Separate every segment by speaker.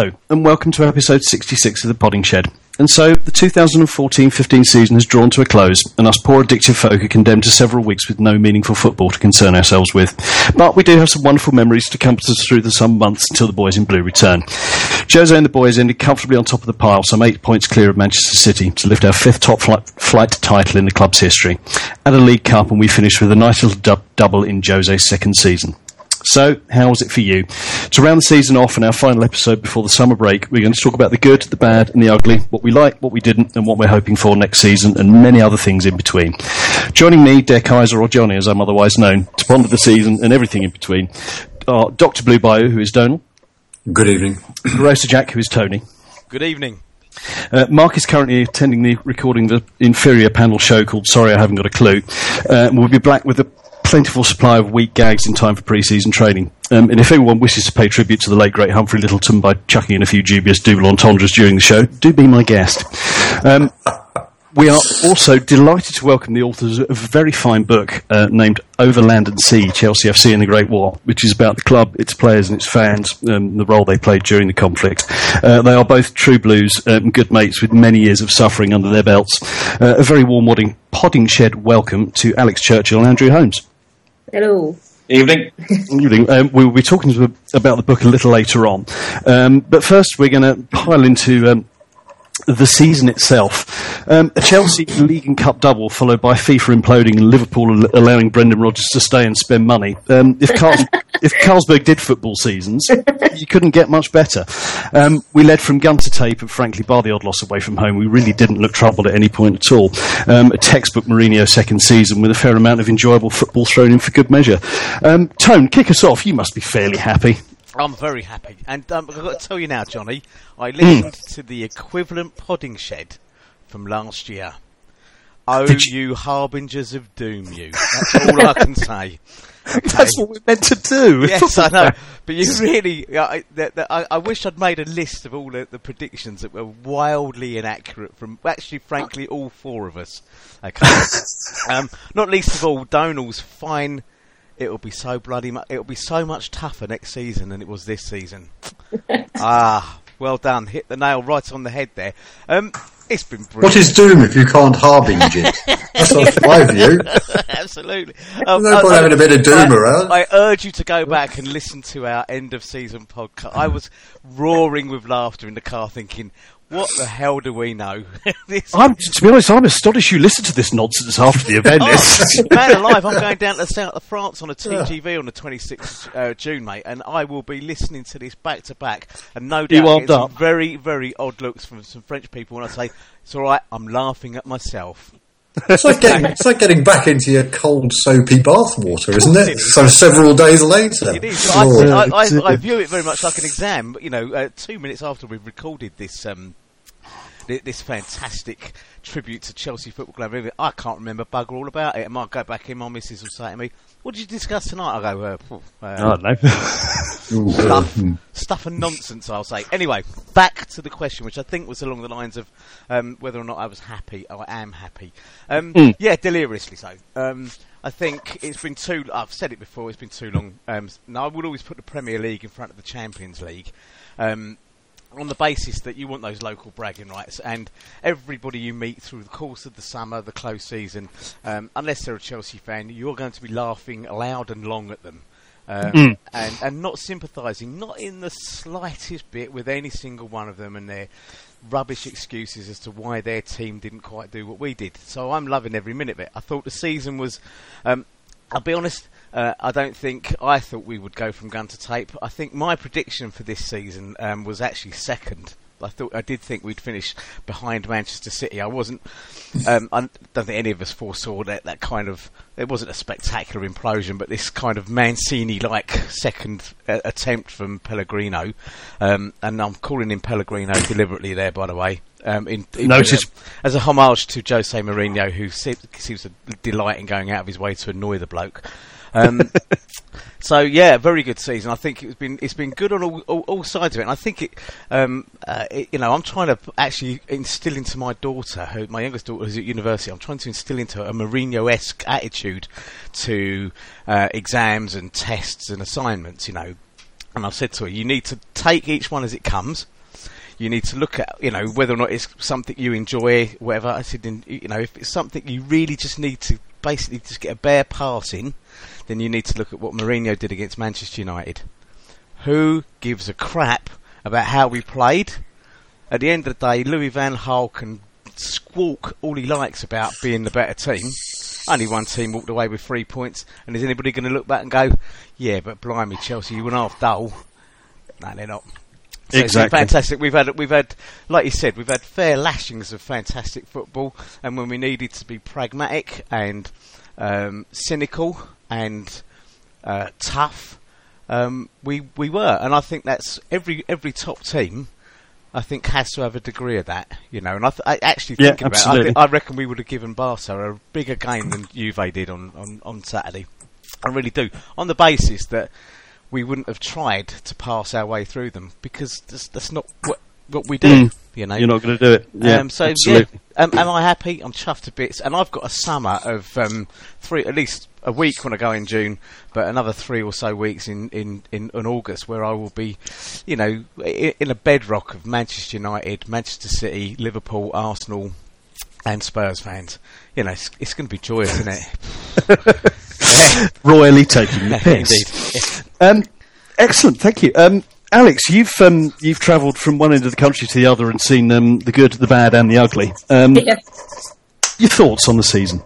Speaker 1: hello, and welcome to episode 66 of the Podding Shed. And so, the 2014-15 season has drawn to a close, and us poor addicted folk are condemned to several weeks with no meaningful football to concern ourselves with. But we do have some wonderful memories to comfort us through the summer months until the boys in blue return. Jose and the boys ended comfortably on top of the pile, some eight points clear of Manchester City, to lift our fifth top flight, flight title in the club's history. And a League Cup, and we finished with a nice little dub- double in Jose's second season. So, how was it for you? To round the season off in our final episode before the summer break, we're going to talk about the good, the bad, and the ugly, what we like, what we didn't, and what we're hoping for next season, and many other things in between. Joining me, Der Kaiser, or Johnny as I'm otherwise known, to ponder the season and everything in between, are Dr. Blue Bayou, who is Donal,
Speaker 2: Good evening.
Speaker 1: Roaster Jack, who is Tony.
Speaker 3: Good evening.
Speaker 1: Uh, Mark is currently attending the recording of the inferior panel show called Sorry I Haven't Got a Clue. Uh, we'll be back with a plentiful supply of weak gags in time for pre-season training. Um, and if anyone wishes to pay tribute to the late great Humphrey Lyttelton by chucking in a few dubious double entendres during the show, do be my guest. Um, we are also delighted to welcome the authors of a very fine book uh, named Overland and Sea, Chelsea FC and the Great War, which is about the club, its players and its fans, um, the role they played during the conflict. Uh, they are both true blues, um, good mates with many years of suffering under their belts. Uh, a very warm wadding, podding shed welcome to Alex Churchill and Andrew Holmes.
Speaker 4: Hello.
Speaker 2: Evening.
Speaker 1: Evening. Um, we will be talking to, about the book a little later on. Um, but first, we're going to pile into um, the season itself. Um, a Chelsea League and Cup double, followed by FIFA imploding and Liverpool al- allowing Brendan Rodgers to stay and spend money. Um, if, Carls- if Carlsberg did football seasons, you couldn't get much better. Um, we led from gun to tape, and frankly, bar the odd loss away from home, we really didn't look troubled at any point at all. Um, a textbook Mourinho second season with a fair amount of enjoyable football thrown in for good measure. Um, Tone, kick us off. You must be fairly happy.
Speaker 3: I'm very happy. And um, I've got to tell you now, Johnny, I listened to the equivalent podding shed from last year. Oh,
Speaker 1: Did you-
Speaker 3: you harbingers of doom, you. That's all I can say. Okay.
Speaker 1: That's what we're meant to do.
Speaker 3: Yes, I know. But you really, I, I, I wish I'd made a list of all the, the predictions that were wildly inaccurate from, actually, frankly, all four of us. Okay. um, not least of all, Donal's fine. It'll be so bloody. Mu- it'll be so much tougher next season than it was this season. ah, well done. Hit the nail right on the head there. Um, it's been brilliant.
Speaker 2: What is doom if you can't harbinge it? That's not my view.
Speaker 3: Absolutely. Um,
Speaker 2: no point having a bit of doom
Speaker 3: I,
Speaker 2: around.
Speaker 3: I urge you to go back and listen to our end of season podcast. I was roaring with laughter in the car, thinking, "What the hell do we know?"
Speaker 1: I'm, to be honest, I'm astonished you listened to this nonsense after the event.
Speaker 3: Oh, man alive, I'm going down to the south of France on a TGV on the 26th of uh, June, mate, and I will be listening to this back to back, and no doubt some very, very odd looks from some French people when I say, it's alright, I'm laughing at myself.
Speaker 2: It's like getting it's like getting back into your cold soapy bath water, isn't it? So several days later.
Speaker 3: It is. I, I, I, I view it very much like an exam. You know, uh, two minutes after we've recorded this, um, thi- this fantastic tribute to Chelsea Football Club, everything, I can't remember bugger all about it. I might go back in. My missus will say to me, "What did you discuss tonight?" I go, uh, phew,
Speaker 1: I
Speaker 3: uh,
Speaker 1: don't know.
Speaker 3: Stuff,
Speaker 2: uh,
Speaker 3: stuff and nonsense. I'll say. Anyway, back to the question, which I think was along the lines of um, whether or not I was happy. I am happy. Um, Yeah, deliriously so. Um, I think it's been too. I've said it before. It's been too long. Um, now I would always put the Premier League in front of the Champions League. Um, on the basis that you want those local bragging rights, and everybody you meet through the course of the summer, the close season, um, unless they're a Chelsea fan, you're going to be laughing loud and long at them. Um, and, and not sympathising, not in the slightest bit with any single one of them and their rubbish excuses as to why their team didn't quite do what we did. So I'm loving every minute of it. I thought the season was, um, I'll be honest, uh, I don't think I thought we would go from gun to tape. I think my prediction for this season um, was actually second. I thought I did think we'd finish behind Manchester City. I wasn't. Um, I don't think any of us foresaw that that kind of. It wasn't a spectacular implosion, but this kind of Mancini-like second uh, attempt from Pellegrino, um, and I'm calling him Pellegrino deliberately there, by the way. Um, in, in, as a homage to Jose Mourinho, who se- seems to delight in going out of his way to annoy the bloke. Um, so yeah, very good season. I think it's been it's been good on all, all, all sides of it. And I think it, um, uh, it, you know, I'm trying to actually instill into my daughter, my youngest daughter who's at university, I'm trying to instill into her a Mourinho-esque attitude to uh, exams and tests and assignments. You know, and I've said to her, you need to take each one as it comes. You need to look at, you know, whether or not it's something you enjoy, whatever. I said, you know, if it's something you really just need to basically just get a bare pass in, then you need to look at what Mourinho did against Manchester United. Who gives a crap about how we played? At the end of the day, Louis Van Gaal can squawk all he likes about being the better team. Only one team walked away with three points, and is anybody going to look back and go, "Yeah, but blimey, Chelsea, you were half dull"? No, they're not. So
Speaker 1: exactly.
Speaker 3: fantastic. We've had, we've had, like you said, we've had fair lashings of fantastic football, and when we needed to be pragmatic and um, cynical and uh, tough, um, we we were, and I think that's every every top team I think has to have a degree of that, you know. And I, th- I actually
Speaker 1: Yeah,
Speaker 3: about it, I, thi- I reckon we would have given Barca a bigger game than Juve did on, on, on Saturday. I really do, on the basis that we wouldn't have tried to pass our way through them because that's, that's not what what we do,
Speaker 1: Mm.
Speaker 3: you know.
Speaker 1: You're not going to do it. Yeah,
Speaker 3: um, so
Speaker 1: absolutely.
Speaker 3: yeah, um, am I happy? I'm chuffed to bits, and I've got a summer of um, three, at least a week when I go in June, but another three or so weeks in in, in, in August where I will be, you know, in, in a bedrock of Manchester United, Manchester City, Liverpool, Arsenal, and Spurs fans. You know, it's, it's going to be joyous, isn't it?
Speaker 1: Royally taking the piss.
Speaker 3: Indeed.
Speaker 1: Um, excellent, thank you. Um, Alex, you've um, you've travelled from one end of the country to the other and seen um, the good, the bad, and the ugly. Um,
Speaker 4: Yeah.
Speaker 1: Your thoughts on the season?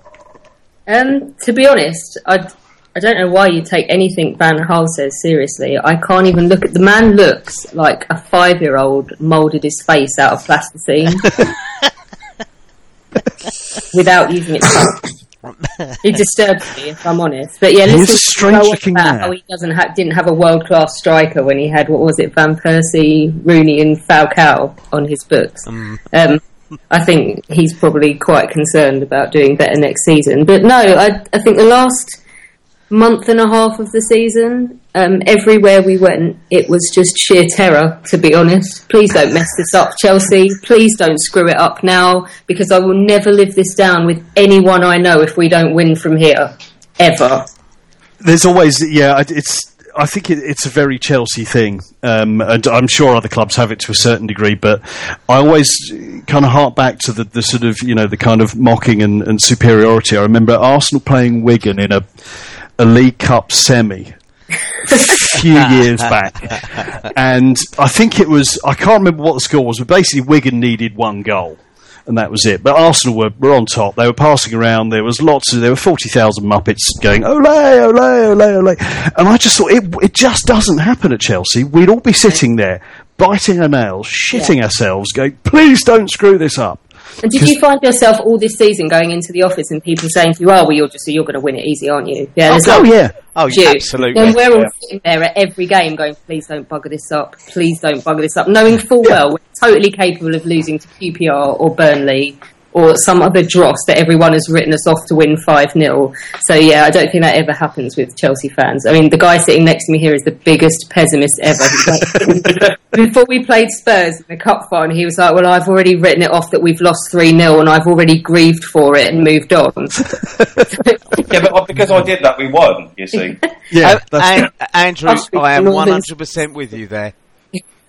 Speaker 4: Um, to be honest, I, I don't know why you take anything Van Gaal says seriously. I can't even look at the man. Looks like a five-year-old moulded his face out of plasticine without using. It disturbs me, if I'm honest. But yeah,
Speaker 1: He is a
Speaker 4: listen,
Speaker 1: strange-looking
Speaker 4: about
Speaker 1: man.
Speaker 4: How he doesn't have, didn't have a world-class striker when he had what was it, Van Persie, Rooney, and Falcao on his books. Um, I think he's probably quite concerned about doing better next season. But no, I, I think the last month and a half of the season, um, everywhere we went, it was just sheer terror, to be honest. Please don't mess this up, Chelsea. Please don't screw it up now, because I will never live this down with anyone I know if we don't win from here. Ever.
Speaker 1: There's always, yeah, it's. I think it, it's a very Chelsea thing, um, and I'm sure other clubs have it to a certain degree. But I always kind of hark back to the, the sort of, you know, the kind of mocking and, and superiority. I remember Arsenal playing Wigan in a a League Cup semi a few years back, and I think it was I can't remember what the score was, but basically Wigan needed one goal. And that was it. But Arsenal were, were on top. They were passing around. There was lots of, there were 40,000 Muppets going, ole, ole, ole, ole. And I just thought, it, it just doesn't happen at Chelsea. We'd all be sitting there, biting our nails, shitting ourselves, going, please don't screw this up.
Speaker 4: And did you find yourself all this season going into the office and people saying to you, "Oh, well, you're just you're going to win it easy, aren't you?" Yeah, oh, there's
Speaker 1: Oh, yeah.
Speaker 3: Oh,
Speaker 4: you.
Speaker 3: absolutely.
Speaker 4: And we're all
Speaker 3: Yeah.
Speaker 4: sitting there at every game going, please don't bugger this up, please don't bugger this up, knowing full well we're totally capable of losing to QPR or Burnley or some other dross that everyone has written us off to win 5 0. So, yeah, I don't think that ever happens with Chelsea fans. I mean, the guy sitting next to me here is the biggest pessimist ever. Like- Before we played Spurs in the cup final, he was like, Well, I've already written it off that we've lost 3 0 and I've already grieved for it and moved on.
Speaker 5: Yeah, but because I did that, we won. You see.
Speaker 1: Yeah.
Speaker 3: Uh,
Speaker 1: that's-
Speaker 3: An- Andrew,
Speaker 4: I'll speak
Speaker 3: I am 100% with you there.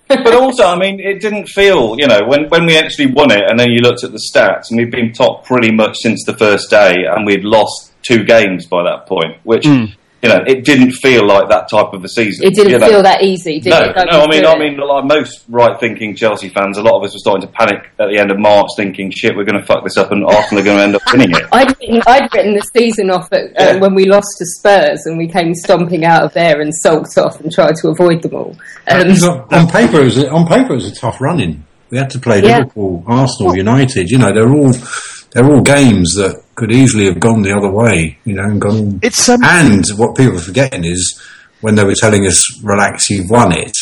Speaker 5: But also, I mean, it didn't feel, you know, when, when we actually won it, and then you looked at the stats, and we've been top pretty much since the first day, and we'd lost two games by that point, which, hmm. You know, it didn't feel like that type of a season.
Speaker 4: It didn't
Speaker 5: you know.
Speaker 4: feel that easy, did
Speaker 5: no,
Speaker 4: it? Going
Speaker 5: no. I mean, I mean, like most right-thinking Chelsea fans, a lot of us were starting to panic at the end of March, thinking, "Shit, we're going to fuck this up, and Arsenal are going to end up winning it."
Speaker 4: I'd written, I'd written the season off at, uh, when we lost to Spurs and we came stomping out of there and sulked off and tried to avoid them all. Um,
Speaker 2: on on paper, it was a, on paper it was a tough running. We had to play
Speaker 4: Yeah.
Speaker 2: Liverpool, Arsenal, United. You know, they're all they're all games that could easily have gone the other way. You know, and gone.
Speaker 1: It's, um,
Speaker 2: and what people are forgetting is when they were telling us, "Relax, you've won it,"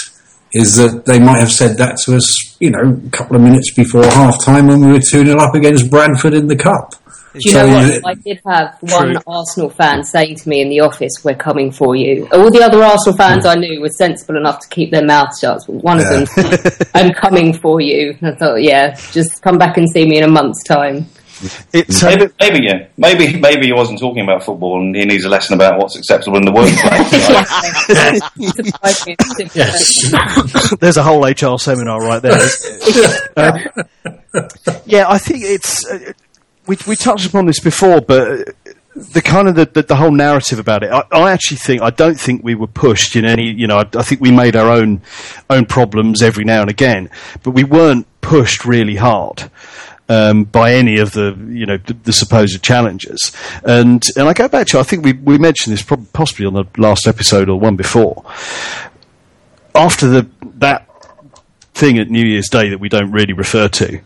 Speaker 2: is that they might have said that to us. You know, a couple of minutes before half time when we were two 0 up against Bradford in the cup.
Speaker 4: do you
Speaker 2: So,
Speaker 4: know what? I did have one Arsenal fan saying to me in the office, "We're coming for you." All the other Arsenal fans I knew were sensible enough to keep their mouths shut. But one of them, "I'm coming for you." And I thought, "Yeah, just come back and see me in a month's time."
Speaker 1: It's
Speaker 5: Maybe, maybe, yeah. Maybe, maybe he wasn't talking about football, and he needs a lesson about what's acceptable in the workplace.
Speaker 2: Yes.
Speaker 1: there's a whole HR seminar right there. Uh, yeah, I think it's. Uh, we we touched upon this before, but the kind of the, the, the whole narrative about it. I, I actually think I don't think we were pushed in any. You know, I, I think we made our own own problems every now and again, but we weren't pushed really hard. Um, by any of the you know the, the supposed challenges, and and I go back to I think we we mentioned this prob- possibly on the last episode or one before. After the that thing at New Year's Day that we don't really refer to,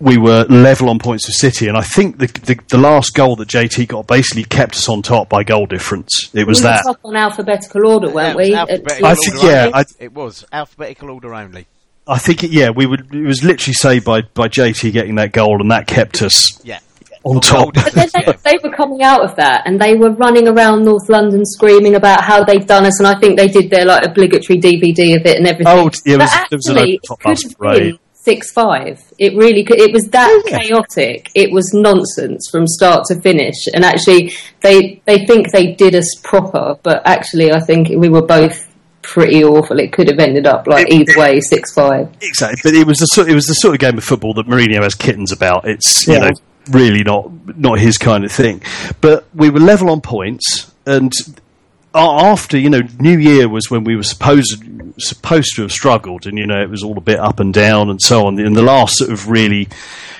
Speaker 1: we were level on points with City, and I think the, the the last goal that JT got basically kept us on top by goal difference. It was
Speaker 4: we
Speaker 1: that.
Speaker 4: top on alphabetical order, weren't we?
Speaker 3: Yeah, it was
Speaker 4: At
Speaker 3: alphabetical
Speaker 1: I think,
Speaker 3: order
Speaker 1: yeah. I-
Speaker 3: it was alphabetical order only.
Speaker 1: I think it, yeah, we would. It was literally saved by by JT getting that goal, and that kept us
Speaker 3: Yeah,
Speaker 1: on top.
Speaker 4: But then they, they were coming out of that and they were running around North London screaming about how they'd done us, and I think they did their like obligatory DVD of it and everything.
Speaker 1: Oh, yeah, it was-
Speaker 4: but
Speaker 1: there was an
Speaker 4: actually,
Speaker 1: top
Speaker 4: it could have
Speaker 1: parade.
Speaker 4: been six five. It really could. It was that
Speaker 1: yeah.
Speaker 4: chaotic. It was nonsense from start to finish. And actually, they they think they did us proper, but actually, I think we were both pretty awful. It could have ended up like either way, six five.
Speaker 1: Exactly, but it was the sort, it was the sort of game of football that Mourinho has kittens about. It's you
Speaker 4: Yeah.
Speaker 1: know really not not his kind of thing. But we were level on points, and after you know New Year was when we were supposed supposed to have struggled, and you know it was all a bit up and down and so on. And the last sort of really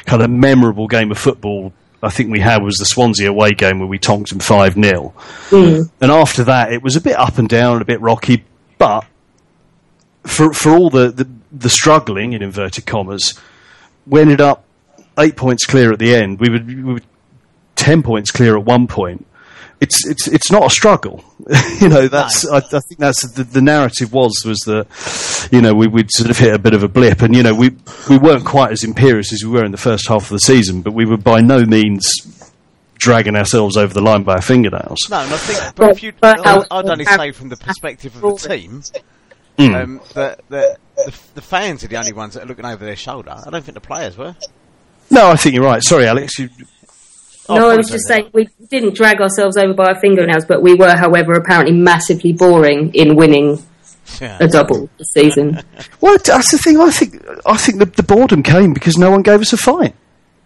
Speaker 1: kind of memorable game of football. I think we had was the Swansea away game where we tonked them 5 0. Hmm. And after that, it was a bit up and down, a bit rocky, but for for all the, the, the struggling in inverted commas, we ended up eight points clear at the end. We were, we were ten points clear at one point. It's it's it's not a struggle, you know. That's I, I think that's the, the narrative was was that you know we would sort of hit a bit of a blip, and you know we we weren't quite as imperious as we were in the first half of the season, but we were by no means dragging ourselves over the line by our fingernails.
Speaker 3: No, and I think, but if you, I'd only say from the perspective of the team, um, that that the, the fans are the only ones that are looking over their shoulder. I don't think the players were.
Speaker 1: No, I think you're right. Sorry, Alex. You,
Speaker 3: Oh,
Speaker 4: no, I was just saying we didn't drag ourselves over by our fingernails, but we were, however, apparently massively boring in winning
Speaker 3: Yeah.
Speaker 4: a double this season.
Speaker 1: well, that's the thing. I think I think the, the boredom came because no one gave us a fight.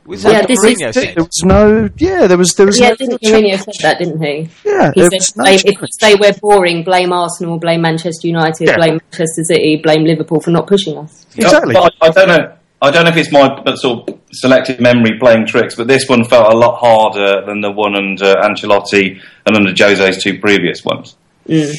Speaker 3: Was that
Speaker 4: Yeah,
Speaker 3: what
Speaker 4: this is
Speaker 3: Mourinho
Speaker 4: true.
Speaker 3: said?
Speaker 1: There was no, yeah, there was there was
Speaker 4: yeah,
Speaker 1: no
Speaker 4: didn't. Mourinho said that, didn't he?
Speaker 1: Yeah,
Speaker 4: He said,
Speaker 1: no
Speaker 4: if you
Speaker 1: challenge.
Speaker 4: say we're boring, blame Arsenal, blame Manchester United,
Speaker 1: Yeah.
Speaker 4: blame Manchester City, blame Liverpool for not pushing us.
Speaker 1: Exactly.
Speaker 5: But I, I don't know. I don't know if it's my uh, sort of selective memory playing tricks, but this one felt a lot harder than the one under Ancelotti and under Jose's two previous ones.
Speaker 2: and,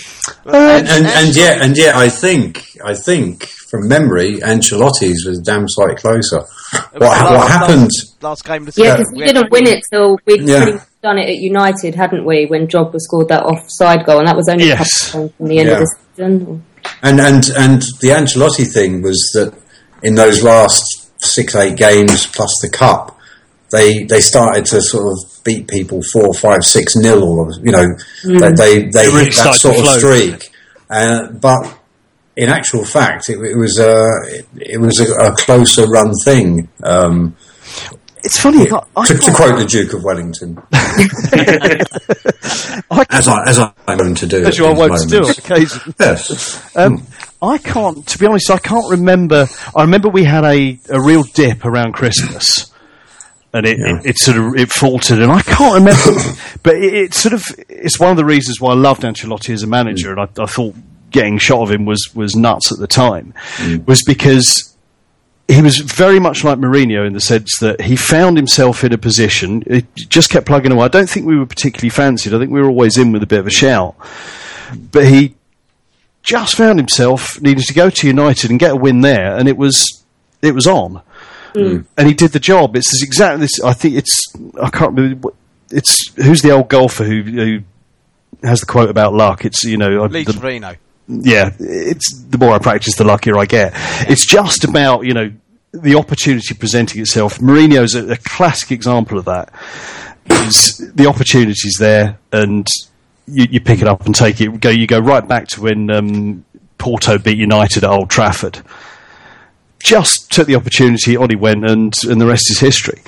Speaker 2: and, and yeah, and yet, I think, I think from memory, Ancelotti's was a damn sight closer. What,
Speaker 3: Last-
Speaker 2: what happened?
Speaker 3: Last, last game of the
Speaker 4: Yeah, because we didn't win it till we'd
Speaker 2: Yeah.
Speaker 4: pretty much done it at United, hadn't we, when Drogba scored that offside goal, and that was only
Speaker 1: Yes.
Speaker 4: a couple of times from the end
Speaker 2: Yeah.
Speaker 4: of the season.
Speaker 2: And and and the Ancelotti thing was that in those last six eight games plus the cup, they they started to sort of beat people four five six nil or you know they they, they
Speaker 1: really
Speaker 2: hit that sort of streak. Uh, but in actual fact, it, it was a it, it was a, a closer run thing. Um,
Speaker 1: It's funny. I, I,
Speaker 2: to, to quote the Duke of Wellington,
Speaker 1: I,
Speaker 2: as I as I'm known to do,
Speaker 1: as you are
Speaker 2: these
Speaker 1: wont to do on occasion.
Speaker 2: Yes.
Speaker 1: Um, I can't, to be honest, I can't remember. I remember we had a, a real dip around Christmas. And it,
Speaker 2: Yeah.
Speaker 1: it, it sort of it faltered, and I can't remember. but it, it sort of it's one of the reasons why I loved Ancelotti as a manager, and I, I thought getting shot of him was was nuts at the time, mm. was because he was very much like Mourinho in the sense that he found himself in a position. It just kept plugging away. I don't think we were particularly fancied. I think we were always in with a bit of a shout, but he just found himself needing to go to United and get a win there, and it was it was on, mm. Mm. and he did the job. It's exactly this. I think it's I can't remember. It's who's the old golfer who, who has the quote about luck. It's you know I-
Speaker 3: Lee
Speaker 1: the-
Speaker 3: Trevino.
Speaker 1: Yeah, it's the more I practice, the luckier I get. It's just about you know the opportunity presenting itself. Mourinho's a, a classic example of that. Is the opportunity's there, and you, you pick it up and take it. Go, you go right back to when um, Porto beat United at Old Trafford. just took the opportunity, on he went, and, and the rest is history.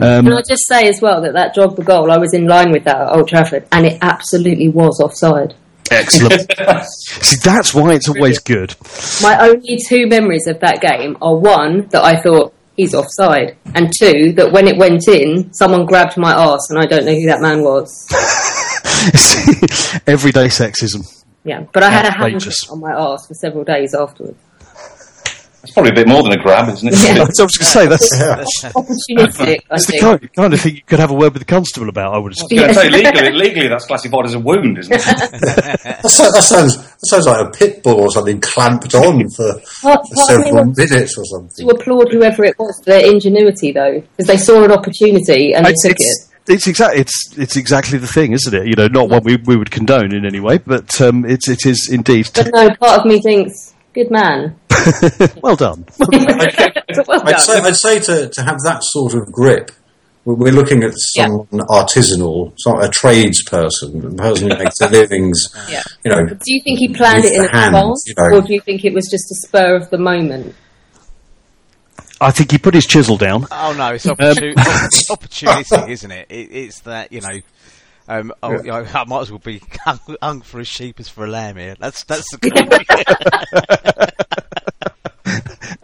Speaker 1: Um,
Speaker 4: Can I just say as well that that Drogba goal, I was in line with that at Old Trafford, and it absolutely was offside.
Speaker 1: Excellent. See, that's why it's always good.
Speaker 4: My only two memories of that game are one that I thought he's offside, and two that when it went in, someone grabbed my arse, and I don't know who that man was.
Speaker 1: Everyday sexism.
Speaker 4: Yeah, but I had a hand on my arse for several days afterwards.
Speaker 5: It's probably a bit more than a grab, isn't it?
Speaker 4: Yeah.
Speaker 1: I was going to say that's,
Speaker 4: Opportunistic, I
Speaker 1: that's the
Speaker 4: think.
Speaker 1: kind, kind of thing you could have a word with the constable about. I would assume.
Speaker 5: I was going to say legally, legally that's classified as a wound, isn't it?
Speaker 2: That, so- that sounds that sounds like a pit bull or something clamped on for,
Speaker 4: Part,
Speaker 2: for
Speaker 4: part of me
Speaker 2: several minutes or something.
Speaker 4: to applaud whoever it was for their ingenuity, though, because they saw an opportunity and they
Speaker 1: It's,
Speaker 4: took it.
Speaker 1: it's, it's exactly it's it's exactly the thing, isn't it? You know, not one we, we would condone in any way, but um, it's it is indeed.
Speaker 4: But no, part of me thinks, good man.
Speaker 1: well done.
Speaker 4: well
Speaker 2: I'd say. I'd say to, to have that sort of grip, we- we're looking at someone artisanal, some, a tradesperson, a person who makes their livings,
Speaker 4: Yeah.
Speaker 2: you know.
Speaker 4: Do you think he planned it in advance,
Speaker 2: you know.
Speaker 4: or do you think it was just a spur of the moment?
Speaker 1: I think he put his chisel down.
Speaker 3: Oh no, it's um, opportu- it's opportunistic, isn't it? it? It's that you know. Um, oh, you know, I might as well be hung, hung for a sheep as for a lamb here. That's that's the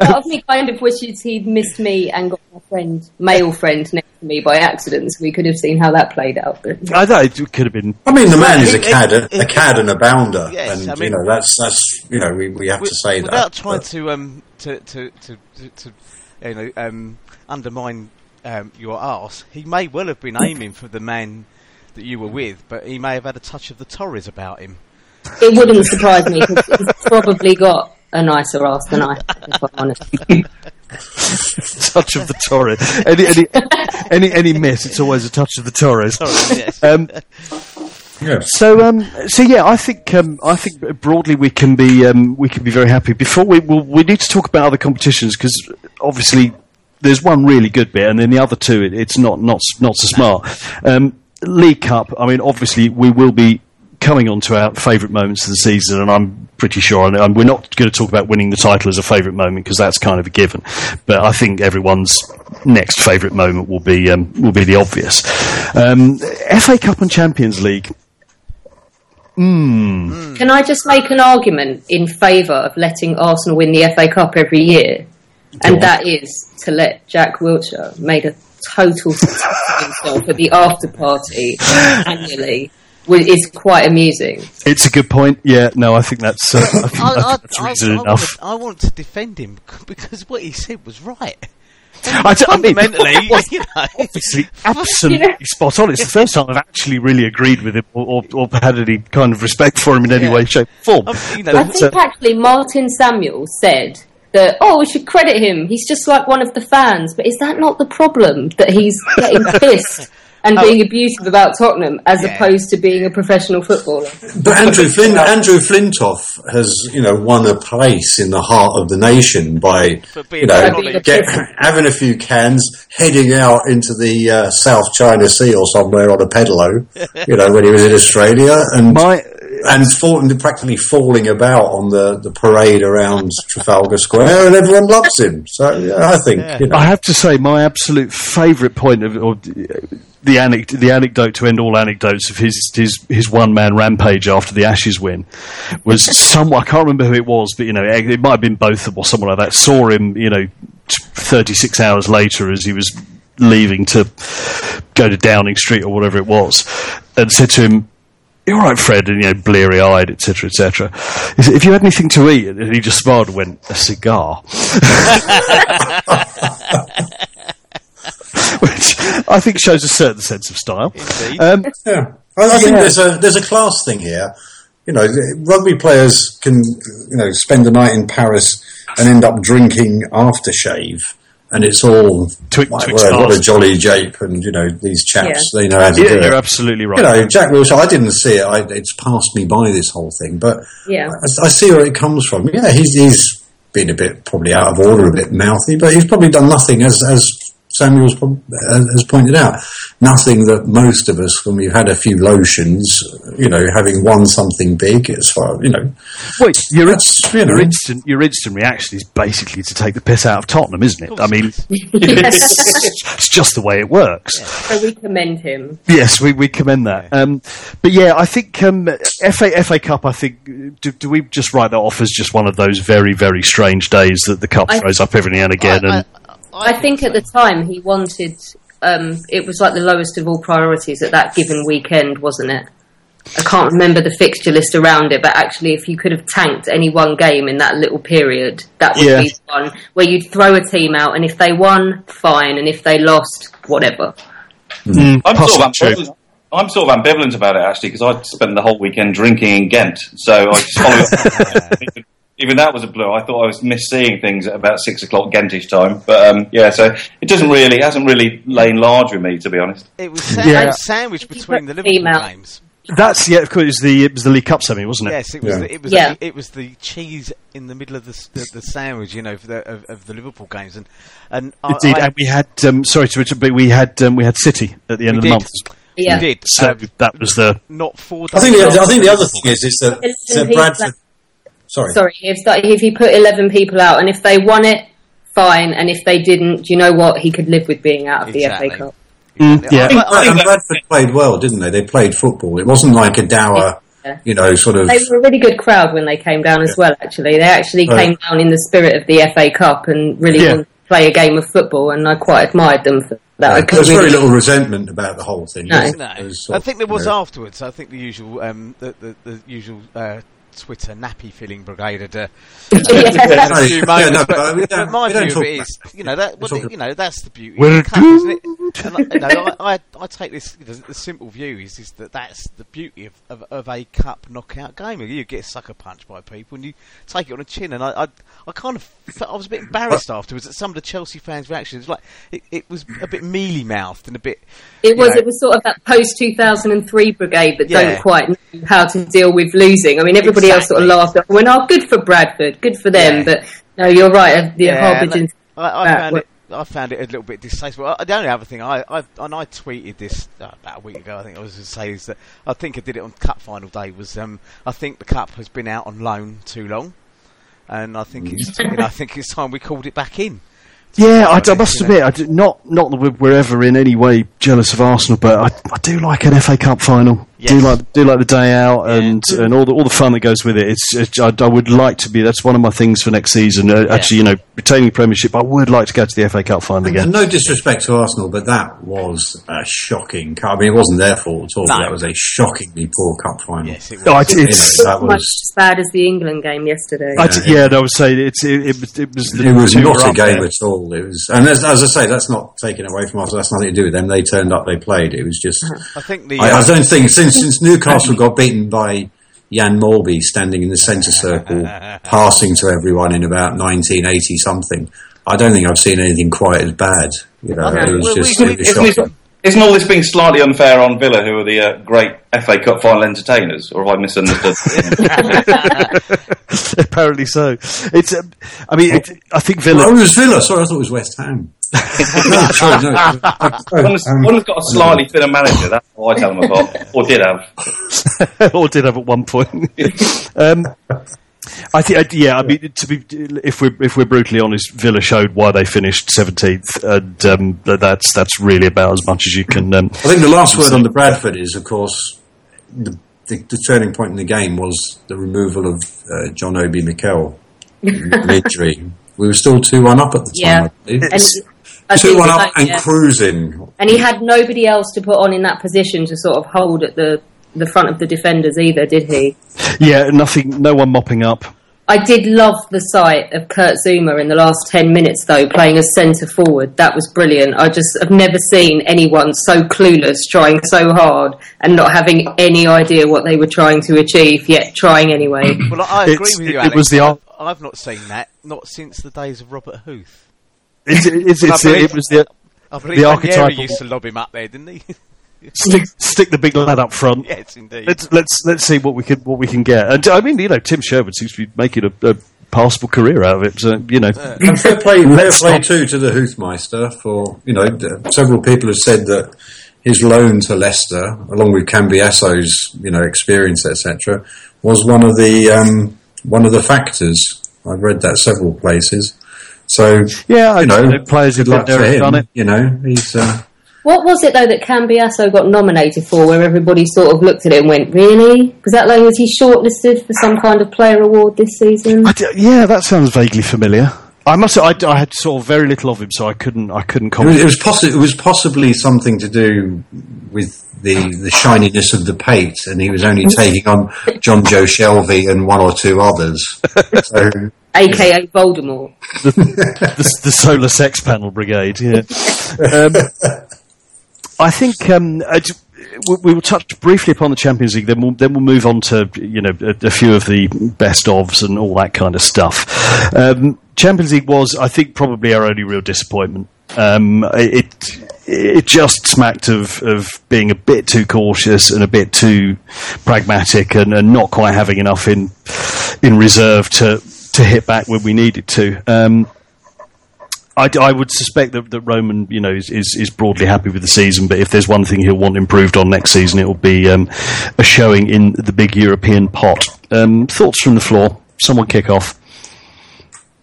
Speaker 4: Part of me kind of wishes he'd missed me and got my friend, male friend, next to me by accident, so we could have seen how that played out. But
Speaker 1: I know it could have been.
Speaker 2: I mean, the man is a cad, a, a cad and a bounder,
Speaker 3: Yes,
Speaker 2: and
Speaker 3: I mean-
Speaker 2: you know that's that's you know we, we have to say that.
Speaker 3: without
Speaker 2: that.
Speaker 3: trying
Speaker 2: but-
Speaker 3: to um to to to, to, to you know um undermine um, your arse. He may well have been aiming for the man that you were with, but he may have had a touch of the Torres about him.
Speaker 4: it wouldn't surprise me because he's probably got a nicer ass than I, if I'm honest.
Speaker 1: touch of the Torres. Any any any any miss, it's always a touch of the Torres.
Speaker 3: yes.
Speaker 1: Um,
Speaker 2: yeah.
Speaker 1: so um, so yeah, I think um, I think broadly we can be um, we can be very happy. Before we we'll, we need to talk about other competitions because obviously there's one really good bit, and then the other two it, it's not not not so smart. League Cup. I mean, obviously we will be coming on to our favourite moments of the season, and I'm pretty sure, and we're not going to talk about winning the title as a favourite moment because that's kind of a given. But I think everyone's next favourite moment will be um, will be the obvious. Um, FA Cup and Champions League.
Speaker 4: Can I just make an argument in favour of letting Arsenal win the FA Cup every year?
Speaker 1: on.
Speaker 4: And that is to let Jack Wilshere made a total success of himself at the after party annually is quite amusing.
Speaker 1: It's a good point. Yeah, no, I think that's, uh, I think, I think that's reason
Speaker 3: I,
Speaker 1: enough.
Speaker 3: want, I want to defend him because what he said was right.
Speaker 1: I, d- I mean,
Speaker 3: Fundamentally, you know,
Speaker 1: obviously, absolutely spot on. It's the first time I've actually really agreed with him or, or, or had any kind of respect for him in any
Speaker 3: Yeah.
Speaker 1: way, shape, or form.
Speaker 3: Um, you know,
Speaker 4: I think
Speaker 1: uh,
Speaker 4: actually Martin Samuel said that, oh, we should credit him. He's just like one of the fans. But is that not the problem? That he's getting pissed and being abusive about Tottenham as
Speaker 3: Yeah.
Speaker 4: opposed to being a professional footballer?
Speaker 2: But Andrew Flint, Andrew Flintoff has, you know, won a place in the heart of the nation by, you know, get, having a few cans, heading out into the uh, South China Sea or somewhere on a pedalo, you know, when he was in Australia, and
Speaker 1: my,
Speaker 2: and fall, practically falling about on the, the parade around Trafalgar Square, and everyone loves him. So yeah, I think, you know,
Speaker 1: I have to say, my absolute favourite point of, or the, anec- the anecdote to end all anecdotes of his his, his one man rampage after the Ashes win was someone I can't remember who it was, but you know it might have been both of them or someone like that. Saw him, you know, thirty six hours later as he was leaving to go to Downing Street or whatever it was, and said to him. You're all right, Fred, and you know, bleary eyed, etc., etc. He said, If you had anything to eat, and he just smiled and went, "A cigar." which I think shows a certain sense of style.
Speaker 3: Indeed.
Speaker 1: Um,
Speaker 2: Yeah, I, I think
Speaker 1: Yeah.
Speaker 2: there's a there's a class thing here. You know, rugby players can you know spend the night in Paris and end up drinking aftershave, and it's all
Speaker 1: Twix-
Speaker 2: my
Speaker 1: Twix
Speaker 2: word, what a jolly jape, and you know these chaps
Speaker 4: Yeah.
Speaker 2: they know how to
Speaker 1: yeah,
Speaker 2: do
Speaker 1: you're absolutely right.
Speaker 2: You know, Jack Wilson. I didn't see it. I, it's passed me by this whole thing, but
Speaker 4: Yeah.
Speaker 2: I, I see where it comes from. Yeah, he's he's been a bit probably out of order, a bit mouthy, but he's probably done nothing as as Samuel's prob- uh, has pointed out. Nothing that most of us, when we've had a few lotions, you know, having won something big, as far you know,
Speaker 1: Wait, your,
Speaker 2: That's, you know.
Speaker 1: your instant your instant reaction is basically to take the piss out of Tottenham, isn't it? I mean, it's just the way it works.
Speaker 4: so we commend him.
Speaker 1: Yes, we, we commend that. Um, but yeah, I think um, FA FA Cup. I think do, do we just write that off as just one of those very very strange days that the cup
Speaker 4: I-
Speaker 1: throws up every now and again?
Speaker 3: I,
Speaker 1: and
Speaker 4: I think at the time he wanted. Um, it was like the lowest of all priorities at that given weekend, wasn't it? I can't remember the fixture list around it, but actually, if you could have tanked any one game in that little period, that would
Speaker 1: Yeah.
Speaker 4: be one where you'd throw a team out, and if they won, fine, and if they lost, whatever.
Speaker 1: Mm,
Speaker 5: I'm sort, of ambivalent, I'm sort of ambivalent about it actually because I spent the whole weekend drinking in Ghent, so I just followed. even, even that was a blow. I thought I was miss seeing things at about six o'clock Ghentish time, but um, yeah, so it doesn't really it hasn't really lain large with me to be honest.
Speaker 3: it was sa-
Speaker 1: Yeah.
Speaker 3: sandwiched between the
Speaker 4: the
Speaker 3: Liverpool
Speaker 4: out?
Speaker 3: games.
Speaker 1: That's yeah, of course. It was the it was the League Cup semi, wasn't it?
Speaker 3: Yes, it was.
Speaker 2: Yeah.
Speaker 3: The, it was.
Speaker 4: Yeah.
Speaker 3: The, it was the cheese in the middle of the the, the sandwich, you know, for the, of, of the Liverpool games, and and
Speaker 1: Indeed,
Speaker 3: I,
Speaker 1: and we had um, sorry to interrupt, but we had um, we had City at the end of the
Speaker 3: did.
Speaker 1: month,
Speaker 4: Yeah.
Speaker 3: we did.
Speaker 1: so
Speaker 3: um,
Speaker 1: that was the
Speaker 3: not four.
Speaker 2: I think the, I think the other thing is is that, that Bradford. Sorry.
Speaker 4: Sorry, if that, if he put eleven people out, and if they won it, fine, and if they didn't, do you know what? He could live with being out of
Speaker 3: Exactly.
Speaker 4: the FA Cup.
Speaker 1: Mm, yeah.
Speaker 3: I- I-
Speaker 2: I think Bradford played well, didn't they? They played football. It wasn't like a dour,
Speaker 4: Yeah.
Speaker 2: you know, sort of.
Speaker 4: They were a really good crowd when they came down as well. Actually, they actually
Speaker 2: Right.
Speaker 4: came down in the spirit of the FA Cup and really
Speaker 1: Yeah.
Speaker 4: wanted to play a game of football, and I quite admired them for that. I
Speaker 2: There was
Speaker 4: couldn't
Speaker 2: very little resentment about the whole thing.
Speaker 4: No.
Speaker 3: No,
Speaker 2: there? It was sort
Speaker 3: I think there
Speaker 2: you
Speaker 3: was
Speaker 2: know,
Speaker 3: afterwards. I think the usual, um, the, the, the usual uh, Twitter nappy filling brigade a few moments, but, my view of it is, you know, that you know that's the beauty
Speaker 1: We're
Speaker 3: of the cup, isn't it? And I, you know, I, I, I take this the, the simple view is is that that's the beauty of, of, of a cup knockout game. You get sucker punched by people and you take it on the chin. And I, I, I kind of felt, I was a bit embarrassed afterwards at some of the Chelsea fans' reactions. Like it, it was a bit mealy mouthed and a bit.
Speaker 4: It was.
Speaker 3: know,
Speaker 4: It was sort of that post two thousand and three brigade that
Speaker 3: Yeah.
Speaker 4: don't quite know how to deal with losing. I mean, everybody else sort of laughed. At, well, no, good for Bradford, good for them.
Speaker 3: Yeah.
Speaker 4: But no, you're right. uh, The
Speaker 3: Yeah,
Speaker 4: Harbinger.
Speaker 3: I, I found it. I found it a little bit distasteful. Uh, the only other thing I, I and I tweeted this uh, about a week ago. I think I was to say is that I think I did it on Cup final day. Was um, I think the Cup has been out on loan too long, and I think it's you know, I think it's time we called it back in.
Speaker 1: Yeah, I, I must admit, I do, not not that we're, we're ever in any way jealous of Arsenal, but I, I do like an FA Cup final. Do like do like the day out
Speaker 3: Yeah.
Speaker 1: and and all the all the fun that goes with it. It's, it's I, I would like to be. That's one of my things for next season. Uh, Actually, you know, retaining Premiership. I would like to go to the FA Cup final
Speaker 2: And
Speaker 1: again.
Speaker 2: no disrespect to Arsenal, but that was a shocking. cup. I mean, it wasn't their fault at all.
Speaker 3: No.
Speaker 2: That was a shockingly poor cup final.
Speaker 3: Yes, it was.
Speaker 1: Oh, it's,
Speaker 2: You know,
Speaker 1: it's,
Speaker 2: that
Speaker 4: much as bad as the England game yesterday.
Speaker 1: I d- yeah, no, I would say it's it, it was it was, the
Speaker 2: It was not a game
Speaker 1: there.
Speaker 2: at all. It was, and as, as I say, that's not taken away from us. That's nothing to do with them. They turned up, they played. It was just.
Speaker 3: I think the
Speaker 2: I, I don't think since since Newcastle got beaten by Jan Molby standing in the centre circle, passing to everyone in about 1980 something. I don't think I've seen anything quite as bad. You know,
Speaker 3: Okay,
Speaker 2: it was
Speaker 3: well,
Speaker 2: just
Speaker 3: we-
Speaker 2: it was shocking.
Speaker 5: It, isn't all this being slightly unfair on Villa, who are the uh, great FA Cup final entertainers, or have I misunderstood?
Speaker 1: Apparently so. It's. Um, I mean, it, I think Villa.
Speaker 2: Oh, it was Villa. Sorry, I thought it was West Ham. no, sorry, no.
Speaker 5: One's,
Speaker 2: Um,
Speaker 5: one's got a slightly thinner manager. That's what I tell them about, or did have.
Speaker 1: or did have at one point. um, I think, yeah. I mean, to be if we're if we're brutally honest, Villa showed why they finished seventeenth, and um, that's that's really about as much as you can. Um,
Speaker 2: I think the last word on the Bradford is, of course, the, the, the turning point in the game was the removal of uh, John Obi Mikel an injury. We were still two one up at the time.
Speaker 4: Yeah.
Speaker 2: I believe.
Speaker 4: And I
Speaker 2: two one up
Speaker 4: like,
Speaker 2: and
Speaker 4: yeah.
Speaker 2: cruising.
Speaker 4: And he had nobody else to put on in that position to sort of hold at the the front of the defenders either, did he?
Speaker 1: yeah, nothing. No one mopping up.
Speaker 4: I did love the sight of Kurt Zouma in the last 10 minutes, though, playing as centre forward. That was brilliant. I just have never seen anyone so clueless, trying so hard, and not having any idea what they were trying to achieve, yet trying anyway.
Speaker 3: well, I agree
Speaker 1: It's-
Speaker 3: with you.
Speaker 1: it
Speaker 3: Alex.
Speaker 1: was the ar-
Speaker 3: I've, I've not seen that not since the days of Robert Huth.
Speaker 1: It's, it's, it's,
Speaker 3: I believe-
Speaker 1: it was the
Speaker 3: I believe
Speaker 1: The
Speaker 3: Ranieri
Speaker 1: archetypal-
Speaker 3: used to lob him up there, didn't he?
Speaker 1: stick, stick the big lad up front.
Speaker 3: yes, indeed.
Speaker 1: Let's let's let's see what we can what we can get. And I mean, you know, Tim Sherwood seems to be making a, a passable career out of it. So you know,
Speaker 2: And fair play, fair play too to the Hoothmeister for you know d- several people have said that his loan to Leicester, along with Cambiasso's you know experience etc., was one of the um, one of the factors. I've read that several places. So
Speaker 1: yeah,
Speaker 2: you know,
Speaker 1: players who've
Speaker 2: good
Speaker 1: there
Speaker 2: to
Speaker 1: have
Speaker 2: him.
Speaker 1: done it.
Speaker 2: You know, he's uh,
Speaker 4: What was it though that Cambiasso got nominated for, where everybody sort of looked at it and went, "Really?" Was that like was he shortlisted for some kind of player award this season?
Speaker 1: I d- yeah, that sounds vaguely familiar. I must. I, I had sort of very little of him, so I couldn't. I couldn't
Speaker 2: it was,
Speaker 1: comment.
Speaker 2: it was possi- it was possibly something to do with the the shininess of the pate, and he was only taking on Jonjo Shelvey and one or two others. So
Speaker 4: AKA Voldemort.
Speaker 1: the, the solar sex panel brigade. Yeah. Um, I think um, we, will touch briefly upon the Champions League. Then we'll then we'll move on to you know a, a few of the best ofs and all that kind of stuff. Um, Champions League was, I think, probably our only real disappointment. Um, it it just smacked of, of being a bit too cautious and a bit too pragmatic and, and not quite having enough in in reserve to to hit back when we needed to. Um, I, I would suspect that, that Roman, you know, is, is, is broadly happy with the season. But if there's one thing he'll want improved on next season, it will be um, a showing in the big European pot. Um, thoughts from the floor? Someone kick off.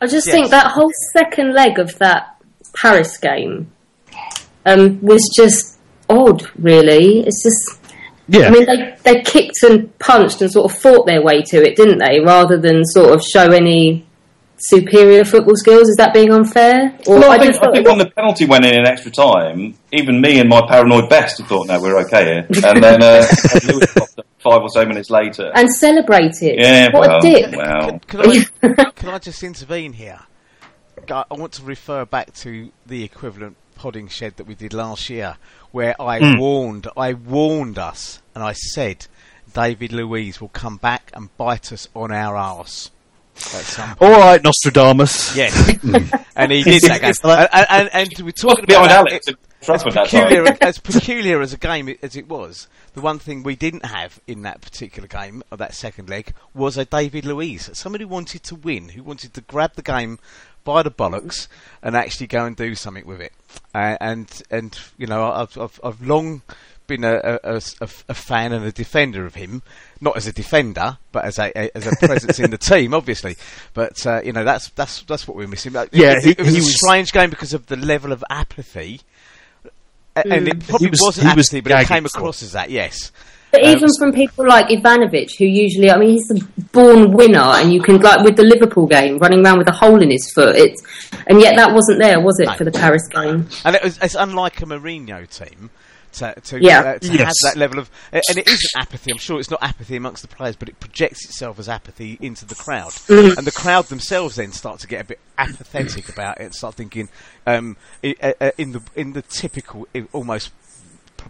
Speaker 4: I just
Speaker 3: Yes.
Speaker 4: think that whole second leg of that Paris game um, was just odd. Really, it's just.
Speaker 1: Yeah,
Speaker 4: I mean, they they kicked and punched and sort of fought their way to it, didn't they? Rather than sort of show any superior football skills. Is that being unfair? Or
Speaker 5: Well, I, think,
Speaker 4: just
Speaker 5: I think when the penalty went in in extra time, even me and my paranoid best had thought, no, we're okay here. And then uh, Luiz popped up five or so minutes later.
Speaker 4: and celebrate it.
Speaker 5: yeah,
Speaker 4: what
Speaker 5: well,
Speaker 4: a dick.
Speaker 5: well.
Speaker 3: Can I, can I just intervene here? I want to refer back to the equivalent podding shed that we did last year, where I warned, I warned us, and I said David Luiz will come back and bite us on our arse. At some
Speaker 1: all right, Nostradamus.
Speaker 3: Yes, and he did that. Game. and, and, and we're talking about
Speaker 5: Alex
Speaker 3: it-
Speaker 5: at Trafford that time.
Speaker 3: peculiar, as peculiar as a game as it was, the one thing we didn't have in that particular game, of that second leg, was a David Luiz. Somebody who wanted to win, who wanted to grab the game by the bollocks and actually go and do something with it. Uh, and and you know, I've I've, I've long been a, a, a, a- a fan and a defender of him, not as a defender, but as a, a as a presence in the team, obviously. But uh, you know, that's that's that's what we're missing. Like,
Speaker 1: Yeah,
Speaker 3: it,
Speaker 1: he-
Speaker 3: it was
Speaker 1: he
Speaker 3: a
Speaker 1: was-
Speaker 3: strange game because of the level of apathy. A- And it probably
Speaker 1: was-
Speaker 3: wasn't
Speaker 1: he was
Speaker 3: apathy, but it came across as that. Yes,
Speaker 4: But
Speaker 3: Um,
Speaker 4: even from people like Ivanovic, who usually, I mean, he's a born winner, and you can like with the Liverpool game, running around with a hole in his foot. It's and yet that wasn't there, was it,
Speaker 3: No.
Speaker 4: for the Paris game?
Speaker 3: and it was, it's unlike a Mourinho team to to,
Speaker 4: Yeah.
Speaker 3: uh, to
Speaker 1: Yes.
Speaker 3: have that level of, and it isn't apathy. I'm sure it's not apathy amongst the players, but it projects itself as apathy into the crowd,
Speaker 4: Mm.
Speaker 3: and the crowd themselves then start to get a bit apathetic about it, and start thinking um, i- uh, uh, in the in the typical, almost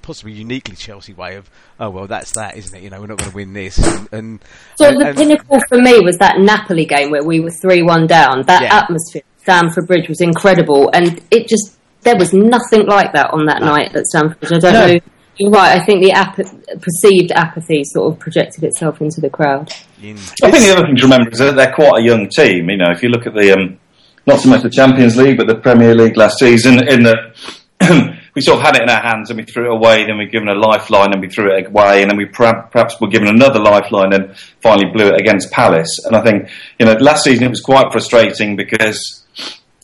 Speaker 3: possibly uniquely Chelsea way of, oh well, that's that, isn't it? You know, we're not going to win this, and, and
Speaker 4: So
Speaker 3: and-
Speaker 4: the
Speaker 3: and-
Speaker 4: pinnacle for me was that Napoli game where we were three one down. That
Speaker 3: Yeah.
Speaker 4: atmosphere, at Stamford Bridge was incredible, and it just there was nothing like that on that night at Stamford I don't
Speaker 1: No.
Speaker 4: know. You're right. I think the ap- perceived apathy sort of projected itself into the crowd.
Speaker 5: I think the other thing to remember is that they're quite a young team. You know, if you look at the um, not so much the Champions League, but the Premier League last season, in that we sort of had it in our hands and we threw it away, then we given a lifeline and we threw it away, and then we perhaps, perhaps were given another lifeline and finally blew it against Palace. And I think you know last season it was quite frustrating because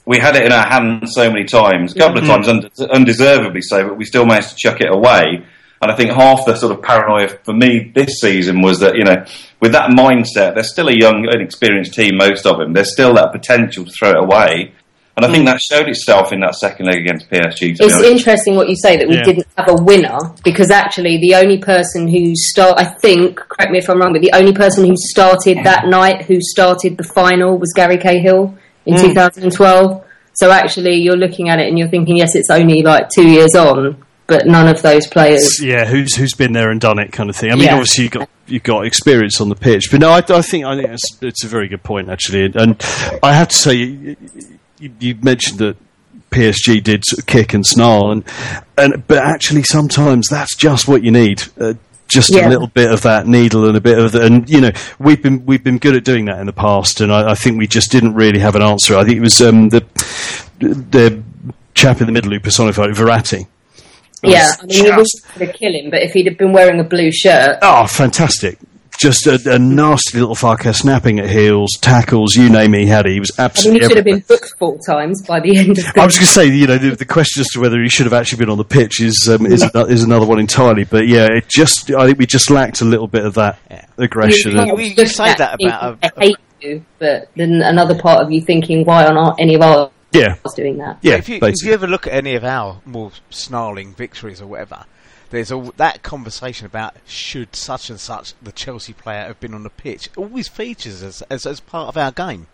Speaker 5: we had it in our hands so many times, a couple of mm-hmm. times unde- undeservedly so, but we still managed to chuck it away. And I think half the sort of paranoia for me this season was that, you know, with that mindset, they're still a young, inexperienced team, most of them. There's still that potential to throw it away. And I think mm. that showed itself in that second leg against PSG.
Speaker 4: It's
Speaker 5: honest.
Speaker 4: interesting what you say that we
Speaker 1: Yeah.
Speaker 4: didn't have a winner because actually the only person who start I think correct me if I'm wrong but the only person who started mm. that night who started the final was Gary Cahill in 2012 so actually you're looking at it and you're thinking yes it's only like 2 years on but none of those players
Speaker 1: yeah, who's who's been there and done it, kind of thing. I mean,
Speaker 4: Yeah.
Speaker 1: obviously you got you got experience on the pitch, but no, I, I think I think it's, it's a very good point actually, and I have to say you, you, you mentioned that. PSG did sort of kick and snarl, and and but actually sometimes that's just what you need. Uh, just
Speaker 4: Yeah.
Speaker 1: a little bit of that needle and a bit of the, and you know we've been we've been good at doing that in the past, and I, I think we just didn't really have an answer. I think it was um, the the chap in the middle who personified it, Verratti.
Speaker 4: Yeah, I mean, we
Speaker 1: just-
Speaker 4: were going to kill him, but if he'd have been wearing a blue shirt,
Speaker 1: Oh, fantastic! Just a, a nasty little fucker, snapping at heels, tackles, you name it, he had it. He was
Speaker 4: I mean,
Speaker 1: absolutely.
Speaker 4: he should have been booked four times by the end of the
Speaker 1: I was going to say, you know, the, the question as to whether he should have actually been on the pitch is um, is, ano- is another one entirely. But yeah, it just I think we just lacked a little bit of that
Speaker 3: Yeah.
Speaker 1: aggression.
Speaker 4: can't
Speaker 1: and-
Speaker 3: we- you
Speaker 4: look
Speaker 3: say that
Speaker 4: people
Speaker 3: about a-
Speaker 4: that hate you, but then another part of you thinking, why aren't any of ours
Speaker 1: yeah,
Speaker 4: doing that?
Speaker 1: yeah,
Speaker 3: if you, if you ever look at any of our more snarling victories or whatever, there's all that conversation about should such and such the Chelsea player have been on the pitch always features as as, as part of our game.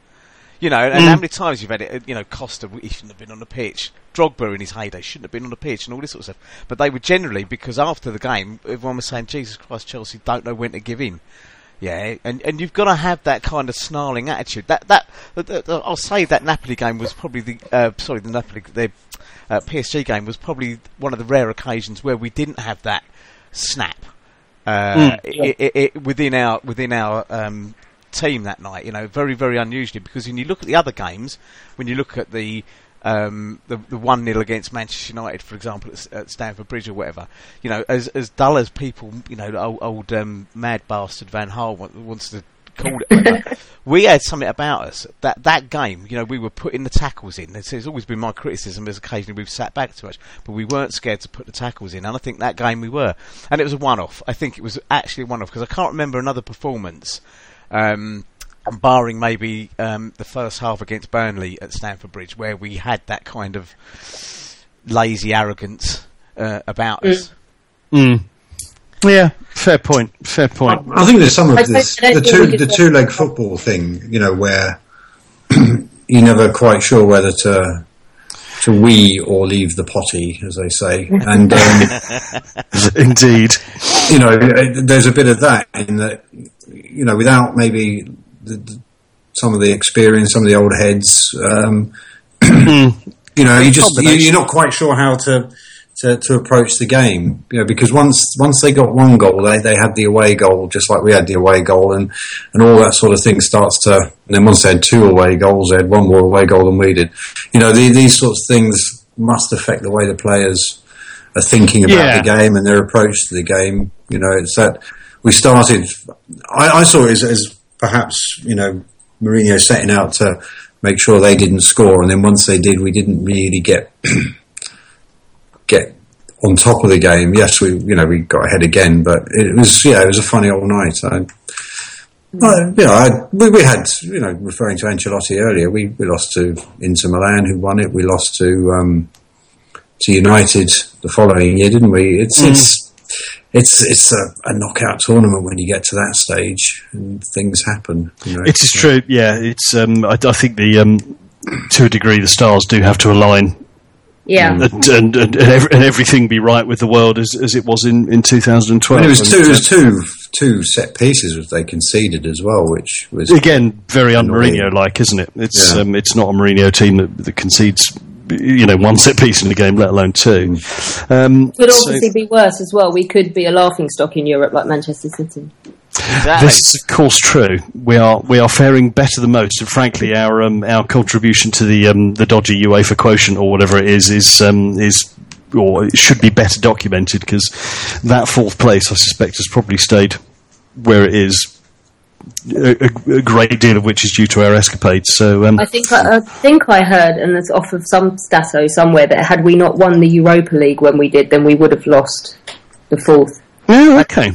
Speaker 3: You know, and how many times you've had it? You know, Costa he shouldn't have been on the pitch. Drogba in his heyday shouldn't have been on the pitch, and all this sort of stuff. But they were generally because after the game, everyone was saying, "Jesus Christ, Chelsea don't know when to give in." Yeah, and and you've got to have that kind of snarling attitude. That that, that- that- I'll say that Napoli game was probably the uh, sorry the Napoli the uh, PSG game was probably one of the rare occasions where we didn't have that snap uh, i i i within our within our um, team that night. You know, very very unusually because when you look at the other games, when you look at the um, the the one 0 against Manchester United, for example, at, at Stamford Bridge or whatever, you know, as as dull as people, you know, old, old um, mad bastard Van wa- wants to call it. we had something about us that that game. You know, we were putting the tackles in. It's, it's always been my criticism. As occasionally we've sat back too much, but we weren't scared to put the tackles in. And I think that game we were, and it was a one-off. I think it was actually a one-off because I can't remember another performance. Um, barring maybe um, the first half against Burnley at Stamford Bridge, where we had that kind of lazy arrogance uh, about us.
Speaker 1: Mm. Yeah, fair point. Fair point.
Speaker 2: I think there's some of
Speaker 4: I
Speaker 2: this the two
Speaker 4: think
Speaker 2: the two leg football thing, you know, where you're never quite sure whether to to wee or leave the potty, as they say, and um,
Speaker 1: Indeed.
Speaker 2: you know, uh, there's a bit of that in that, you know, without maybe the, the, some of the experience, some of the old heads, um, you know, you just you're not quite sure how to, to to approach the game, you know, because once once they got one goal, they they had the away goal, just like we had the away goal, and and all that sort of thing starts to. And then once they had two away goals, they had one more away goal than we did. You know, the, these sorts of things must affect the way the players are thinking about
Speaker 1: Yeah.
Speaker 2: the game and their approach to the game. You know, it's that we started. I, I saw it as, as perhaps you know Mourinho setting out to make sure they didn't score, and then once they did, we didn't really get get on top of the game. Yes, we you know we got ahead again, but it was yeah it was a funny old night. I, I, you know, I, we, we had you know referring to Ancelotti earlier, we, we lost to Inter Milan, who won it. We lost to um, to United the following year, didn't we? It's it's it's it's a, a knockout tournament when you get to that stage and things happen. You know,
Speaker 1: It is true. Yeah, it's. Um, I, I think the um, to a degree the stars do have to align
Speaker 4: Yeah.
Speaker 1: and and, and, and, ev- and everything be right with the world as, as it was in, in 2012.
Speaker 2: And it was
Speaker 1: And,
Speaker 2: two. It was two two set pieces which they conceded as well, which was
Speaker 1: again very un Mourinho like, isn't it? It's
Speaker 2: Yeah.
Speaker 1: um, it's not a Mourinho team that, that concedes you know one set piece in the game, let alone two. Um,
Speaker 4: Could
Speaker 1: so-
Speaker 4: obviously be worse as well. We could be a laughing stock in Europe like Manchester City.
Speaker 3: Exactly.
Speaker 1: This is, of course, true. We are we are faring better than most, and frankly, our um, our contribution to the um, the dodgy UEFA quotient or whatever it is is um, is or it should be better documented because that fourth place, I suspect, has probably stayed where it is. A, a, great deal of which is due to our escapades. So, um,
Speaker 4: I think I, I think I heard, and it's off of some stato somewhere, that had we not won the Europa League when we did, then we would have lost the fourth.
Speaker 1: yeah, okay.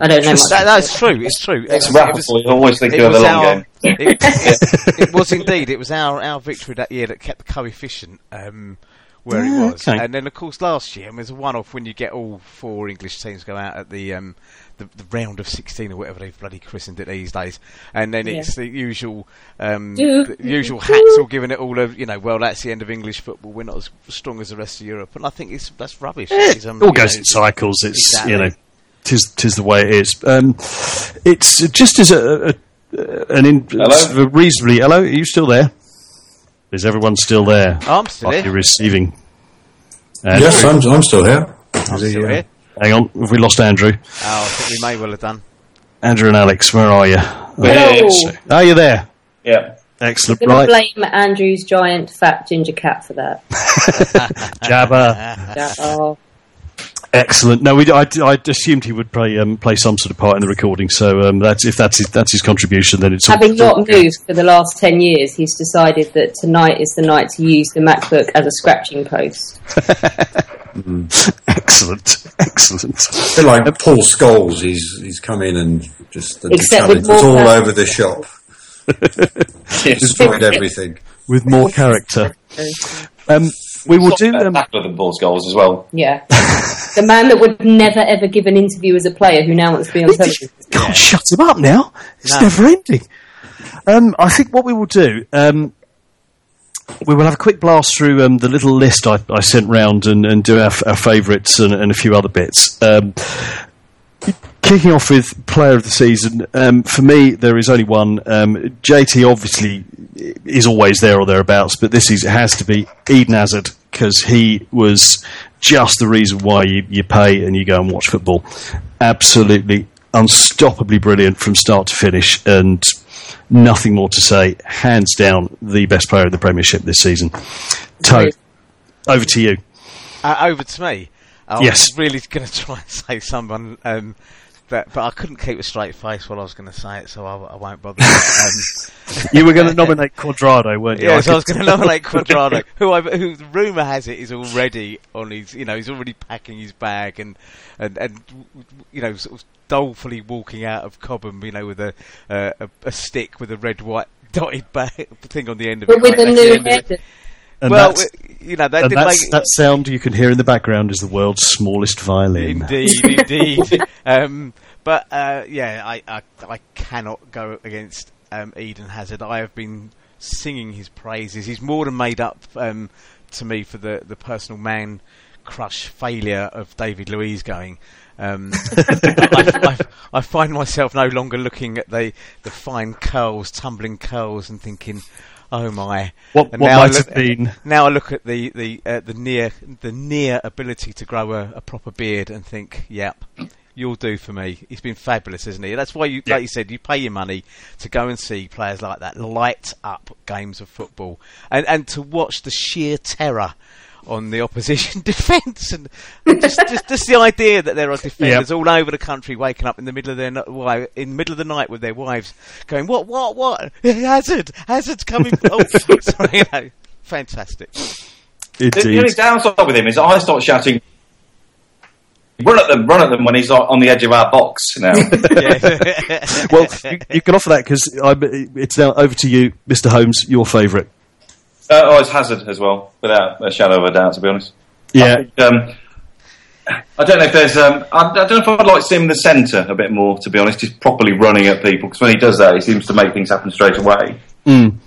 Speaker 4: I don't know much.
Speaker 3: That, that's true. It's true.
Speaker 5: It's
Speaker 3: It
Speaker 5: rapid
Speaker 3: was-
Speaker 5: for you. Always think
Speaker 3: it
Speaker 5: of the long
Speaker 3: our-
Speaker 5: game.
Speaker 3: It, it- it was indeed. It was our, our victory that year that kept the coefficient um, where
Speaker 1: Ah,
Speaker 3: it was.
Speaker 1: okay.
Speaker 3: And then, of course, last year, and there's a one-off when you get all four English teams go out at the um, the, the round of 16 or whatever they've bloody christened it these days. And then it's the usual um, the usual hats all giving it all of, you know, well, that's the end of English football. We're not as strong as the rest of Europe. And I think it's that's rubbish. It's, um,
Speaker 1: all goes
Speaker 3: know,
Speaker 1: in cycles. It's
Speaker 3: exactly.
Speaker 1: you know, tis tis the way it is. Um, it's just as a, a an in,
Speaker 5: Hello?
Speaker 1: sort of a reasonably. Hello, are you still there? Is everyone still there?
Speaker 3: I'm still here.
Speaker 1: you're receiving. And
Speaker 2: yes, I'm, I'm still here.
Speaker 3: I'm still
Speaker 2: uh,
Speaker 3: here.
Speaker 1: Hang on, have we lost Andrew?
Speaker 3: Oh, I think we may well have done.
Speaker 1: Andrew and Alex, where are you?
Speaker 4: Hello.
Speaker 1: Are you there?
Speaker 5: Yeah.
Speaker 1: Excellent.
Speaker 4: I'm going to
Speaker 1: Right,
Speaker 4: blame Andrew's giant fat ginger cat for that.
Speaker 1: Jabba.
Speaker 4: That- oh,
Speaker 1: Excellent. No, we, I, I assumed he would play um, play some sort of part in the recording. So um, that's if that's his, that's his contribution, then it's all-
Speaker 4: Having not moved for the last 10 years, he's decided that tonight is the night to use the MacBook as a scratching post.
Speaker 1: excellent, excellent.
Speaker 2: A bit like Paul Scholes, he's he's come in and just the
Speaker 4: Except
Speaker 2: challenge
Speaker 4: with
Speaker 2: was
Speaker 4: more
Speaker 2: all
Speaker 4: power.
Speaker 2: over the shop, destroyed everything.
Speaker 1: With more character. Um, we will do. Um,
Speaker 5: tackler than Paul Scholes as well.
Speaker 4: Yeah. the man that would never ever give an interview as a player who now wants to be on television.
Speaker 1: God, shut him up now. It's
Speaker 3: No.
Speaker 1: never ending. Um, I think what we will do, um, we will have a quick blast through um, the little list I, I sent round and, and do our, our favourites and, and a few other bits. Um, kicking off with player of the season, um, for me, there is only one. Um, JT obviously is always there or thereabouts, but this it has to be Eden Hazard because he was just the reason why you, you pay and you go and watch football. Absolutely unstoppably brilliant from start to finish, and nothing more to say. Hands down, the best player in the Premiership this season. Toe, over to you.
Speaker 3: Uh, over to me. I
Speaker 1: Yes.
Speaker 3: was really going to try and say someone, um, that, but I couldn't keep a straight face while I was going to say it, so I, I won't bother. um,
Speaker 1: You were going to nominate Cuadrado, weren't you?
Speaker 3: Yes, I
Speaker 1: could-
Speaker 3: was going to nominate Cuadrado, who I, who the rumor has it is already on his, you know, he's already packing his bag and and and you know, sort of dolefully walking out of Cobham, you know, with a uh, a, a stick with a red white dotted bag thing on the end of
Speaker 4: But
Speaker 3: it.
Speaker 4: with
Speaker 3: right?
Speaker 4: a
Speaker 3: the
Speaker 4: new
Speaker 3: end of it.
Speaker 4: head.
Speaker 1: And
Speaker 3: well, you know, that make
Speaker 1: that sound you can hear in the background is the world's smallest violin.
Speaker 3: Indeed, indeed. um, but uh, yeah, I, I I cannot go against um, Eden Hazard. I have been singing his praises. He's more than made up um, to me for the, the personal man crush failure of David Luiz going. Um, I, I, I find myself no longer looking at the the fine curls, tumbling curls, and thinking, "Oh my!"
Speaker 1: What- what
Speaker 3: now I
Speaker 1: might have
Speaker 3: look-
Speaker 1: been.
Speaker 3: Now I look at the the uh, the near the near ability to grow a, a proper beard and think, "Yep, you'll do for me." He's been fabulous, isn't he? That's why you,
Speaker 1: Yeah.
Speaker 3: like you said, you pay your money to go and see players like that light up games of football, and and to watch the sheer terror on the opposition defence, and and just, just just the idea that there are defenders all over the country waking up in the middle of their ni- in the middle of the night with their wives, going, "What, what, what? Hazard, Hazard's coming!" oh, sorry, you know, fantastic.
Speaker 5: The, the only downside with him is I start shouting, "Run at them! Run at them!" when he's on the edge of our box. Now,
Speaker 1: Well, you, you can offer that because it's now over to you, Mr. Holmes, your favourite.
Speaker 5: Uh, oh, it's Hazard as well, without a shadow of a doubt. To be honest,
Speaker 1: Yeah.
Speaker 5: um, I don't know if there's. Um, I, I don't know if I'd like to see him in the centre a bit more. To be honest, he's properly running at people because when he does that, he seems to make things happen straight away.
Speaker 1: Mm.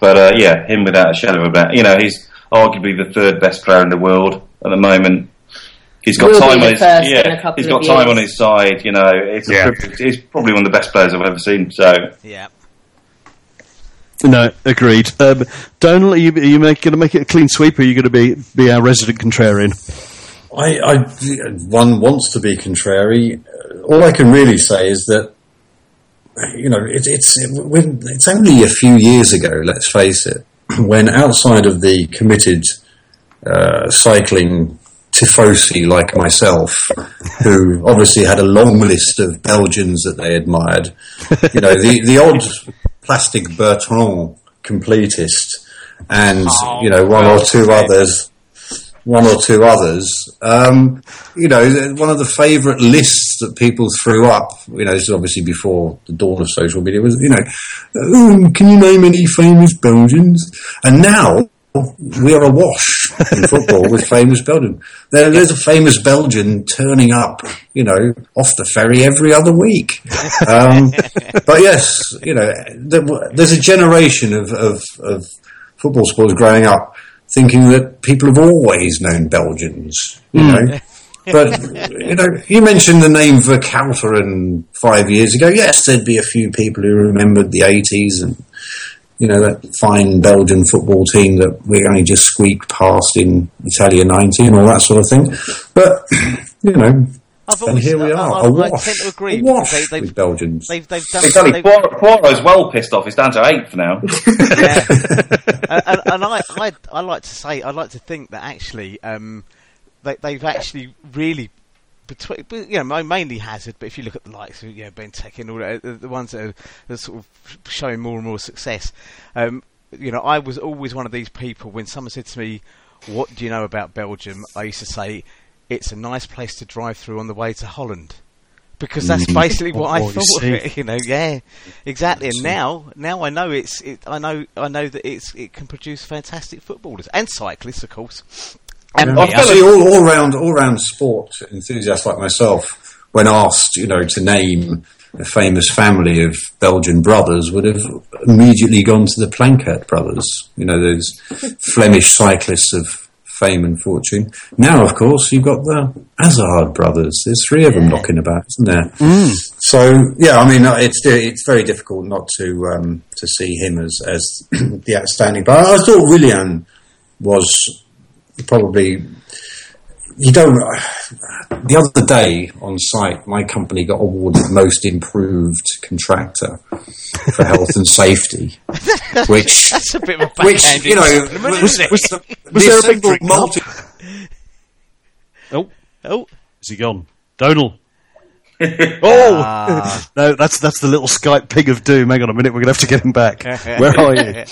Speaker 5: But uh, yeah, him without a shadow of a doubt. You know, he's arguably the third best player in the world at the moment. He's got
Speaker 4: Will
Speaker 5: time on his
Speaker 4: first in a
Speaker 5: yeah.
Speaker 4: couple
Speaker 5: He's
Speaker 4: of
Speaker 5: got time
Speaker 4: years.
Speaker 5: on his side. You know, it's
Speaker 1: Yeah.
Speaker 5: a privilege. He's probably one of the best players I've ever seen. So
Speaker 3: yeah.
Speaker 1: No, agreed. Um, Donal, are you, you going to make it a clean sweep or are you going to be, be our resident contrarian?
Speaker 2: I, I, one wants to be contrary. All I can really say is that, you know, it, it's when, it's only a few years ago. Let's face it, when outside of the committed uh, cycling tifosi like myself, who obviously had a long list of Belgians that they admired, you know, the the odd plastic Bertrand completist, and you know one or two others one or two others. Um, you know, one of the favourite lists that people threw up, you know, this is obviously before the dawn of social media, was, you know, "Oh, can you name any famous Belgians? And now we are awash in football with famous Belgians. There, there's a famous Belgian turning up, you know, off the ferry every other week. Um, but yes, you know, there, there's a generation of, of, of football supporters growing up thinking that people have always known Belgians, you know. But you know, you mentioned the name Vercauteren five years ago. Yes, there'd be a few people who remembered the eighties and you know that fine Belgian football team that we only just squeaked past in Italia '90 and all that sort of thing. But you know,
Speaker 3: I've
Speaker 2: and here we
Speaker 3: I-
Speaker 2: are,
Speaker 3: I,
Speaker 2: a
Speaker 3: I
Speaker 2: wash,
Speaker 3: tend to agree.
Speaker 2: a wash
Speaker 3: they, they've,
Speaker 2: with Belgians.
Speaker 3: they've, they've done.
Speaker 5: Exactly.
Speaker 3: they've-
Speaker 5: Poirot's well pissed off. He's down to eighth now.
Speaker 3: yeah. and, and, and I, I, I like to say, I like to think that actually, um, they've actually really. Between, but, you know, mainly Hazard, but if you look at the likes of you know, Benteke and all that, the, the ones that are, that are sort of showing more and more success, um, you know, I was always one of these people when someone said to me, "What do you know about Belgium?" I used to say, "It's a nice place to drive through on the way to Holland." Because that's basically what I thought of it, you know. Yeah, exactly. And now, now I know it's. It, I know. I know that it's. It can produce fantastic footballers and cyclists, of course. And
Speaker 2: Yeah. I see all, all round all round sport enthusiasts like myself, when asked, you know, to name a famous family of Belgian brothers, would have immediately gone to the Planckaert brothers. You know, those Flemish cyclists of fame and fortune. Now, of course, you've got the Hazard brothers. There's three of them knocking about, isn't there? So, yeah, I mean, uh, it's it's very difficult not to um, to see him as as the outstanding. But I thought Willian was probably you don't the other day on site my company got awarded most improved contractor for health and safety which
Speaker 3: that's a bit of a
Speaker 2: which you know was, was, the,
Speaker 1: was
Speaker 2: the
Speaker 1: there a big drink
Speaker 2: multi-
Speaker 1: Oh,
Speaker 3: oh,
Speaker 1: is he gone? Donal. oh
Speaker 3: Ah.
Speaker 1: no, that's that's the little Skype pig of doom. Hang on a minute, we're going to have to get him back. Where are you?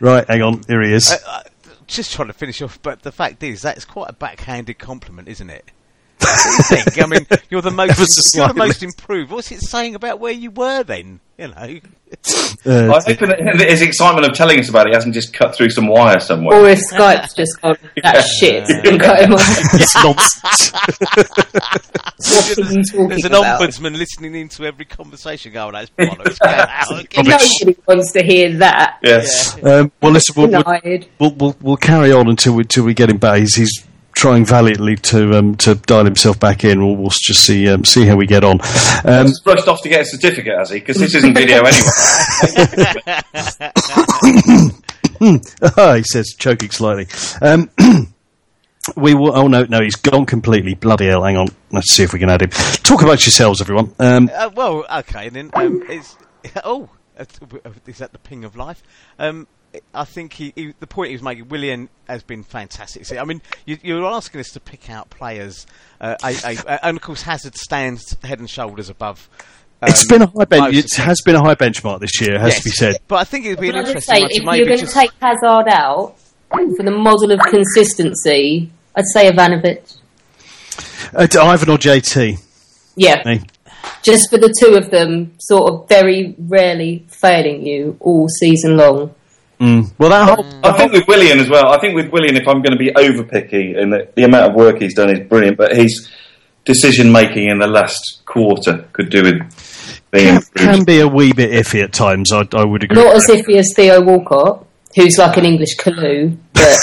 Speaker 1: right, hang on. Here he is.
Speaker 3: uh, just trying to finish off. But the fact is, that's quite a backhanded compliment, isn't it? What do you think? I mean, you're the most you're the most improved. What's it saying about where you were then? You know,
Speaker 1: Uh,
Speaker 5: I hope that his excitement of telling us about it hasn't just cut through some wire somewhere.
Speaker 4: Or if Skype's just gone, that shit, and cut him off.
Speaker 1: it's nonsense.
Speaker 4: What are you talking
Speaker 3: there's an
Speaker 4: about?
Speaker 3: ombudsman listening into every conversation. Going, that's bollocks. Get out. Get
Speaker 4: Nobody wants to hear that.
Speaker 5: Yes.
Speaker 1: um, well, listen, we'll, we'll,
Speaker 4: Denied.
Speaker 1: we'll, we'll, we'll carry on until we, until we get him back. He's, he's trying valiantly to um, to dial himself back in. We'll, we'll just see um, see how we get on. Um,
Speaker 5: He's rushed off to get a certificate, has he? Because this isn't video anyway.
Speaker 1: he says, choking slightly. Um, we will. Oh no, no, he's gone completely. Bloody hell! Hang on. Let's see if we can add him. Talk about yourselves, everyone. Um,
Speaker 3: Uh, well, okay, then um, it's oh, uh, is that the ping of life? Um, I think he, he, the point he was making, Willian has been fantastic. See, I mean, you, you're asking us to pick out players, uh, a, a, and of course Hazard stands head and shoulders above. Um,
Speaker 1: it's been a high bench. It has been a high benchmark this year, has
Speaker 3: Yes.
Speaker 1: to be said.
Speaker 3: But I think it'd be an
Speaker 4: But I
Speaker 3: interesting
Speaker 4: say, if
Speaker 3: maybe
Speaker 4: you're going to take Hazard out for the model of consistency, I'd say Ivanovic.
Speaker 1: Uh, to Ivan or JT?
Speaker 4: Yeah,
Speaker 1: Hey.
Speaker 4: just for the two of them, sort of very rarely failing you all season long.
Speaker 1: Mm. Well, that whole
Speaker 5: I think with Willian as well. I think with Willian, if I'm going to be over picky, and the, the amount of work he's done is brilliant, but his decision making in the last quarter could do with being
Speaker 1: can, can be a wee bit iffy at times. I, I would agree.
Speaker 4: Not as iffy as Theo Walcott, who's like an English Kalou, but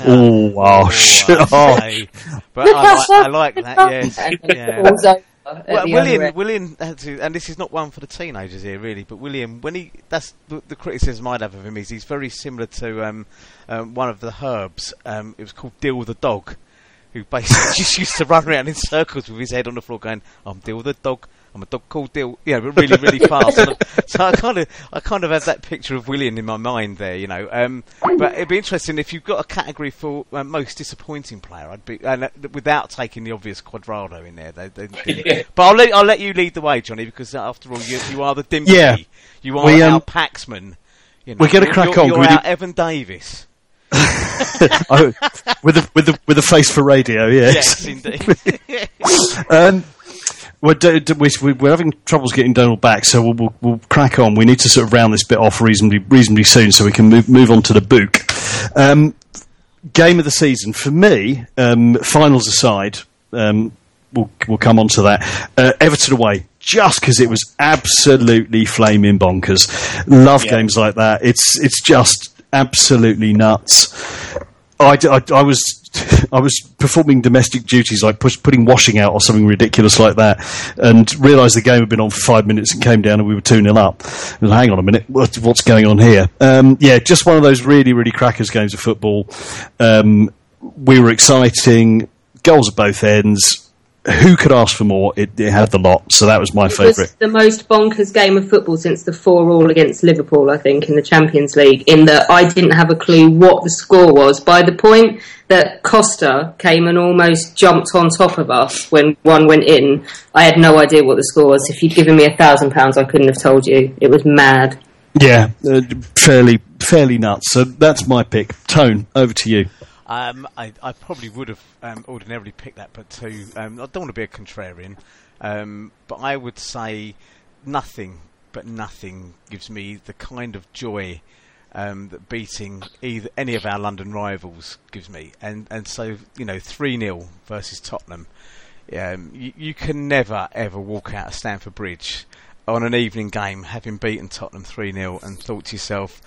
Speaker 1: oh, wow.
Speaker 3: Oh,
Speaker 1: Oh.
Speaker 3: I say. But I, like, I like that. Yes.
Speaker 4: and then
Speaker 3: Yeah.
Speaker 4: it falls over at
Speaker 3: Well, Willian,
Speaker 4: end.
Speaker 3: Willian to, and this is not one for the teenagers here, really. But Willian, when he, that's the, the criticism I'd have of him is he's very similar to um, um, one of the Herbs. Um, it was called Deal with the dog, who basically just used to run around in circles with his head on the floor, going, "I'm Dill the dog." I'm a dog called Dill, yeah, but really, really fast. And I- so I kind of, I kind of have that picture of Willian in my mind there, you know. Um, but it'd be interesting if you've got a category for uh, most disappointing player. I'd be, and uh, without taking the obvious Cuadrado in there. They, they,
Speaker 5: Yeah.
Speaker 3: But I'll let, I'll let you lead the way, Johnny, because uh, after all, you, you are the Dimpy.
Speaker 1: Yeah.
Speaker 3: You are
Speaker 1: We, um,
Speaker 3: our Paxman. You know,
Speaker 1: we're gonna crack
Speaker 3: you're,
Speaker 1: on,
Speaker 3: You're
Speaker 1: can we
Speaker 3: our Evan Davis.
Speaker 1: Oh, with the with the with the face for radio, yes.
Speaker 3: Yes, indeed.
Speaker 1: Um, we're, do, do- we- we're having troubles getting Donald back, so we'll, we'll, we'll crack on. We need to sort of round this bit off reasonably reasonably soon, so we can move move on to the book. Um, game of the season for me. Um, finals aside, um, we'll we'll come on to that. Uh, Everton away, just because it was absolutely flaming bonkers. Love
Speaker 5: Yeah.
Speaker 1: games like that. It's it's just absolutely nuts. I, I- I was I was performing domestic duties like push, putting washing out or something ridiculous like that, and realised the game had been on for five minutes and came down and we were two 0 up. Was, Hang on a minute, what, what's going on here? Um, yeah, just one of those really really crackers games of football. Um, we were exciting, goals at both ends. Who could ask for more? It, it had the lot, so that was my favourite.
Speaker 4: the most bonkers game of football since the four all against Liverpool, I think, in the Champions League. In that I didn't have a clue what the score was by the point that Costa came and almost jumped on top of us when one went in. I had no idea what the score was. If you'd given me a thousand pounds, I couldn't have told you. It was mad.
Speaker 1: Yeah, uh, fairly fairly nuts. So that's my pick. Tone, over to you.
Speaker 3: Um, I, I probably would have um, ordinarily picked that, but two. Um, I don't want to be a contrarian, um, but I would say nothing, but nothing gives me the kind of joy um, that beating either any of our London rivals gives me. And and so you know, three 0 versus Tottenham. Um, you, you can never ever walk out of Stamford Bridge on an evening game having beaten Tottenham three 0 and thought to yourself.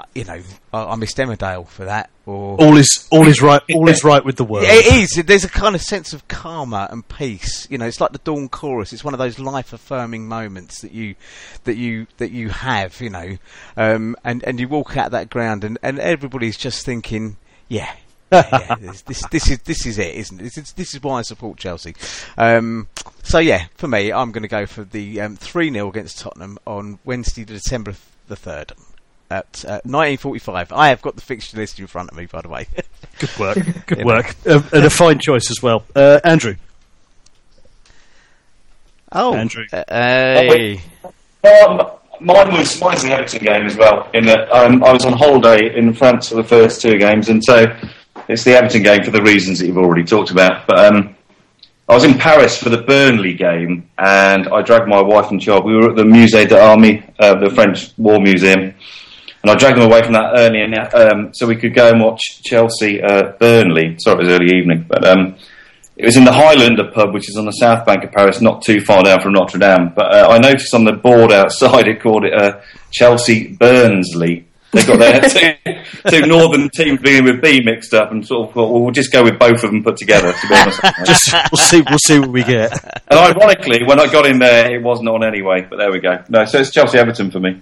Speaker 3: "Uh, You know, I, I missed Emmerdale for that, or
Speaker 1: All is all is right. All is right with the world.
Speaker 3: it is. There's a kind of sense of karma and peace. You know, it's like the dawn chorus. It's one of those life-affirming moments that you that you that you have. You know, um, and and you walk out that ground, and, and everybody's just thinking, yeah. yeah, yeah, this, this this is this is it, isn't it? This is, this is why I support Chelsea. Um, so yeah, for me, I'm going to go for the um, three 0 against Tottenham on Wednesday, December the third at uh, 1945. I have got the fixture list in front of me, by the way.
Speaker 1: Good work. Good work. Uh, and a fine choice as well. Uh, Andrew.
Speaker 3: Oh,
Speaker 1: Andrew.
Speaker 3: Uh, hey.
Speaker 5: Um, mine was mine's the Everton game as well. In that um, I was on holiday in France for the first two games, and so it's the Everton game for the reasons that you've already talked about. But um, I was in Paris for the Burnley game, and I dragged my wife and child. We were at the Musée d'Armée, uh, the French War Museum, and I dragged them away from that early, and, um, so we could go and watch Chelsea uh, Burnley. Sorry, it was early evening, but um, it was in the Highlander pub, which is on the south bank of Paris, not too far down from Notre Dame. But uh, I noticed on the board outside it called it uh, Chelsea Burnsley. They got their two, two northern teams beginning with B mixed up, and sort of thought, well, we'll just go with both of them put together. To be honest,
Speaker 1: Just we'll see. We'll see what we get.
Speaker 5: and ironically, when I got in there, it wasn't on anyway. But there we go. No, so it's Chelsea Everton for me.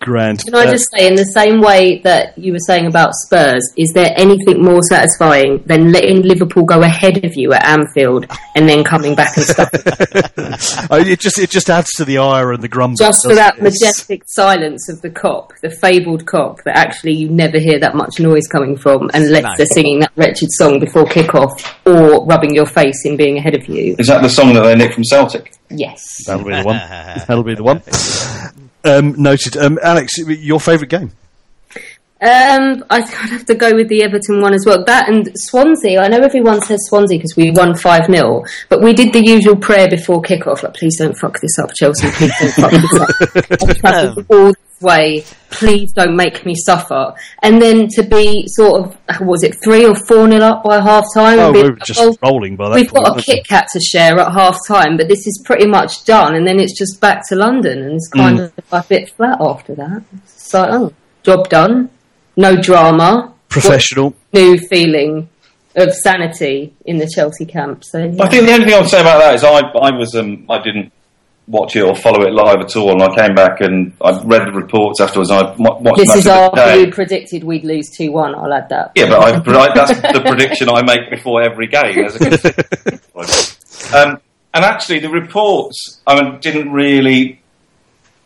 Speaker 1: Grand.
Speaker 4: Can I just say, in the same way that you were saying about Spurs, is there anything more satisfying than letting Liverpool go ahead of you at Anfield and then coming back and stuff
Speaker 1: oh, it just it just adds to the ire and the grumble.
Speaker 4: just for that
Speaker 1: it? It's-
Speaker 4: majestic silence of the Kop, the fabled Kop, that actually you never hear that much noise coming from unless
Speaker 3: No.
Speaker 4: they're singing that wretched song before kick-off or rubbing your face in being ahead of you.
Speaker 5: Is that the song that they nicked from Celtic?
Speaker 4: Yes.
Speaker 1: That'll be the one. That'll be the one. Um, noted. Um, Alex, your favourite game?
Speaker 4: Um, I'd have to go with the Everton one as well. That and Swansea. I know everyone says Swansea because we won 5 0, but we did the usual prayer before kick-off, like, please don't fuck this up, Chelsea. Please don't fuck this up. All this way. Please don't make me suffer. And then to be sort of, was it 3 or 4 nil up by half time?
Speaker 1: Oh, we were
Speaker 4: like,
Speaker 1: just
Speaker 4: "Oh,
Speaker 1: rolling by that
Speaker 4: We've
Speaker 1: point.
Speaker 4: got a Kit Kat to share at half time, but this is pretty much done, and then it's just back to London, and it's kind
Speaker 1: Mm.
Speaker 4: of a bit flat after that. It's like, oh, job done, no drama,
Speaker 1: Professional.
Speaker 4: new feeling of sanity in the Chelsea camp. So yeah.
Speaker 5: I think the only thing I would say about that is I, I was um, I didn't watch it or follow it live at all, and I came back and I read the reports afterwards. I watched
Speaker 4: this is
Speaker 5: of the
Speaker 4: after
Speaker 5: game.
Speaker 4: you predicted we'd lose two one. I'll add that.
Speaker 5: Yeah, but I, I, that's the prediction I make before every game. As a um, and actually, the reports I mean, didn't really.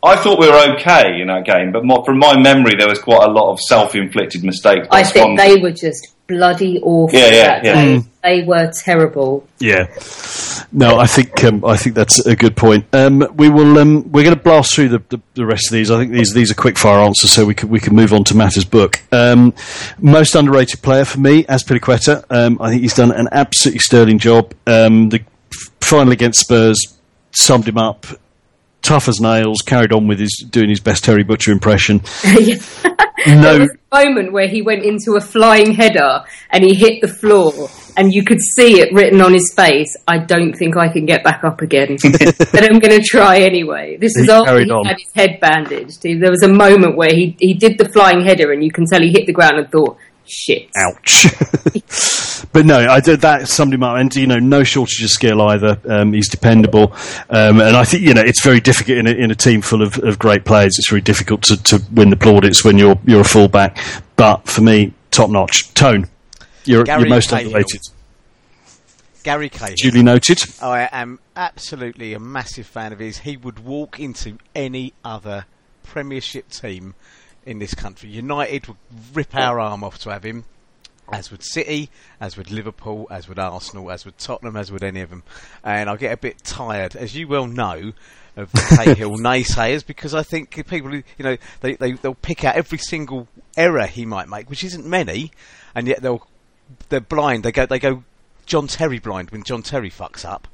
Speaker 5: I thought we were okay in that game, but more, from my memory, there was quite a lot of self-inflicted mistakes.
Speaker 4: I think they were just bloody awful.
Speaker 5: Yeah, yeah,
Speaker 4: that
Speaker 5: yeah.
Speaker 4: day. They were terrible.
Speaker 1: Yeah. No, I think um, I think that's a good point. Um, we will. Um, we're going to blast through the, the, the rest of these. I think these these are quick fire answers, so we can we can move on to Matt's book. Um, most underrated player for me, Azpilicueta. Um, I think he's done an absolutely sterling job. Um, the final against Spurs summed him up. Tough as nails. Carried on with his doing his best Terry Butcher impression.
Speaker 4: There
Speaker 1: No,
Speaker 4: was a moment where he went into a flying header and he hit the floor, and you could see it written on his face. I don't think I can get back up again, but I'm going to try anyway. This is
Speaker 1: He
Speaker 4: after he
Speaker 1: on.
Speaker 4: had his head bandaged. There was a moment where he he did the flying header, and you can tell he hit the ground and thought, "Shit."
Speaker 1: Ouch. but no, I did that Somebody might, and you know, no shortage of skill either. Um, he's dependable, um, and I think you know it's very difficult in a, in a team full of, of great players. It's very difficult to, to win the plaudits when you're you're a fullback. But for me, top notch. Tone, you're,
Speaker 3: Gary
Speaker 1: you're most
Speaker 3: Cahill.
Speaker 1: underrated.
Speaker 3: Gary Cahill.
Speaker 1: Duly noted.
Speaker 3: I am absolutely a massive fan of his. He would walk into any other Premiership team in this country. United would rip our arm off to have him, as would City, as would Liverpool, as would Arsenal, as would Tottenham, as would any of them. And I get a bit tired, as you well know, of the Cahill naysayers because I think people, you know, they, they they'll pick out every single error he might make, which isn't many, and yet they'll they're blind. They go they go John Terry blind when John Terry fucks up.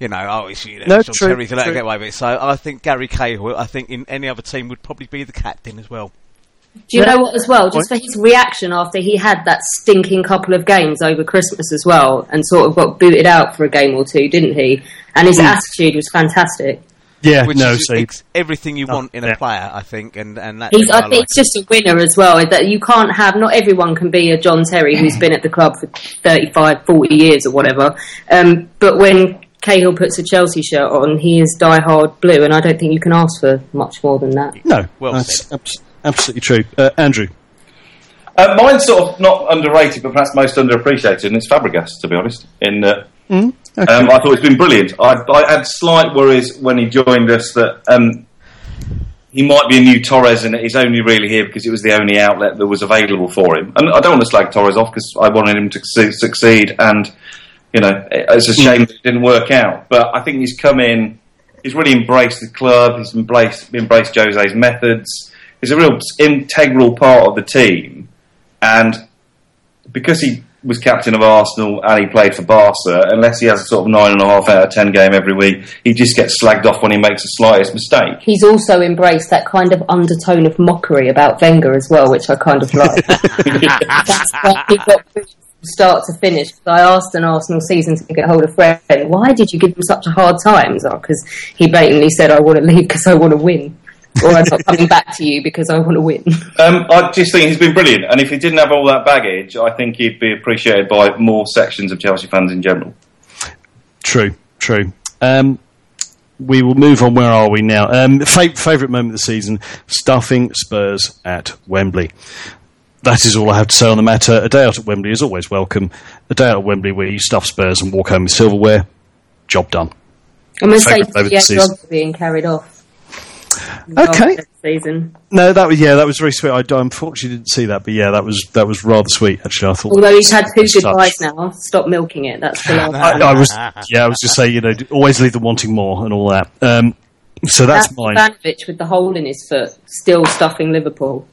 Speaker 3: You know, oh, it's, you know,
Speaker 1: No,
Speaker 3: John
Speaker 1: true,
Speaker 3: Terry can let
Speaker 1: true.
Speaker 3: get away with it. So I think Gary Cahill, I think in any other team would probably be the captain as well.
Speaker 4: Do you know what, as well? Just for his reaction after he had that stinking couple of games over Christmas as well, and sort of got booted out for a game or two, didn't he? And his attitude was fantastic.
Speaker 1: Yeah,
Speaker 3: Which
Speaker 1: no,
Speaker 3: is
Speaker 1: see.
Speaker 3: ex- everything you
Speaker 1: Oh,
Speaker 3: want in a
Speaker 1: yeah.
Speaker 3: player, I think, and and that's
Speaker 4: He's, I
Speaker 3: I
Speaker 4: think
Speaker 3: like.
Speaker 4: it's just a winner as well. That you can't have. Not everyone can be a John Terry who's been at the club for 35, 40 years or whatever. Um, but when Cahill puts a Chelsea shirt on, he is die-hard blue, and I don't think you can ask for much more than that.
Speaker 1: No,
Speaker 3: Well
Speaker 1: that's
Speaker 3: said.
Speaker 1: abs- absolutely true. Uh, Andrew.
Speaker 5: Uh, mine's sort of not underrated, but perhaps most underappreciated, and it's Fabregas, to be honest. In uh, um, I thought it's been brilliant. I, I had slight worries when he joined us that um, he might be a new Torres, and he's only really here because it was the only outlet that was available for him. And I don't want to slag Torres off because I wanted him to su- succeed, and you know it's a shame that it didn't work out. But I think he's come in. He's really embraced the club. He's embraced embraced Jose's methods. He's a real integral part of the team, and because he was captain of Arsenal and he played for Barca, unless he has a sort of nine and a half out of ten game every week, he just gets slagged off when he makes the slightest mistake.
Speaker 4: He's also embraced that kind of undertone of mockery about Wenger as well, which I kind of like. That's why he got from start to finish. I asked an Arsenal season to get hold of Fred, why did you give him such a hard time? Because he blatantly said, I want to leave because I want to win. or I'm not coming back to you because I want to win.
Speaker 5: Um, I just think he's been brilliant, and if he didn't have all that baggage, I think he'd be appreciated by more sections of Chelsea fans in general.
Speaker 1: True, true. Um, we will move on. Where are we now? Um, fa- favourite moment of the season: stuffing Spurs at Wembley. That is all I have to say on the matter. A day out at Wembley is always welcome. A day out at Wembley where you stuff Spurs and walk home with silverware. Job done.
Speaker 4: I'm going to say
Speaker 1: Favourite moment of the
Speaker 4: yeah,
Speaker 1: season.
Speaker 4: dogs are being carried off.
Speaker 1: Okay.
Speaker 4: Season.
Speaker 1: No, that was yeah, that was very sweet. I I unfortunately didn't see that, but yeah, that was that was rather sweet. Actually, I thought.
Speaker 4: Although he's had two goodbyes now, stop milking it. That's the last
Speaker 1: I. I was yeah, I was just saying, you know, always leave them wanting more and all that. Um, so that's,
Speaker 4: That's
Speaker 1: mine.
Speaker 4: Ivanovic with the hole in his foot, still stuffing Liverpool.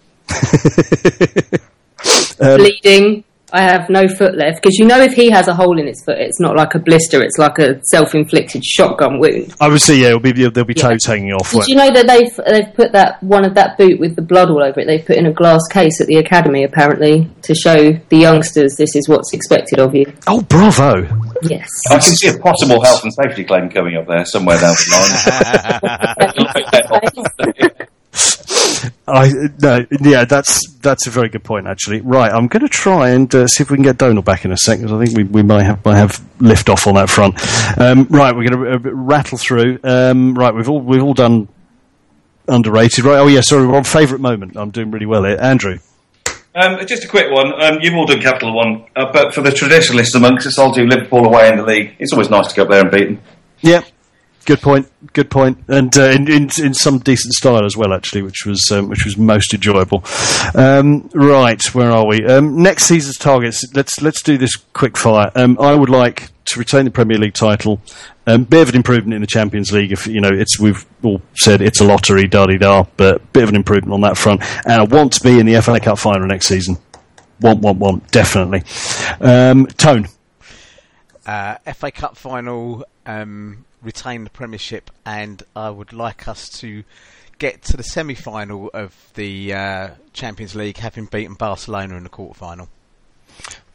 Speaker 1: Um,
Speaker 4: Bleeding. I have no foot left because you know if he has a hole in his foot, it's not like a blister; it's like a self-inflicted shotgun wound.
Speaker 1: Obviously, yeah, it'll be there'll be
Speaker 4: Yeah.
Speaker 1: toes hanging off.
Speaker 4: Did you know that they've they've put that one of that boot with the blood all over it? They've put in a glass case at the academy apparently to show the youngsters this is what's expected of you.
Speaker 1: Oh, bravo!
Speaker 4: Yes.
Speaker 5: I can see a possible health and safety claim coming up there somewhere down the line.
Speaker 1: I no, yeah, that's that's a very good point actually. Right, I'm going to try and uh, see if we can get Donal back in a second. I think we, we might have might have lift off on that front. Um, right, we're going to uh, rattle through. Um, right, we've all we've all done underrated. Right, oh yeah, sorry, we're on favourite moment. I'm doing really well here, Andrew.
Speaker 5: Um, just a quick one. Um, you've all done Capital One, uh, but for the traditionalists amongst us, I'll do Liverpool away in the league. It's always nice to go up there and beat them.
Speaker 1: Yeah, good point. Good point, and uh, in, in in some decent style as well, actually, which was um, which was most enjoyable. Um, right, where are we? Um, next season's targets. Let's let's do this quick fire. Um, I would like to retain the Premier League title. Um, bit of an improvement in the Champions League. If you know, it's we've all said it's a lottery, da di da, but bit of an improvement on that front. And I want to be in the FA Cup final next season. Want, want, want, definitely. Um, Tone.
Speaker 3: uh, FA Cup final, um, retain the Premiership, and I would like us to get to the semi-final of the uh, Champions League, having beaten Barcelona in the quarter-final.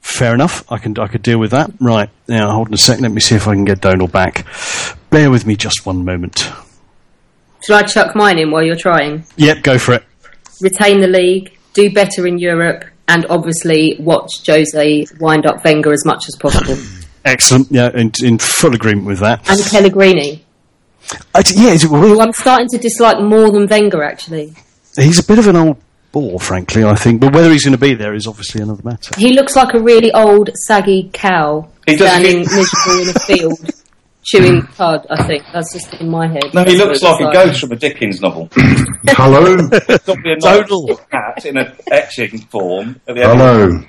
Speaker 1: Fair enough. I can I could deal with that. Right now, hold on a second. Let me see if I can get Donal back. Bear with me just one moment.
Speaker 4: Should I chuck mine in while you're trying?
Speaker 1: Yep, go for it.
Speaker 4: Retain the league, do better in Europe, and obviously watch Jose wind up Wenger as much as possible.
Speaker 1: Excellent. Yeah, in, in full agreement with that.
Speaker 4: and Pellegrini,
Speaker 1: I d yeah, he's,
Speaker 4: who I'm starting to dislike more than Wenger actually.
Speaker 1: he's a bit of an old bore, frankly. I think, but whether he's going to be there is obviously another matter.
Speaker 4: He looks like a really old, saggy cow
Speaker 5: He does-
Speaker 4: standing miserable in a field, chewing cud. I think that's just in my head.
Speaker 5: No, he
Speaker 4: That's
Speaker 5: looks like a
Speaker 4: it's
Speaker 5: ghost from a Dickens novel.
Speaker 2: Hello,
Speaker 5: It's got to be a nice
Speaker 1: Total.
Speaker 5: cat in an etching form. At the end.
Speaker 2: hello.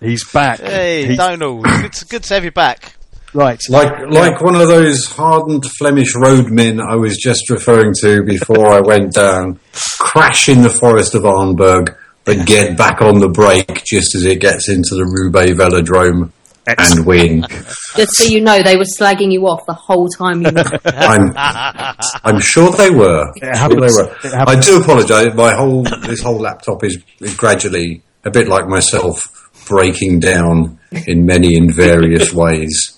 Speaker 1: He's back.
Speaker 3: Hey,
Speaker 1: He's-
Speaker 3: Donald, good to, good to have you back.
Speaker 1: right.
Speaker 2: Like like one of those hardened Flemish roadmen I was just referring to before I went down. Crash in the forest of Arenberg, but get back on the brake just as it gets into the Roubaix Velodrome and win.
Speaker 4: Just so you know, they were slagging you off the whole time you were.
Speaker 2: I'm, I'm sure they were.
Speaker 1: It
Speaker 2: Sure they were. I do apologise. My whole this whole laptop is, is gradually a bit like myself breaking down in many and various ways.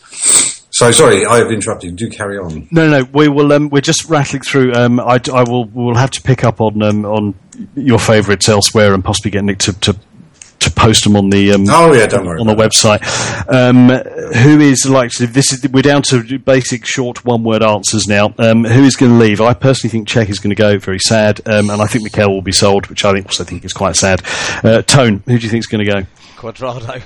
Speaker 2: So sorry, I have interrupted. Do carry on.
Speaker 1: No, no, we will. Um, we're just rattling through. Um, I, I will. We'll have to pick up on um, on your favourites elsewhere, and possibly get Nick to to, to post them on the um,
Speaker 2: Oh yeah, don't worry.
Speaker 1: on the
Speaker 2: about
Speaker 1: website. Um, who is like this? Is we're down to basic short one word answers now. Um, who is going to leave? I personally think Cech is going to go. Very sad, um, and I think Mikel will be sold, which I think also think is quite sad. Uh, Tone, who do you think is going to go?
Speaker 3: Cuadrado.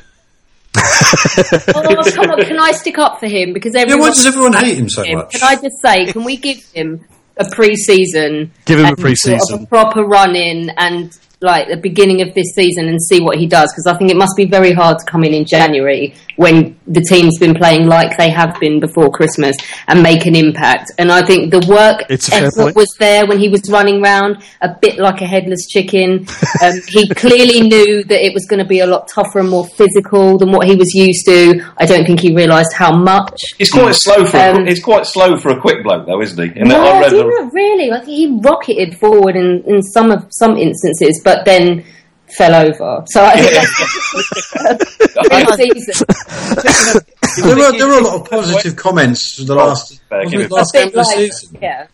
Speaker 4: oh, come on, can I stick up for him? Because
Speaker 2: it. Yeah,
Speaker 4: everyone
Speaker 2: why does everyone hate him so
Speaker 4: him.
Speaker 2: much?
Speaker 4: Can I just say, can we give him a pre-season?
Speaker 1: Give him a
Speaker 4: and sort of
Speaker 1: pre-season.
Speaker 4: a proper run in, and like the beginning of this season, and see what he does. Because I think it must be very hard to come in in January when the team's been playing like they have been before Christmas and make an impact. And I think the work
Speaker 1: It's a fair
Speaker 4: effort was there when he was running round, a bit like a headless chicken. Um, he clearly knew that it was going to be a lot tougher and more physical than what he was used to. I don't think he realised how much.
Speaker 5: He's quite slow for.
Speaker 4: Um,
Speaker 5: a, he's quite slow for a quick bloke, though, isn't he? In
Speaker 4: No,
Speaker 5: I read the...
Speaker 4: not really. I think he rocketed forward in, in some of some instances, but then fell over. So I think that's season.
Speaker 2: There were there were a lot of positive comments for the last
Speaker 5: Fair,
Speaker 2: wasn't
Speaker 5: give
Speaker 2: it
Speaker 5: it-
Speaker 2: last game of the season.
Speaker 4: yeah.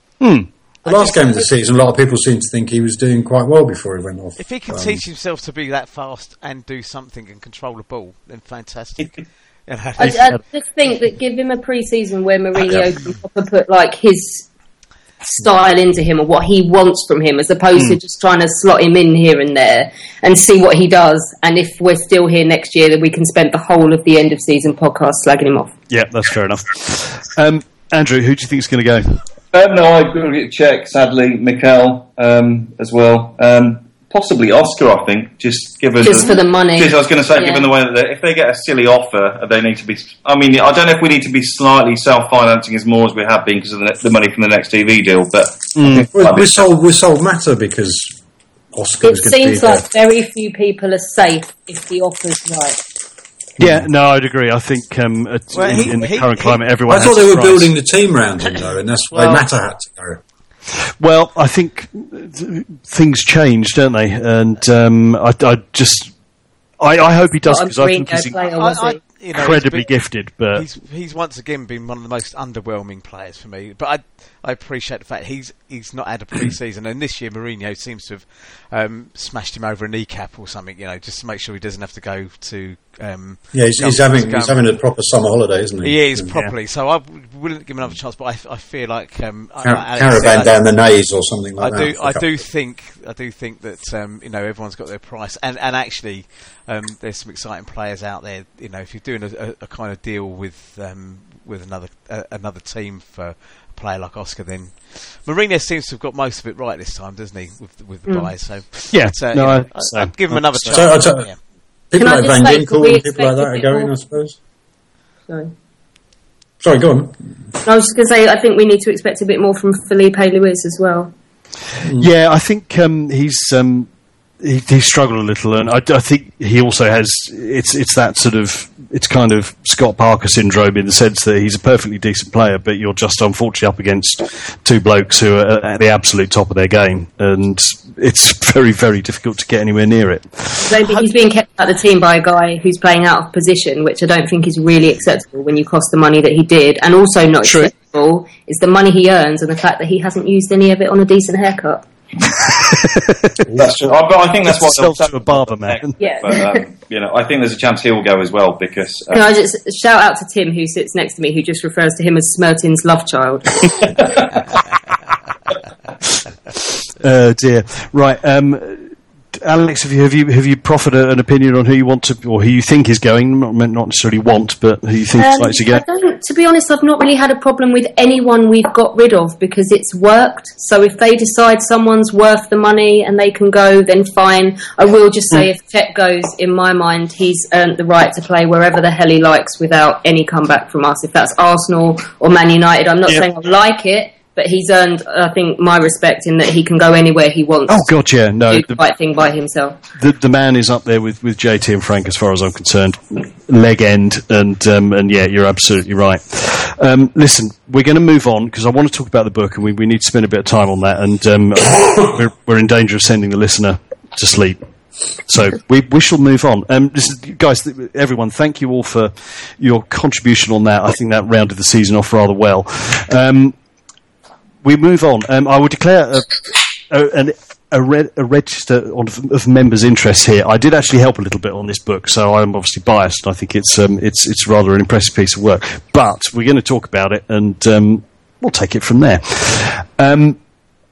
Speaker 2: The last game of the season, a lot of people seemed to think he was doing quite well before he went off.
Speaker 3: If he can
Speaker 2: Um,
Speaker 3: teach himself to be that fast and do something and control the ball, then fantastic.
Speaker 4: I, I just think that give him a pre-season where Mourinho can proper put like his style into him or what he wants from him, as opposed
Speaker 1: Hmm.
Speaker 4: to just trying to slot him in here and there and see what he does. And if we're still here next year, then we can spend the whole of the end of season podcast slagging him off.
Speaker 1: Yeah, that's fair enough. Um, Andrew, who do you think is going to go?
Speaker 5: Um, no, I agree with Cech, sadly, Mikel um, as well. Um, possibly Oscar, I think, just given
Speaker 4: Just for the money.
Speaker 5: Just, I was going to say,
Speaker 4: Yeah.
Speaker 5: given the way that they, if they get a silly offer, they need to be. I mean, I don't know if we need to be slightly self-financing as more as we have been because of the, the money from the next TV deal, but I think
Speaker 2: we,
Speaker 5: might be-
Speaker 2: we sold we sold Mata because Oscar
Speaker 4: It
Speaker 2: was going to be
Speaker 4: seems
Speaker 2: there.
Speaker 4: like very few people are safe if the offer's right.
Speaker 1: Yeah, no, I'd agree. I think um,
Speaker 3: Well,
Speaker 1: in,
Speaker 3: he-
Speaker 1: in the
Speaker 3: he-
Speaker 1: current
Speaker 3: he-
Speaker 1: climate, everyone.
Speaker 2: I
Speaker 1: has
Speaker 2: thought they were
Speaker 1: price.
Speaker 2: building the team around him though, and that's why
Speaker 3: Well-
Speaker 2: Mata had to go.
Speaker 1: Well, I think th- things change, don't they? And um, I, I just, I, I hope he does
Speaker 4: Not a
Speaker 1: because I think he's
Speaker 4: player, was
Speaker 3: I,
Speaker 4: he?
Speaker 3: I, you know,
Speaker 1: incredibly
Speaker 3: he's been-
Speaker 1: gifted. But
Speaker 3: He's he's once again been one of the most underwhelming players for me. But I I appreciate the fact he's he's not had a pre-season, and this year Mourinho seems to have um, smashed him over a kneecap or something. You know, just to make sure he doesn't have to go to. Um,
Speaker 2: Yeah, he's, he's having he's having a proper summer holiday, isn't he?
Speaker 3: He is
Speaker 2: Yeah.
Speaker 3: properly. So I wouldn't give him another chance, but I, I feel like um, I-
Speaker 2: Car-
Speaker 3: like Alex
Speaker 2: caravan
Speaker 3: I-
Speaker 2: down the nays or something like
Speaker 3: I
Speaker 2: that.
Speaker 3: do.
Speaker 2: for a
Speaker 3: I
Speaker 2: couple-
Speaker 3: do think. I do think that um, you know everyone's got their price, and and actually, um, there's some exciting players out there. You know, if you're doing a, a, a kind of deal with um, with another uh, another team for a player like Oscar, then Mourinho seems to have got most of it right this time, doesn't he? With with the buys, so
Speaker 1: Yeah,
Speaker 3: but, uh,
Speaker 1: no,
Speaker 3: you know,
Speaker 1: I-
Speaker 3: I,
Speaker 1: so-
Speaker 3: I'd give him another
Speaker 1: so-
Speaker 3: chance.
Speaker 2: so-
Speaker 3: yeah.
Speaker 2: People
Speaker 4: Can
Speaker 2: like Van
Speaker 4: say,
Speaker 2: Ginkel and people like that are going,
Speaker 4: more?
Speaker 2: I suppose.
Speaker 4: Sorry.
Speaker 2: Sorry, go on.
Speaker 4: I was just going to say, I think we need to expect a bit more from Filipe Luis as well.
Speaker 1: yeah, I think um, he's um, he, he struggled a little, and I, I think he also has it's it's that sort of it's kind of Scott Parker syndrome in the sense that he's a perfectly decent player, but you're just unfortunately up against two blokes who are at the absolute top of their game, and it's very very difficult to get anywhere near it.
Speaker 4: So he's being kept out of the team by a guy who's playing out of position, which I don't think is really acceptable when you cost the money that he did. And also not
Speaker 1: True.
Speaker 4: acceptable is the money he earns and the fact that he hasn't used any of it on a decent haircut.
Speaker 5: That's true. I, but I think that's what
Speaker 1: Sells to a barber man.
Speaker 4: Yeah.
Speaker 5: But um, you know, I think there's a chance he'll go as well because uh,
Speaker 4: Can I just shout out to Tim, who sits next to me, who just refers to him as Smertin's love child?
Speaker 1: Oh dear. Right. Um, Alex, have you have you have you proffered a, an opinion on who you want to or who you think is going? Not, not necessarily want, but who you think is
Speaker 4: Um,
Speaker 1: likely to go.
Speaker 4: To be honest, I've not really had a problem with anyone we've got rid of because it's worked. So if they decide someone's worth the money and they can go, then fine. I will just say if Chet goes, in my mind, he's earned the right to play wherever the hell he likes without any comeback from us. If that's Arsenal or Man United, I'm not
Speaker 1: Yeah.
Speaker 4: saying I like it, but he's earned, I think, my respect in that he can go anywhere he wants.
Speaker 1: Oh God, yeah, no,
Speaker 4: do the
Speaker 1: the,
Speaker 4: right thing by himself.
Speaker 1: the the man is up there with, with JT and Frank as far as I'm concerned. Leg end, and um, and yeah, you're absolutely right. Um, listen, we're going to move on because I want to talk about the book, and we, we need to spend a bit of time on that. And um, we're we're in danger of sending the listener to sleep. So we we shall move on. Um, guys, everyone, thank you all for your contribution on that. I think that rounded the season off rather well. Um, we move on. Um, I will declare a, a, an, a, re- a register on, of members' interests here. I did actually help a little bit on this book, so I'm obviously biased. I think it's um, it's it's rather an impressive piece of work. But we're going to talk about it, and um, we'll take it from there. Um,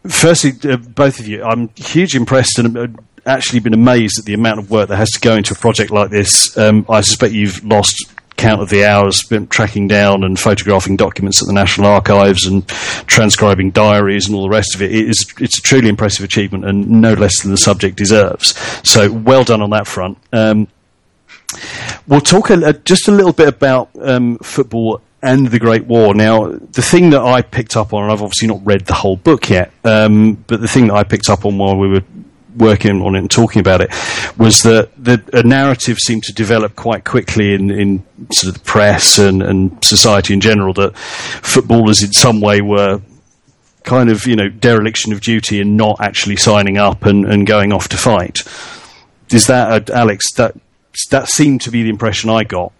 Speaker 1: firstly, uh, both of you, I'm hugely impressed and uh, actually been amazed at the amount of work that has to go into a project like this. Um, I suspect you've lost count of the hours spent tracking down and photographing documents at the National Archives and transcribing diaries and all the rest of it. It is, it's a truly impressive achievement and no less than the subject deserves. So well done on that front. Um, We'll talk a, a, just a little bit about um, football and the Great War. Now, the thing that I picked up on, and I've obviously not read the whole book yet, um, but the thing that I picked up on while we were working on it and talking about it was that the a narrative seemed to develop quite quickly in, in sort of the press and, and society in general that footballers in some way were kind of you know dereliction of duty and not actually signing up and, and going off to fight. Is that uh, Alex? That that seemed to be the impression I got.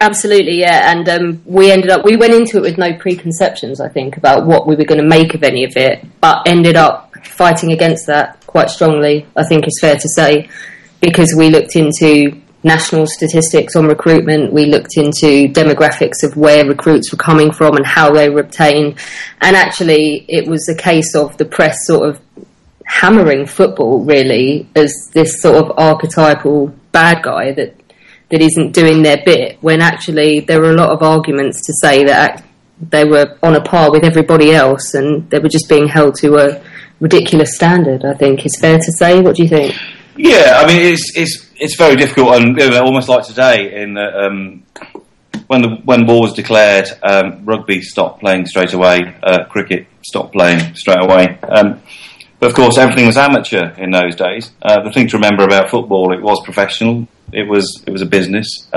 Speaker 4: Absolutely, yeah. And um, we ended up, we went into it with no preconceptions, I think, about what we were going to make of any of it, but ended up fighting against that quite strongly, I think is fair to say, because we looked into national statistics on recruitment, we looked into demographics of where recruits were coming from and how they were obtained. And actually, it was a case of the press sort of hammering football, really, as this sort of archetypal bad guy that that isn't doing their bit when actually there were a lot of arguments to say that they were on a par with everybody else and they were just being held to a ridiculous standard I think is fair to say what do you think
Speaker 5: Yeah, I mean it's it's it's very difficult and you know, almost like today in that um, when the when war was declared, um, rugby stopped playing straight away, uh, cricket stopped playing straight away. Um, but of course, everything was amateur in those days. Uh, the thing to remember about football, it was professional. It was it was a business.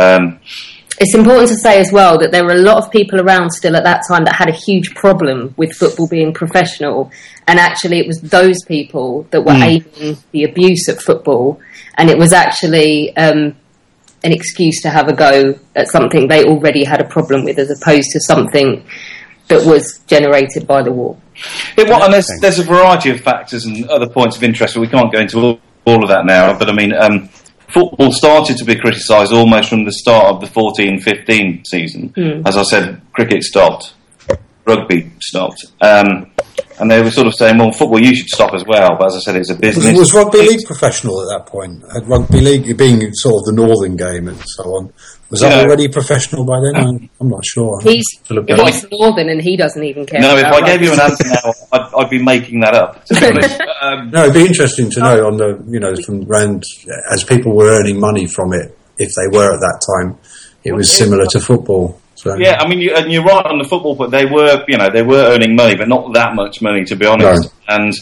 Speaker 4: It's important to say as well that there were a lot of people around still at that time that had a huge problem with football being professional and actually it was those people that were aiming the abuse at football and it was actually um, an excuse to have a go at something they already had a problem with as opposed to something that was generated by the war.
Speaker 5: It, well, and there's, there's a variety of factors and other points of interest, but we can't go into all, all of that now. But I mean, um, football started to be criticised almost from the start of the 14-15 season. As I said, cricket stopped, rugby stopped, um, and they were sort of saying, "Well, football, you should stop as well." But as I said, it's a
Speaker 2: Was,
Speaker 5: business.
Speaker 2: was rugby league professional at that point? Had rugby league being sort of the northern game and so on? Was that
Speaker 5: Yeah.
Speaker 2: already professional by then? I'm, I'm not sure.
Speaker 4: He's,
Speaker 2: Philip
Speaker 5: If I-
Speaker 4: he's northern and he doesn't even care.
Speaker 5: No, if I gave you an answer now, I'd, I'd be making that up. To be honest. um,
Speaker 2: No, it'd be interesting to know on the you know from round as people were earning money from it, if they were at that time, it was similar to football. So
Speaker 5: Yeah, I mean, you, and you're right on the football, but they were, you know, they were earning money, but not that much money, to be honest. And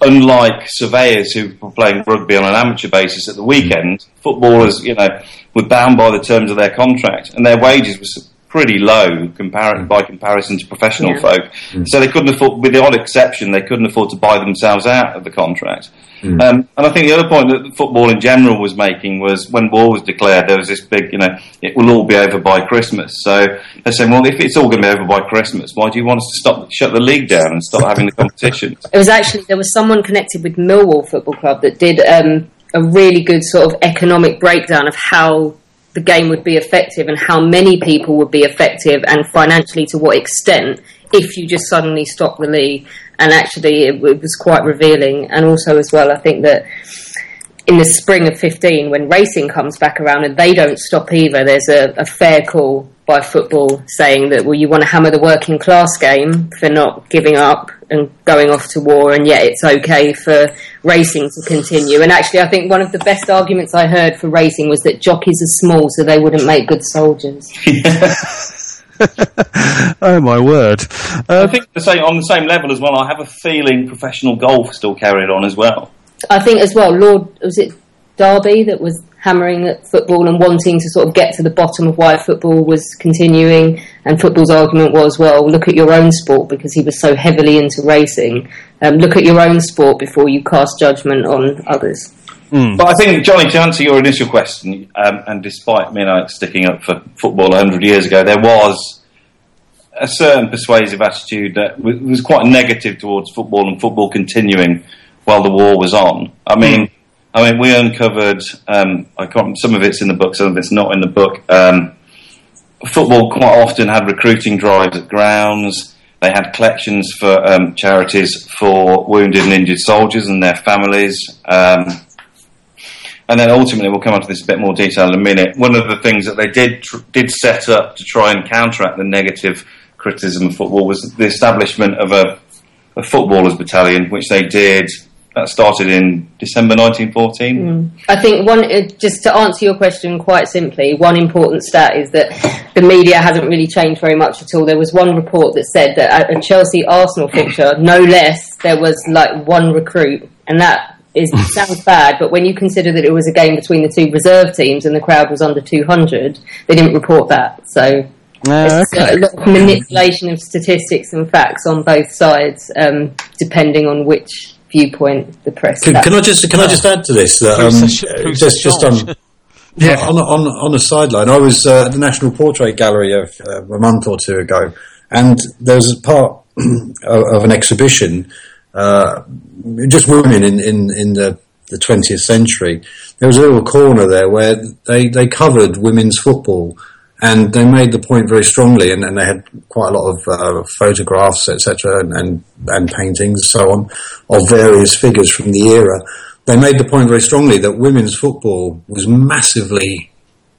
Speaker 5: unlike surveyors who were playing rugby on an amateur basis at the weekend, footballers, you know, were bound by the terms of their contract, and their wages were pretty low compar- by comparison to professional
Speaker 4: Yeah.
Speaker 5: folk. So they couldn't afford, with the odd exception, they couldn't afford to buy themselves out of the contract. Um, and I think the other point that football in general was making was when war was declared, there was this big, you know, it will all be over by Christmas. So they're saying, well, if it's all going to be over by Christmas, why do you want us to stop, shut the league down and stop having the competition?
Speaker 4: It was actually there was someone connected with Millwall Football Club that did um, a really good sort of economic breakdown of how the game would be effective and how many people would be effective and financially to what extent if you just suddenly stop the league. And actually, it, it was quite revealing. And also, as well, I think that in the spring of 15, when racing comes back around and they don't stop either, there's a, a fair call by football saying that, well, you want to hammer the working class game for not giving up and going off to war, and yet it's okay for racing to continue. And actually, I think one of the best arguments I heard for racing was that jockeys are small, so they wouldn't make good soldiers.
Speaker 1: oh my word!
Speaker 5: Uh, I think the same on the same level as well. I have a feeling professional golf still carried on as well.
Speaker 4: I think as well, Lord was it Derby that was hammering at football and wanting to sort of get to the bottom of why football was continuing. And football's argument was, well, look at your own sport because he was so heavily into racing. Um, look at your own sport before you cast judgment on others.
Speaker 5: Mm. But I think, Johnny, to answer your initial question, um, and despite me like, sticking up for football 100 years ago, there was a certain persuasive attitude that was quite negative towards football and football continuing while the war was on. I mean, mm. I mean, we uncovered. Um, I can't. Some of it's in the book, some of it's not in the book. Um, football quite often had recruiting drives at grounds. They had collections for um, charities for wounded and injured soldiers and their families. Um, and then ultimately, we'll come on to this a bit more detail in a minute. One of the things that they did tr- did set up to try and counteract the negative criticism of football was the establishment of a, a footballers battalion, which they did that started in December 1914. Mm.
Speaker 4: I think one, uh, just to answer your question quite simply, one important stat is that the media hasn't really changed very much at all. There was one report that said that at a Chelsea Arsenal fixture, no less, there was like one recruit, and that is sounds bad, but when you consider that it was a game between the two reserve teams and the crowd was under 200, they didn't report that. So uh, okay. a lot of manipulation of statistics and facts on both sides, um, depending on which viewpoint the press.
Speaker 2: Can, can I just can I just add to this that um, just just on. Yeah, on, on on a sideline, I was uh, at the National Portrait Gallery of, uh, a month or two ago, and there was a part of, of, an exhibition, uh, just women in, in, in the the 20th century. There was a little corner there where they, they covered women's football and they made the point very strongly, and, and they had quite a lot of uh, photographs, etc., and, and, and paintings, so on, of various figures from the era. They made the point very strongly that women's football was massively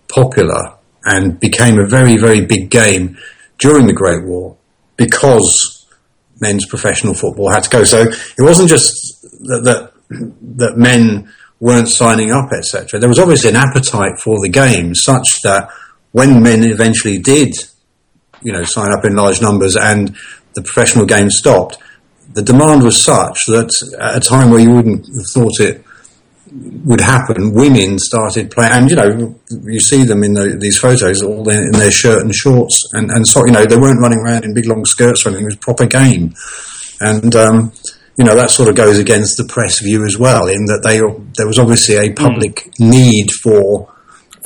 Speaker 2: popular and became a very, very big game during the Great War because men's professional football had to go. So it wasn't just that that, that men weren't signing up, etc. There was obviously an appetite for the game, such that when men eventually did, you know, sign up in large numbers and the professional game stopped, the demand was such that at a time where you wouldn't have thought it would happen, women started playing, and you know, you see them in the, these photos, all in, in, their shirt and shorts, and, and so you know, they weren't running around in big long skirts or anything. It was proper game, and um, you know that sort of goes against the press view as well, in that they there was obviously a public mm. need for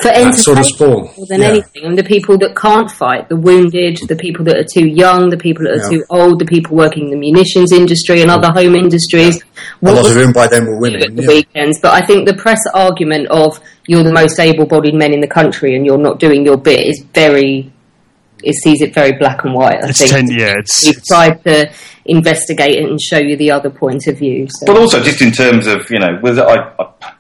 Speaker 4: for entertainment sort of sport. more than yeah. anything. And the people that can't fight, the wounded, the people that are too young, the people that are yeah. too old, the people working in the munitions industry and other home industries.
Speaker 2: Yeah. A lot of them by then were women.
Speaker 4: At the weekends, but I think the press argument of you're the most able-bodied men in the country and you're not doing your bit is very. It sees it very black and white. I
Speaker 1: it's
Speaker 4: think
Speaker 1: ten, yeah, it's,
Speaker 4: we've it's, tried to investigate it and show you the other point of view.
Speaker 5: So. But also, just in terms of you know, with I, I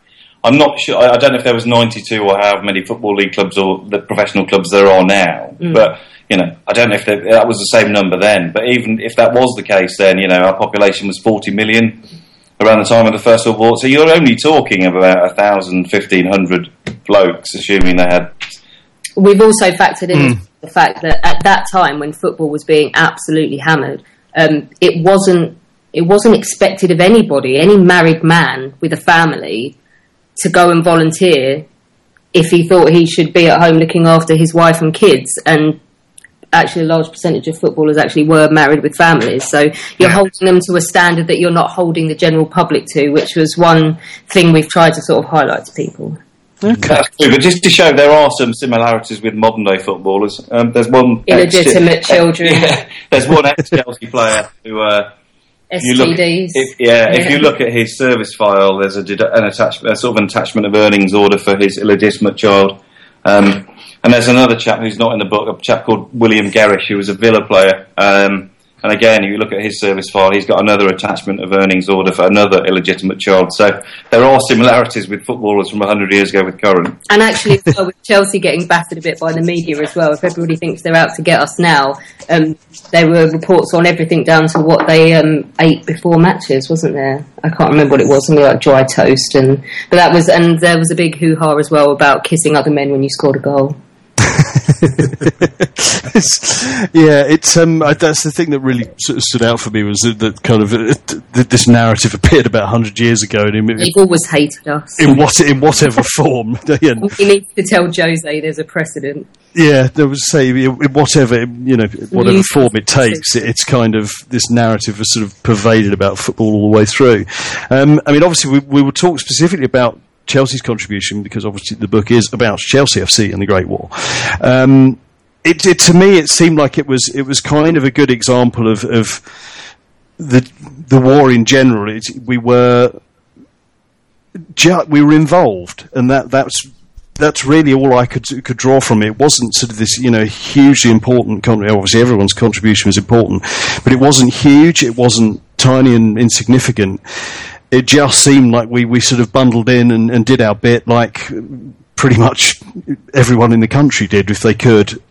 Speaker 5: I'm not sure. I don't know if there was 92 or how many football league clubs or the professional clubs there are now. Mm. But you know, I don't know if that was the same number then. But even if that was the case, then you know, our population was 40 million around the time of the First World War. So you're only talking about a thousand, fifteen hundred blokes, assuming they had.
Speaker 4: We've also factored in mm. the fact that at that time, when football was being absolutely hammered, um, it wasn't it wasn't expected of anybody, any married man with a family, to go and volunteer if he thought he should be at home looking after his wife and kids. And actually, a large percentage of footballers actually were married with families. So you're yeah. holding them to a standard that you're not holding the general public to, which was one thing we've tried to sort of highlight to people.
Speaker 5: Okay. But just to show there are some similarities with modern day footballers. Um, there's one
Speaker 4: illegitimate ex- children.
Speaker 5: Yeah, there's one ex Chelsea player who uh,
Speaker 4: STDs.
Speaker 5: If, yeah, yeah, if you look at his service file, there's a, an attachment, a sort of an attachment of earnings order for his illegitimate child. Um, and there's another chap who's not in the book, a chap called William Gerrish, who was a Villa player. Um, And again, you look at his service file, he's got another attachment of earnings order for another illegitimate child. So there are similarities with footballers from 100 years ago with current.
Speaker 4: And actually, well, with Chelsea getting battered a bit by the media as well, if everybody thinks they're out to get us now, um, there were reports on everything down to what they um, ate before matches, wasn't there? I can't remember what it was, something like dry toast, and but that was, and there was a big hoo ha as well about kissing other men when you scored a goal.
Speaker 1: yeah, it's um, I, that's the thing that really sort of stood out for me was that, that kind of uh, th- this narrative appeared about hundred years ago, and in,
Speaker 4: They've always hated us.
Speaker 1: in what in whatever form. yeah,
Speaker 4: We need to tell Jose there's a precedent.
Speaker 1: yeah, there was say in whatever you know whatever form it takes, it, it's kind of this narrative was sort of pervaded about football all the way through. Um, I mean, obviously, we, we will talk specifically about Chelsea's contribution because obviously the book is about Chelsea FC and the Great War. Um, it, it to me, it seemed like it was it was kind of a good example of, of the the war in general. It, we were we were involved, and that that's that's really all I could could draw from it. It wasn't sort of this, you know, hugely important. Obviously, everyone's contribution was important, but it wasn't huge. It wasn't tiny and insignificant. It just seemed like we, we sort of bundled in and, and did our bit, like pretty much everyone in the country did, if they could.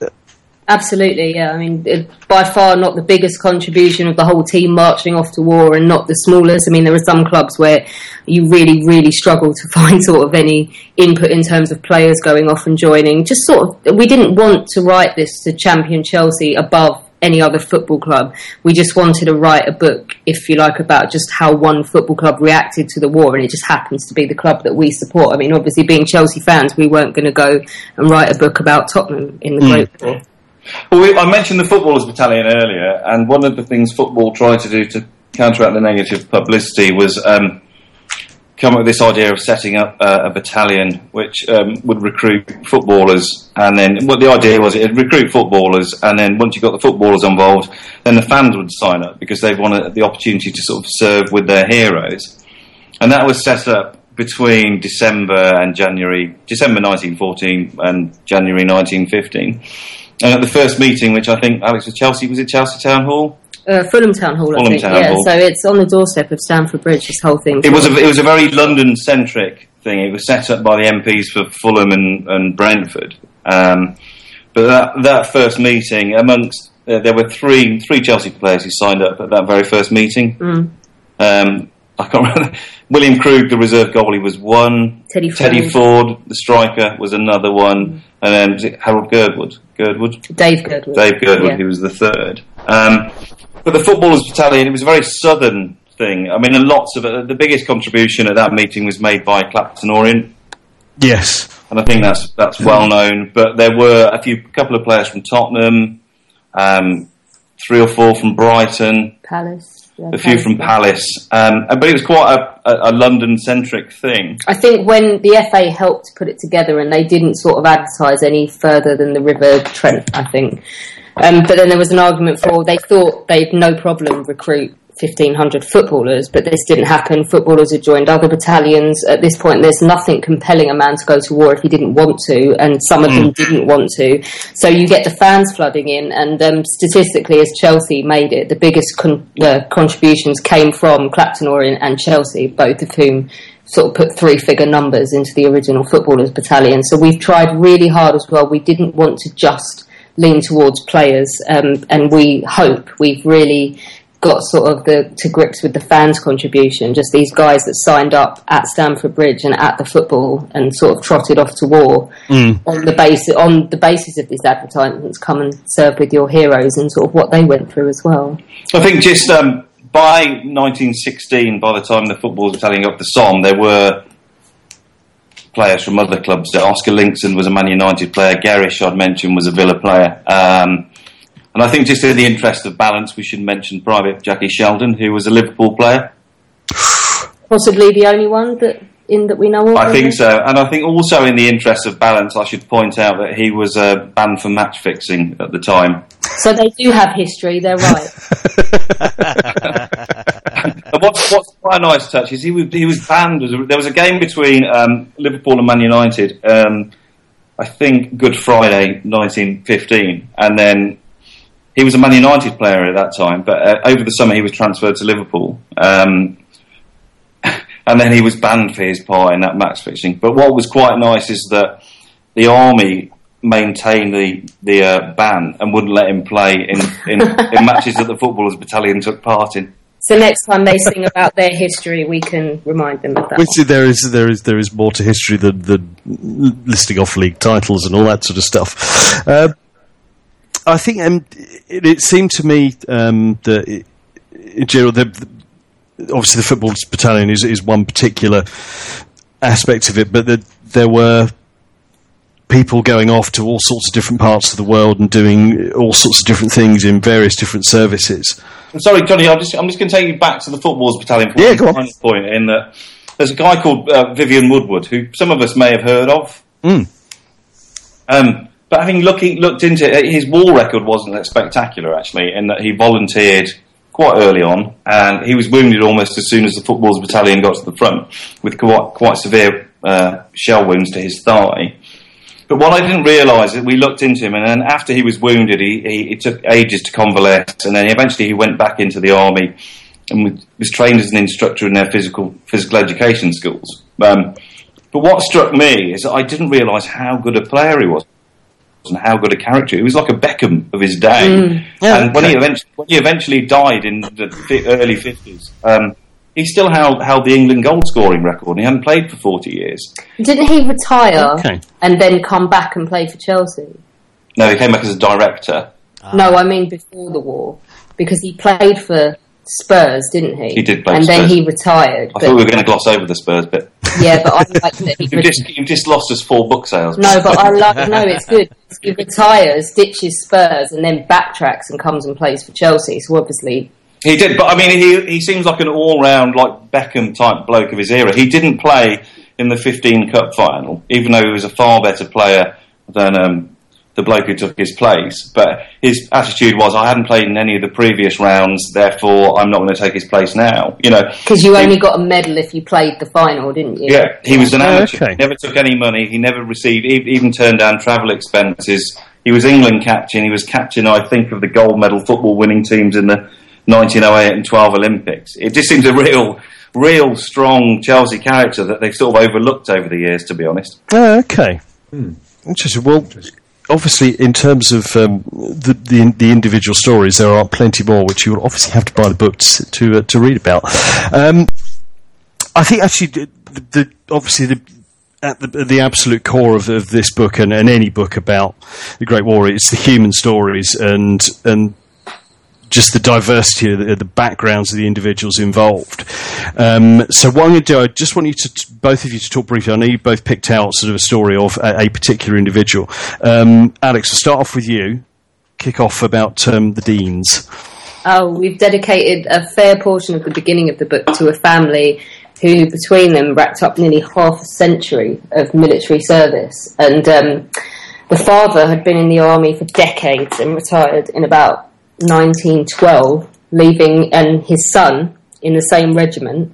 Speaker 4: Absolutely, yeah. I mean, it, by far not the biggest contribution of the whole team marching off to war, and not the smallest. I mean, there are some clubs where you really, really struggle to find sort of any input in terms of players going off and joining. Just sort of, we didn't want to write this to champion Chelsea above any other football club. We just wanted to write a book, if you like, about just how one football club reacted to the war, and it just happens to be the club that we support. I mean, obviously, being Chelsea fans, we weren't going to go and write a book about Tottenham in the Great War.
Speaker 5: Well, we, I mentioned the Footballers Battalion earlier, and one of the things football tried to do to counteract the negative publicity was um, come up with this idea of setting up uh, a battalion which um, would recruit footballers, and then what the idea was it'd recruit footballers, and then once you got the footballers involved, then the fans would sign up because they wanted the opportunity to sort of serve with their heroes, and that was set up between December and January, December 1914 and January 1915. And at the first meeting, which I think Alex was Chelsea, was it Chelsea Town Hall?
Speaker 4: Uh, Fulham Town Hall, I think.
Speaker 5: Town
Speaker 4: yeah,
Speaker 5: Hall.
Speaker 4: so it's on the doorstep of Stamford Bridge. This whole thing.
Speaker 5: It was a it was a very London centric thing. It was set up by the MPs for Fulham and, and Brentford. Um, but that that first meeting, amongst uh, there were three three Chelsea players who signed up at that very first meeting.
Speaker 4: Mm.
Speaker 5: Um, I can't remember. William Krug, the reserve goalie, was one.
Speaker 4: Teddy
Speaker 5: Teddy Ford, the striker, was another one, and then Harold Girdwood. Girdwood.
Speaker 4: Dave Girdwood.
Speaker 5: Dave Girdwood,
Speaker 4: Yeah.
Speaker 5: who was the third. Um, but the footballers' battalion, it was a very southern thing. I mean, and lots of it, the biggest contribution at that meeting was made by Clapton Orient,
Speaker 1: Yes.
Speaker 5: and I think that's that's well known. But there were a few, couple of players from Tottenham, um, three or four from Brighton,
Speaker 4: Palace. yeah,
Speaker 5: a few from Palace, um, but it was quite a, a, a London-centric thing.
Speaker 4: I think when the FA helped put it together and they didn't sort of advertise any further than the River Trent, I think. Um, but then there was an argument for they thought they'd no problem recruit 1,500 footballers, but this didn't happen. Footballers had joined other battalions. At this point, there's nothing compelling a man to go to war if he didn't want to, and some of them didn't want to. So you get the fans flooding in, and um, statistically, as Chelsea made it, the biggest con- uh, contributions came from Clapton Orient and Chelsea, both of whom sort of put three figure numbers into the original footballers battalion. So we've tried really hard as well. We didn't want to just lean towards players, um, and we hope we've really got sort of the to grips with the fans' contribution. Just these guys that signed up at Stamford Bridge and at the football and sort of trotted off to war on the basis on the basis of these advertisements. Come and serve with your heroes and sort of what they went through as well.
Speaker 5: I think just um, by 1916, by the time the footballers were telling up the Somme, there were players from other clubs. So Oscar Linkson was a Man United player. Gerrish, I'd mentioned, was a Villa player. Um, and I think just in the interest of balance, we should mention Private Jackie Sheldon, who was a Liverpool player.
Speaker 4: Possibly the only one that in that we know of.
Speaker 5: I think
Speaker 4: it?
Speaker 5: so. And I think also in the interest of balance, I should point out that he was uh, banned for match fixing at the time.
Speaker 4: So they do have history. They're right.
Speaker 5: What's, what's quite a nice touch is he was, he was banned. There was a game between um, Liverpool and Man United, um, I think Good Friday 1915, and then he was a Man United player at that time, but uh, over the summer he was transferred to Liverpool. Um, and then he was banned for his part in that match fixing. But what was quite nice is that the army maintained the the uh, ban and wouldn't let him play in, in, in matches that the footballers battalion took part in.
Speaker 4: So next time they sing about their history, we can remind them of that.
Speaker 1: Which there is there is there is more to history than, than listing off league titles and all that sort of stuff. Uh, I think um, it, it, seemed to me um, that it, in general, the, the, obviously the football battalion is, is one particular aspect of it, but the, there were people going off to all sorts of different parts of the world and doing all sorts of different things in various different services.
Speaker 5: I'm sorry, Johnny. I'm just I'm just going to take you back to the footballers battalion for
Speaker 1: yeah,
Speaker 5: one point. In that there's a guy called uh, Vivian Woodward who some of us may have heard of.
Speaker 1: Mm.
Speaker 5: Um, but having looking looked into it, his war record wasn't that spectacular actually, in that he volunteered quite early on, and he was wounded almost as soon as the footballers battalion got to the front with quite, quite severe uh, shell wounds to his thigh. But what I didn't realise is we looked into him, and then after he was wounded, he, he, it took ages to convalesce, and then eventually he went back into the army and was trained as an instructor in their physical physical education schools. Um, but what struck me is that I didn't realise how good a player he was and how good a character. He was like a Beckham of his day.
Speaker 4: Mm,
Speaker 1: yeah,
Speaker 5: and when he, eventually, when he eventually died in the early 50s, um, he still held, held the England goal scoring record and he hadn't played for 40 years.
Speaker 4: Didn't he retire
Speaker 1: Okay.
Speaker 4: and then come back and play for Chelsea?
Speaker 5: No, he came back as a director. Ah.
Speaker 4: No, I mean before the war. Because he played for Spurs, didn't he?
Speaker 5: He did play
Speaker 4: And
Speaker 5: for
Speaker 4: then he retired.
Speaker 5: I
Speaker 4: But,
Speaker 5: thought we were going to gloss over the Spurs bit.
Speaker 4: yeah, but I like that he
Speaker 5: You've just, you've just lost us four book sales.
Speaker 4: No, but I like no, it's good. He retires, ditches Spurs, and then backtracks and comes and plays for Chelsea. So obviously,
Speaker 5: He did, but I mean, he he seems like an all-round like Beckham type bloke of his era. He didn't play in the 15 Cup final, even though he was a far better player than um, the bloke who took his place. But his attitude was, "I hadn't played in any of the previous rounds, therefore I'm not going to take his place now." You know,
Speaker 4: because you
Speaker 5: He-
Speaker 4: only got a medal if you played the final, didn't you?
Speaker 5: yeah, he was an
Speaker 1: Oh,
Speaker 5: amateur.
Speaker 1: okay.
Speaker 5: He never took any money. He never received, even turned down travel expenses. He was England captain. He was captain, I think, of the gold medal football winning teams in the 1908 and 12 Olympics. It just seems a real, real strong Chelsea character that they've sort of overlooked over the years, to be honest.
Speaker 1: Oh, okay. Interesting. Well, obviously, in terms of um, the, the the individual stories, there are plenty more which you will obviously have to buy the book to to, uh, to read about. Um, I think actually, the, the obviously the. At the, the absolute core of, of this book and, and any book about the Great War, it's the human stories and and just the diversity of the, the backgrounds of the individuals involved. Um, so what I'm going to do, I just want you to, both of you to talk briefly. I know you both picked out sort of a story of a, a particular individual. Um, Alex, we'll start off with you. Kick off about um, the Deans.
Speaker 4: Oh, we've dedicated a fair portion of the beginning of the book to a family who, between them, racked up nearly half a century of military service. And um, the father had been in the army for decades and retired in about 1912, leaving and his son in the same regiment,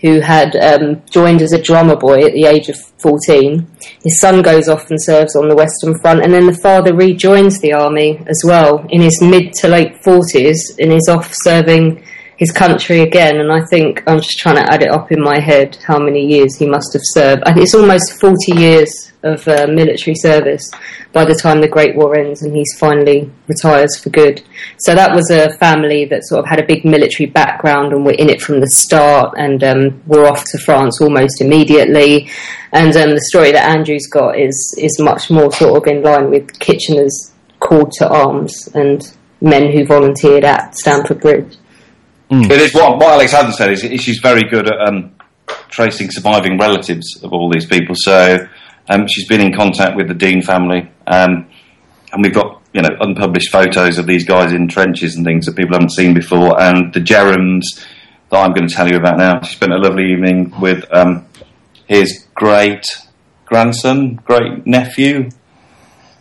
Speaker 4: who had um, joined as a drummer boy at the age of 14. His son goes off and serves on the Western Front, and then the father rejoins the army as well in his mid to late 40s and is off serving his country again. And I think I'm just trying to add it up in my head how many years he must have served. It's almost 40 years of uh, military service by the time the Great War ends and he's finally retires for good. So that was a family that sort of had a big military background and were in it from the start and um, were off to France almost immediately. And um, the story that Andrew's got is is much more sort of in line with Kitchener's call to arms and men who volunteered at Stamford Bridge.
Speaker 5: It is what, what Alex hadn't said is, is she's very good at um, tracing surviving relatives of all these people. So um, she's been in contact with the Dean family, um, and we've got you know unpublished photos of these guys in trenches and things that people haven't seen before. And the Jerums that I'm going to tell you about now. She spent a lovely evening with um, his great grandson, great nephew.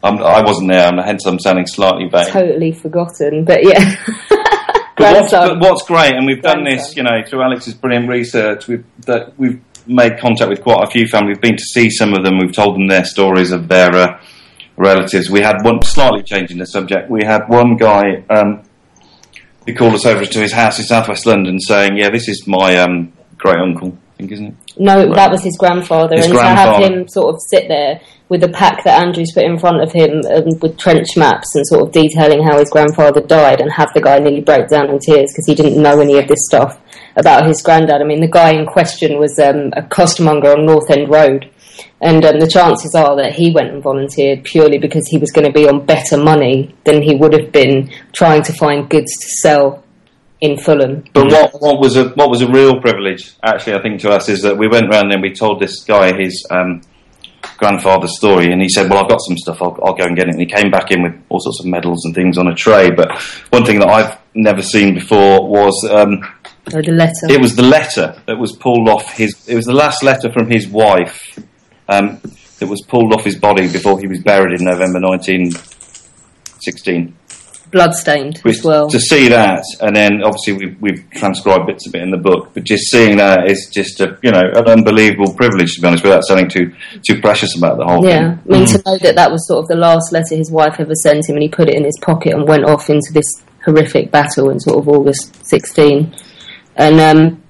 Speaker 5: Um, I wasn't there, and hence I'm sounding slightly vague.
Speaker 4: Totally forgotten, but yeah.
Speaker 5: But what's, but what's great, and we've done this, you know, through Alex's brilliant research, we've that we've made contact with quite a few families. We've been to see some of them. We've told them their stories of their uh, relatives. We had one slightly changing the subject. We had one guy um, who called us over to his house in southwest London, saying, "Yeah, this is my um, great uncle." I think, isn't it?
Speaker 4: No, that was his grandfather,
Speaker 5: His
Speaker 4: and to have him sort of sit there with the pack that Andrews put in front of him um, with trench maps and sort of detailing how his grandfather died, and have the guy nearly break down in tears because he didn't know any of this stuff about his granddad. I mean, the guy in question was um, a costermonger on North End Road, and um, the chances are that he went and volunteered purely because he was going to be on better money than he would have been trying to find goods to sell in Fulham.
Speaker 5: But what, what was a what was a real privilege, actually, I think to us is that we went round and we told this guy his um, grandfather's story, and he said, "Well, I've got some stuff. I'll, I'll go and get it." And he came back in with all sorts of medals and things on a tray. But one thing that I've never seen before was um,
Speaker 4: Or the letter.
Speaker 5: it was the letter that was pulled off his. It was the last letter from his wife um, that was pulled off his body before he was buried in November 1916.
Speaker 4: bloodstained
Speaker 5: Which,
Speaker 4: as well.
Speaker 5: To see that, and then obviously we've, we've transcribed bits of it in the book, but just seeing that is just a you know an unbelievable privilege to be honest, without sounding too too precious about the whole
Speaker 4: Yeah,
Speaker 5: thing.
Speaker 4: I mean to know that that was sort of the last letter his wife ever sent him, and he put it in his pocket and went off into this horrific battle in sort of August 16, and um,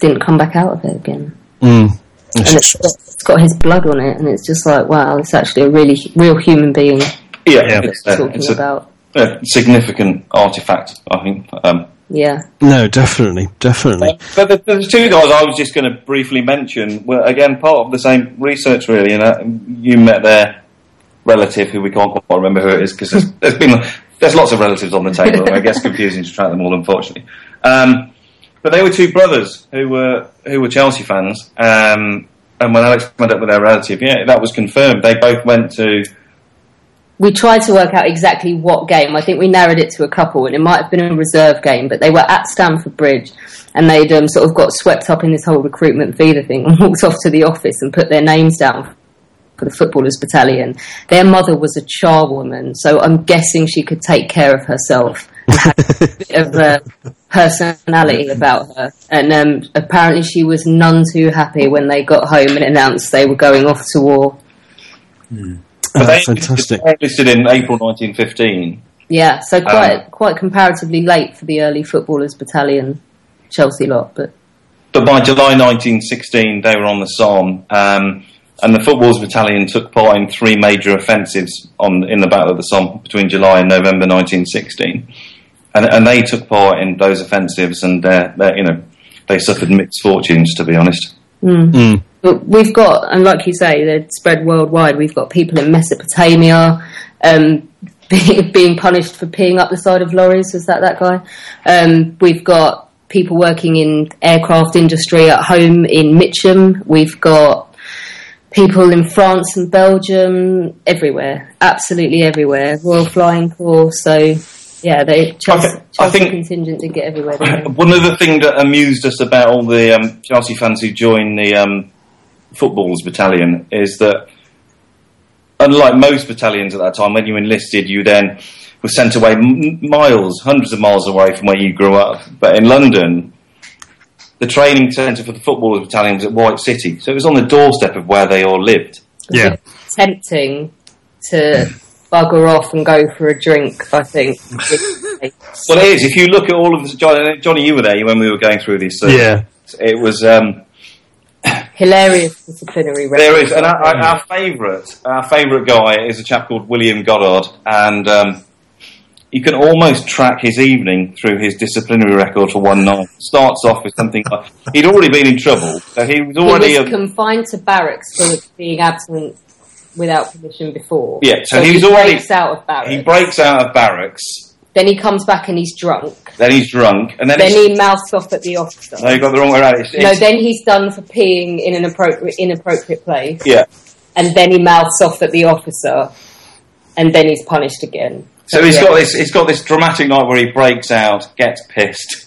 Speaker 4: didn't come back out of it again.
Speaker 1: Mm.
Speaker 4: And it's got, it's got his blood on it, and it's just like wow, it's actually a really real human being
Speaker 5: Yeah,
Speaker 1: Yeah.
Speaker 5: it's,
Speaker 4: we're talking
Speaker 5: it's a,
Speaker 4: about.
Speaker 5: a significant artifact, I think. Um,
Speaker 4: Yeah,
Speaker 1: No, definitely, definitely.
Speaker 5: But the, the two guys I was just going to briefly mention were again part of the same research. Really, you know, you met their relative who we can't quite remember who it is because there's, there's been there's lots of relatives on the table. and it gets confusing to track them all, unfortunately. Um, but they were two brothers who were who were Chelsea fans. Um, and when Alex went up with their relative, yeah, that was confirmed. They both went to
Speaker 4: we tried to work out exactly what game. I think we narrowed it to a couple, and it might have been a reserve game, but they were at Stamford Bridge, and they'd um, sort of got swept up in this whole recruitment fever thing and walked off to the office and put their names down for the footballers battalion. Their mother was a charwoman, so I'm guessing she could take care of herself. a bit of a personality about her, and um, apparently she was none too happy when they got home and announced they were going off to war.
Speaker 5: but
Speaker 1: Oh,
Speaker 5: they
Speaker 1: fantastic.
Speaker 5: they enlisted in April 1915.
Speaker 4: Yeah, so quite quite comparatively late for the early footballers battalion, Chelsea lot. But
Speaker 5: But by July 1916, they were on the Somme, um, and the Footballers Battalion took part in three major offensives on in the Battle of the Somme between July and November 1916, and, and they took part in those offensives, and they're, they're, you know they suffered mixed fortunes, to be honest.
Speaker 1: Mm.
Speaker 4: but we've got, and like you say, they're spread worldwide. We've got people in Mesopotamia um, being, being punished for peeing up the side of lorries. Was that that guy? Um, we've got people working in aircraft industry at home in Mitcham. We've got people in France and Belgium, everywhere, absolutely everywhere. Royal Flying Corps. So yeah, they Chelsea,
Speaker 5: I
Speaker 4: Chelsea
Speaker 5: think-
Speaker 4: contingent did get everywhere. didn't they?
Speaker 5: One other thing that amused us about all the um, Chelsea fans who joined the um, Footballers Battalion is that, unlike most battalions at that time, when you enlisted, you then were sent away m- miles, hundreds of miles away from where you grew up. But in London, the training centre for the Footballers Battalion was at White City, so it was on the doorstep of where they all lived.
Speaker 1: Yeah.
Speaker 4: tempting to bugger off and go for a drink. I think.
Speaker 5: Well, it is. If you look at all of the Johnny, Johnny you were there when we were going through this. Uh,
Speaker 1: Yeah.
Speaker 5: It was. Um,
Speaker 4: Hilarious disciplinary record.
Speaker 5: There is, and our, our, our favourite, our favourite guy is a chap called William Goddard, and um, you can almost track his evening through his disciplinary record for one night. Starts off with something like he'd already been in trouble, so he was
Speaker 4: He
Speaker 5: already.
Speaker 4: was
Speaker 5: a-
Speaker 4: confined to barracks for being absent without permission before.
Speaker 5: Yeah, so he
Speaker 4: he
Speaker 5: was already-
Speaker 4: breaks out of barracks.
Speaker 5: he breaks out of barracks,
Speaker 4: then he comes back and he's drunk.
Speaker 5: then he's drunk, and then,
Speaker 4: Then he mouths off at the officer.
Speaker 5: no, you got the wrong way around. It's,
Speaker 4: no,
Speaker 5: it's-
Speaker 4: then he's done for peeing in an appropriate inappropriate place,
Speaker 5: yeah.
Speaker 4: and then he mouths off at the officer, and then he's punished again.
Speaker 5: So he's
Speaker 4: yeah.
Speaker 5: got this. He's got this dramatic night where he breaks out, gets pissed,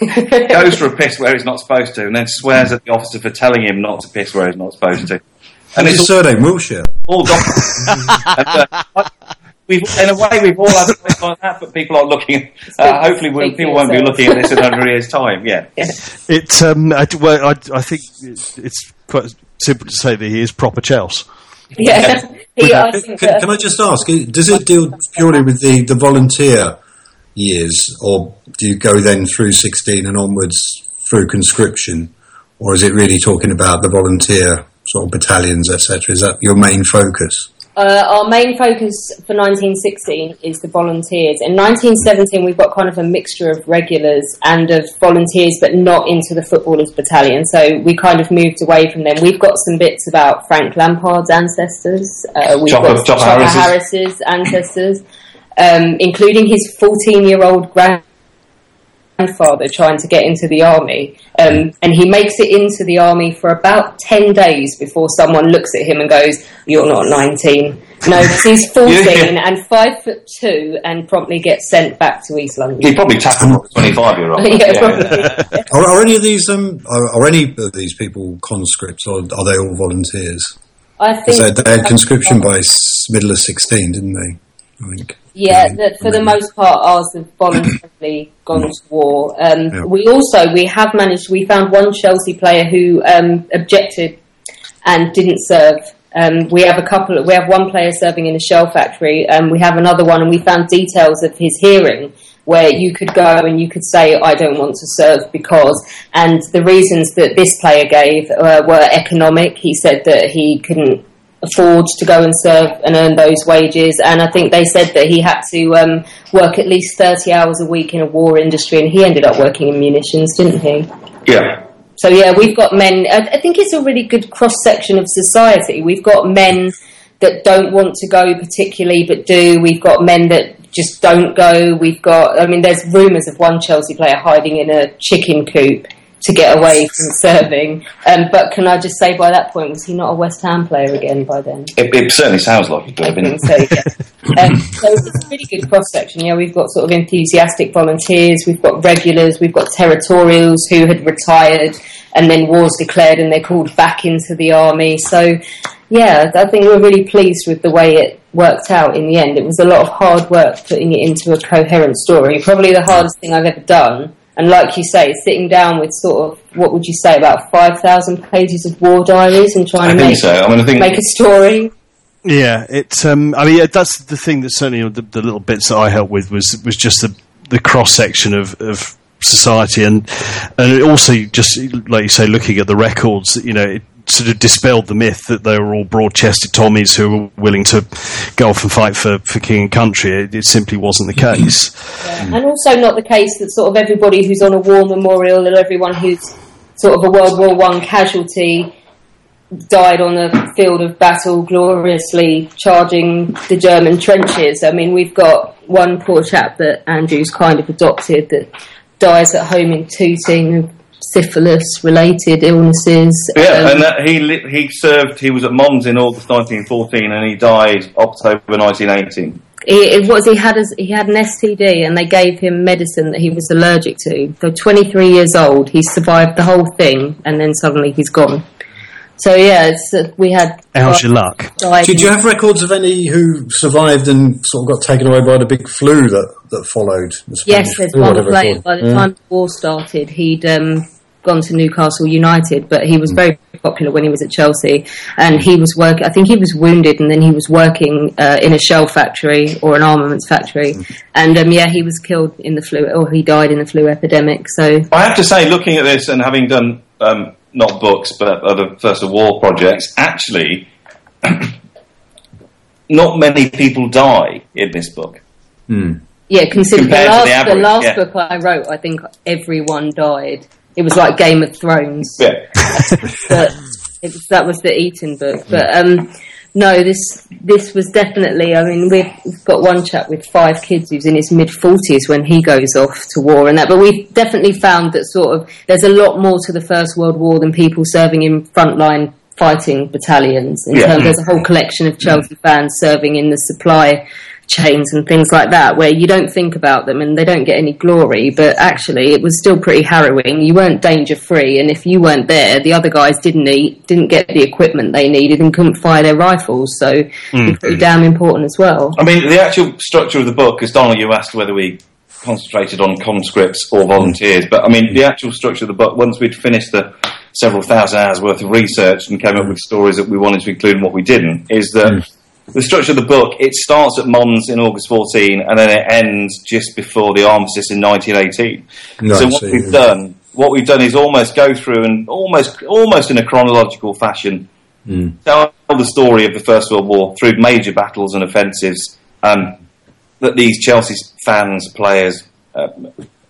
Speaker 5: goes for a piss where he's not supposed to, and then swears at the officer for telling him not to piss where he's not supposed to. And
Speaker 2: And his
Speaker 5: it's
Speaker 2: surname Wilshire.
Speaker 5: all gone. and, uh, we've, in a way, we've all had lives like that, but people are looking. Uh, hopefully, we'll, people won't be looking at this in a hundred years' time. Yeah.
Speaker 1: It, um, I, well, I, I think it's, it's quite simple to say that he is proper Chelsea.
Speaker 4: Yeah. Pete, I
Speaker 2: Can, can, can I just ask, does it deal purely with the, the volunteer years, or do you go then through 16 and onwards through conscription, or is it really talking about the volunteer sort of battalions, etc.? Is that your main focus?
Speaker 4: Uh, our main focus for 1916 is the volunteers. In 1917, we've got kind of a mixture of regulars and of volunteers, but not into the footballers' battalion. So we kind of moved away from them. We've got some bits about Frank Lampard's ancestors. Uh, we've
Speaker 5: Chopper-
Speaker 4: got
Speaker 5: Chopper
Speaker 4: Chopper
Speaker 5: Harris's.
Speaker 4: Harris's ancestors, um, including his 14-year-old grand grandfather trying to get into the army, um, and he makes it into the army for about ten days before someone looks at him and goes, "You're not 19." No, he's 14
Speaker 5: Yeah.
Speaker 4: and five foot two, and promptly gets sent back to East London.
Speaker 5: He probably tackled a 25 year old.
Speaker 4: yeah, probably.
Speaker 2: Are, are any of these um, are, are any of these people conscripts, or are they all volunteers?
Speaker 4: I think
Speaker 2: they, they had conscription by middle of 16, didn't they? I think.
Speaker 4: Yeah, that for the most part, ours have voluntarily gone to war. Um,
Speaker 2: Yeah.
Speaker 4: We also we have managed. We found one Chelsea player who um, objected and didn't serve. Um, we have a couple. We have one player serving in a shell factory. Um, we have another one, and we found details of his hearing where you could go and you could say, "I don't want to serve because," and the reasons that this player gave uh, were economic. He said that he couldn't afford to go and serve and earn those wages. And I think they said that he had to um, work at least 30 hours a week in a war industry, and he ended up working in munitions, didn't he?
Speaker 5: Yeah.
Speaker 4: So, yeah, we've got men. I, I think it's a really good cross section of society. We've got men that don't want to go particularly but do. We've got men that just don't go. We've got, I mean, there's rumours of one Chelsea player hiding in a chicken coop to get away from serving. Um, but can I just say by that point, was he not a West Ham player again by then?
Speaker 5: It, it certainly sounds like it could
Speaker 4: I
Speaker 5: have been.
Speaker 4: so, yeah. um, so it's a really good cross section. Yeah, we've got sort of enthusiastic volunteers, we've got regulars, we've got territorials who had retired and then wars declared and they're called back into the army. So, yeah, I think we're really pleased with the way it worked out in the end. It was a lot of hard work putting it into a coherent story. Probably the hardest thing I've ever done. And like you say, sitting down with sort of what would you say about five thousand pages of war diaries and trying
Speaker 5: I
Speaker 4: to
Speaker 5: think
Speaker 4: make
Speaker 5: so. I mean, I think
Speaker 4: make a story.
Speaker 1: Yeah, it's. Um, I mean, yeah, that's the thing that certainly the, the little bits that I helped with was was just the the cross section of, of society and and also just like you say, looking at the records, you know. It, Sort of dispelled the myth that they were all broad-chested Tommies who were willing to go off and fight for, for king and country. It, it simply wasn't the case.
Speaker 4: And also not the case that sort of everybody who's on a war memorial or everyone who's sort of a World War One casualty died on the field of battle gloriously charging the German trenches. I mean, we've got one poor chap that Andrew's kind of adopted that dies at home in Tooting of syphilis related illnesses.
Speaker 5: Yeah,
Speaker 4: Um,
Speaker 5: and that he he served. He was at Mons in August 1914, and he died October 1918.
Speaker 4: He, it was he had his, he had an STD and they gave him medicine that he was allergic to. So 23 years old, he survived the whole thing and then suddenly he's gone. So yeah, it's, uh, we had.
Speaker 1: How's your luck?
Speaker 4: died
Speaker 2: Did you have records of any who survived and sort of got taken away by the big flu that, that followed? The Spanish
Speaker 4: Yes, there's
Speaker 2: flu,
Speaker 4: one
Speaker 2: whatever it's
Speaker 4: player. By the
Speaker 2: Yeah.
Speaker 4: time the war started, he'd um, gone to Newcastle United, but he
Speaker 2: Hmm.
Speaker 4: was very popular when he was at Chelsea. And he was work. I think he was wounded, and then he was working uh, in a shell factory or an armaments factory.
Speaker 2: Hmm.
Speaker 4: And um, yeah, he was killed in the flu, or he died in the flu epidemic. So
Speaker 5: I have to say, looking at this and having done um, not books but other First of War projects, actually, not many people die in this book.
Speaker 4: Yeah, consider the last,
Speaker 5: the
Speaker 4: the, last
Speaker 5: yeah.
Speaker 4: book I wrote, I think everyone died. It was like Game of Thrones.
Speaker 5: Yeah,
Speaker 4: But was, that was the Eton book. But um, no, this this was definitely. I mean, we've, we've got one chap with five kids who's in his mid forties when he goes off to war and that. But we've definitely found that sort of there's a lot more to the First World War than people serving in frontline fighting battalions. In
Speaker 5: Yeah.
Speaker 4: terms, there's a whole collection of Chelsea fans serving in the supply chains and things like that where you don't think about them and they don't get any glory but actually it was still pretty harrowing. You weren't danger free and if you weren't there the other guys didn't eat didn't get the equipment they needed and couldn't fire their rifles so it's hmm. pretty damn important as well.
Speaker 5: I mean, the actual structure of the book, because Donald, you asked whether we concentrated on conscripts or volunteers, but I mean, the actual structure of the book, once we'd finished the several thousand hours worth of research and came up with stories that we wanted to include and what we didn't, is that hmm. The structure of the book, it starts at Mons in August 14, and then it ends just before the armistice in 1918.
Speaker 2: Right,
Speaker 5: so what
Speaker 2: so
Speaker 5: we've done, what we've done is almost go through and almost, almost in a chronological fashion, tell the story of the First World War through major battles and offensives um, that these Chelsea fans, players, uh,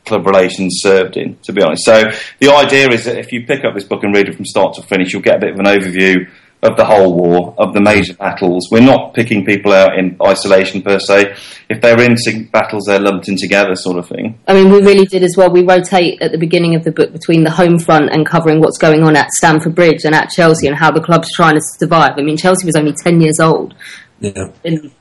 Speaker 5: club relations served in. To be honest, so the idea is that if you pick up this book and read it from start to finish, you'll get a bit of an overview of the whole war, of the major battles. We're not picking people out in isolation per se. If they're in battles, they're lumped in together, sort of thing.
Speaker 4: I mean, we really did as well. We rotate at the beginning of the book between the home front and covering what's going on at Stamford Bridge and at Chelsea and how the club's trying to survive. I mean, Chelsea was only 10 years old
Speaker 2: Yeah.
Speaker 4: in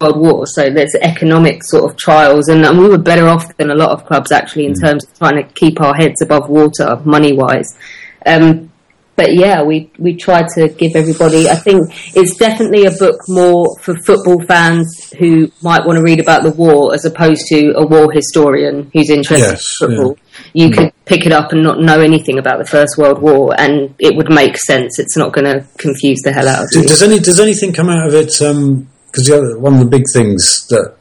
Speaker 4: World War, so there's economic sort of trials, and, and we were better off than a lot of clubs actually in terms of trying to keep our heads above water money wise. Um, but yeah, we we try to give everybody. I think it's definitely a book more for football fans who might want to read about the war, as opposed to a war historian who's interested
Speaker 2: Yes,
Speaker 4: in football. You could pick it up and not know anything about the First World War, and it would make sense. It's not going to confuse the hell out of you.
Speaker 2: Does any does anything come out of it? Um, because other one of the big things that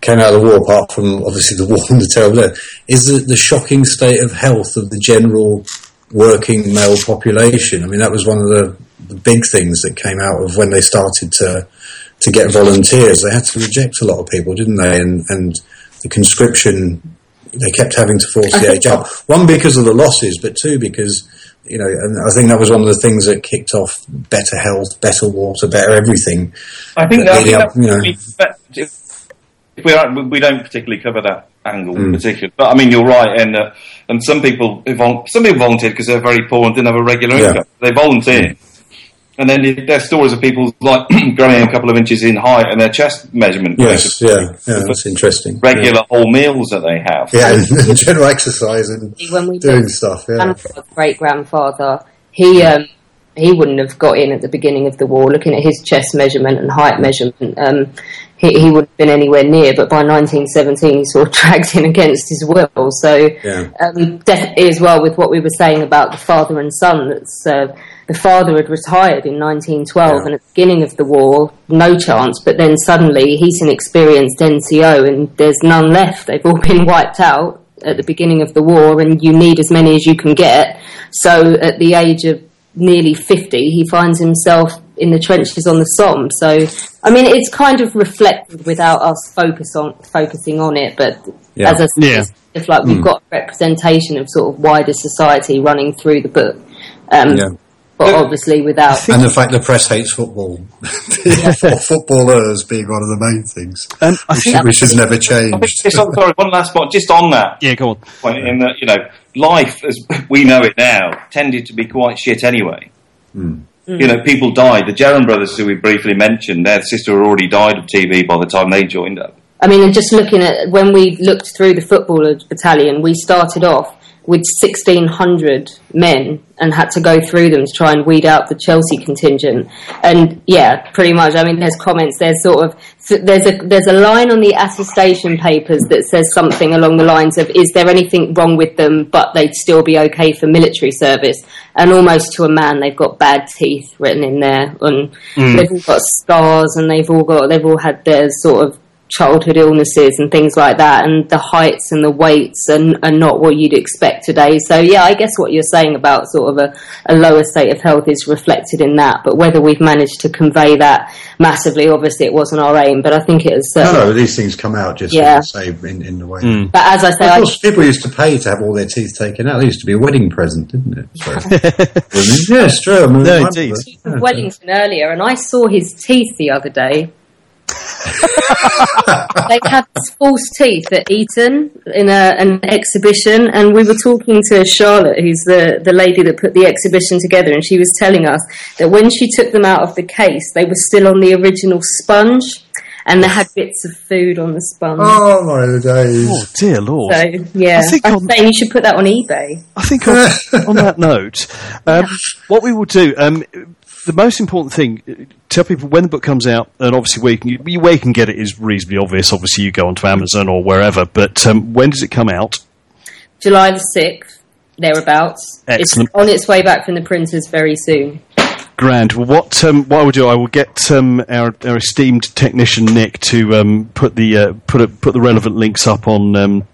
Speaker 2: came out of the war, apart from obviously the war and the terrible death, is the, the shocking state of health of the general working male population. I mean, that was one of the, the big things that came out of when they started to to get volunteers. They had to reject a lot of people, didn't they? And and the conscription, they kept having to force the age up. One because of the losses, but two because you know, and I think that was one of the things that kicked off better health, better water, better everything.
Speaker 5: I think
Speaker 2: But
Speaker 5: that,
Speaker 2: leading
Speaker 5: I
Speaker 2: up,
Speaker 5: think
Speaker 2: you know.
Speaker 5: that if, if we are, we don't particularly cover that angle
Speaker 2: Mm.
Speaker 5: in particular, but I mean you're right, and uh, and some people some people volunteered because they're very poor and didn't have a regular
Speaker 2: Yeah.
Speaker 5: income. They volunteered, and then there's stories of people like growing a couple of inches in height and their chest measurement.
Speaker 2: Yes, yeah, yeah, that's interesting.
Speaker 5: regular whole meals that they have.
Speaker 2: Yeah, and general exercise and
Speaker 4: When we
Speaker 2: doing stuff. Yeah,
Speaker 4: grandfather, great grandfather, he um, he wouldn't have got in at the beginning of the war. Looking at his chest measurement and height measurement, um, he, he wouldn't have been anywhere near. But by 1917, he sort of dragged in against his will. So
Speaker 2: Yeah.
Speaker 4: um, definitely as well with what we were saying about the father and son. That's uh, the father had retired in 1912,
Speaker 2: Yeah.
Speaker 4: and at the beginning of the war, no chance. But then suddenly he's an experienced NCO, and there's none left. They've all been wiped out at the beginning of the war, and you need as many as you can get. So at the age of nearly 50, he finds himself in the trenches on the Somme. So, I mean, it's kind of reflected without us focus on focusing on it. But
Speaker 2: Yeah.
Speaker 4: as I said,
Speaker 1: Yeah.
Speaker 4: it's, it's like we've got representation of sort of wider society running through the book. Um,
Speaker 2: yeah.
Speaker 4: But obviously without.
Speaker 2: And the fact the press hates football, or footballers being one of the main things,
Speaker 1: Um, I
Speaker 2: which,
Speaker 1: think,
Speaker 2: which has never
Speaker 5: I think
Speaker 2: changed.
Speaker 5: on, sorry, one last point, just on that
Speaker 1: yeah, go on.
Speaker 5: point, in that you know, life as we know it now tended to be quite shit anyway. Mm. You know, people died. The Jerram brothers, who we briefly mentioned, their sister had already died of TB by the time they joined up.
Speaker 4: I mean, and just looking at when we looked through the footballers battalion, we started off with 1,600 men and had to go through them to try and weed out the Chelsea contingent. And yeah, pretty much. I mean, there's comments. There's sort of there's a there's a line on the attestation papers that says something along the lines of, "Is there anything wrong with them, but they'd still be okay for military service?" And almost to a man, they've got bad teeth written in there, and mm. they've all got scars, and they've all got they've all had their sort of childhood illnesses and things like that, and the heights and the weights are, are not what you'd expect today. So yeah, I guess what you're saying about sort of a, a lower state of health is reflected in that. But whether we've managed to convey that massively, obviously it wasn't our aim, but I think it is.
Speaker 2: No,
Speaker 4: Uh,
Speaker 2: no, these things come out just
Speaker 4: Yeah.
Speaker 2: say in, in the way.
Speaker 4: But as I say,
Speaker 2: Of
Speaker 4: I,
Speaker 2: course, people used to pay to have all their teeth taken out. They used to be a wedding present, didn't it? So, yes, true. I mean,
Speaker 1: No,
Speaker 2: I
Speaker 1: indeed.
Speaker 2: remember.
Speaker 4: of Wellington earlier, and I saw his teeth the other day. They had false teeth at Eton in a, an exhibition, and we were talking to Charlotte, who's the, the lady that put the exhibition together, and she was telling us that when she took them out of the case, they were still on the original sponge, and they had bits of food on the sponge.
Speaker 2: Oh my days!
Speaker 1: Oh dear lord!
Speaker 4: So yeah,
Speaker 1: I think
Speaker 4: I'm
Speaker 1: on-
Speaker 4: saying you should put that on eBay.
Speaker 1: I think on, on that note, um, what we will do, um, the most important thing, uh, tell people when the book comes out, and obviously where you can, where you can get it is reasonably obvious. Obviously, you go onto Amazon or wherever, but um, when does it come out?
Speaker 4: July the sixth, thereabouts.
Speaker 1: Excellent.
Speaker 4: It's on its way back from the printers very soon.
Speaker 1: Grand. Well, what um, what I will do, I will get um, our, our esteemed technician Nick to um, put the uh, put a, put the relevant links up on um,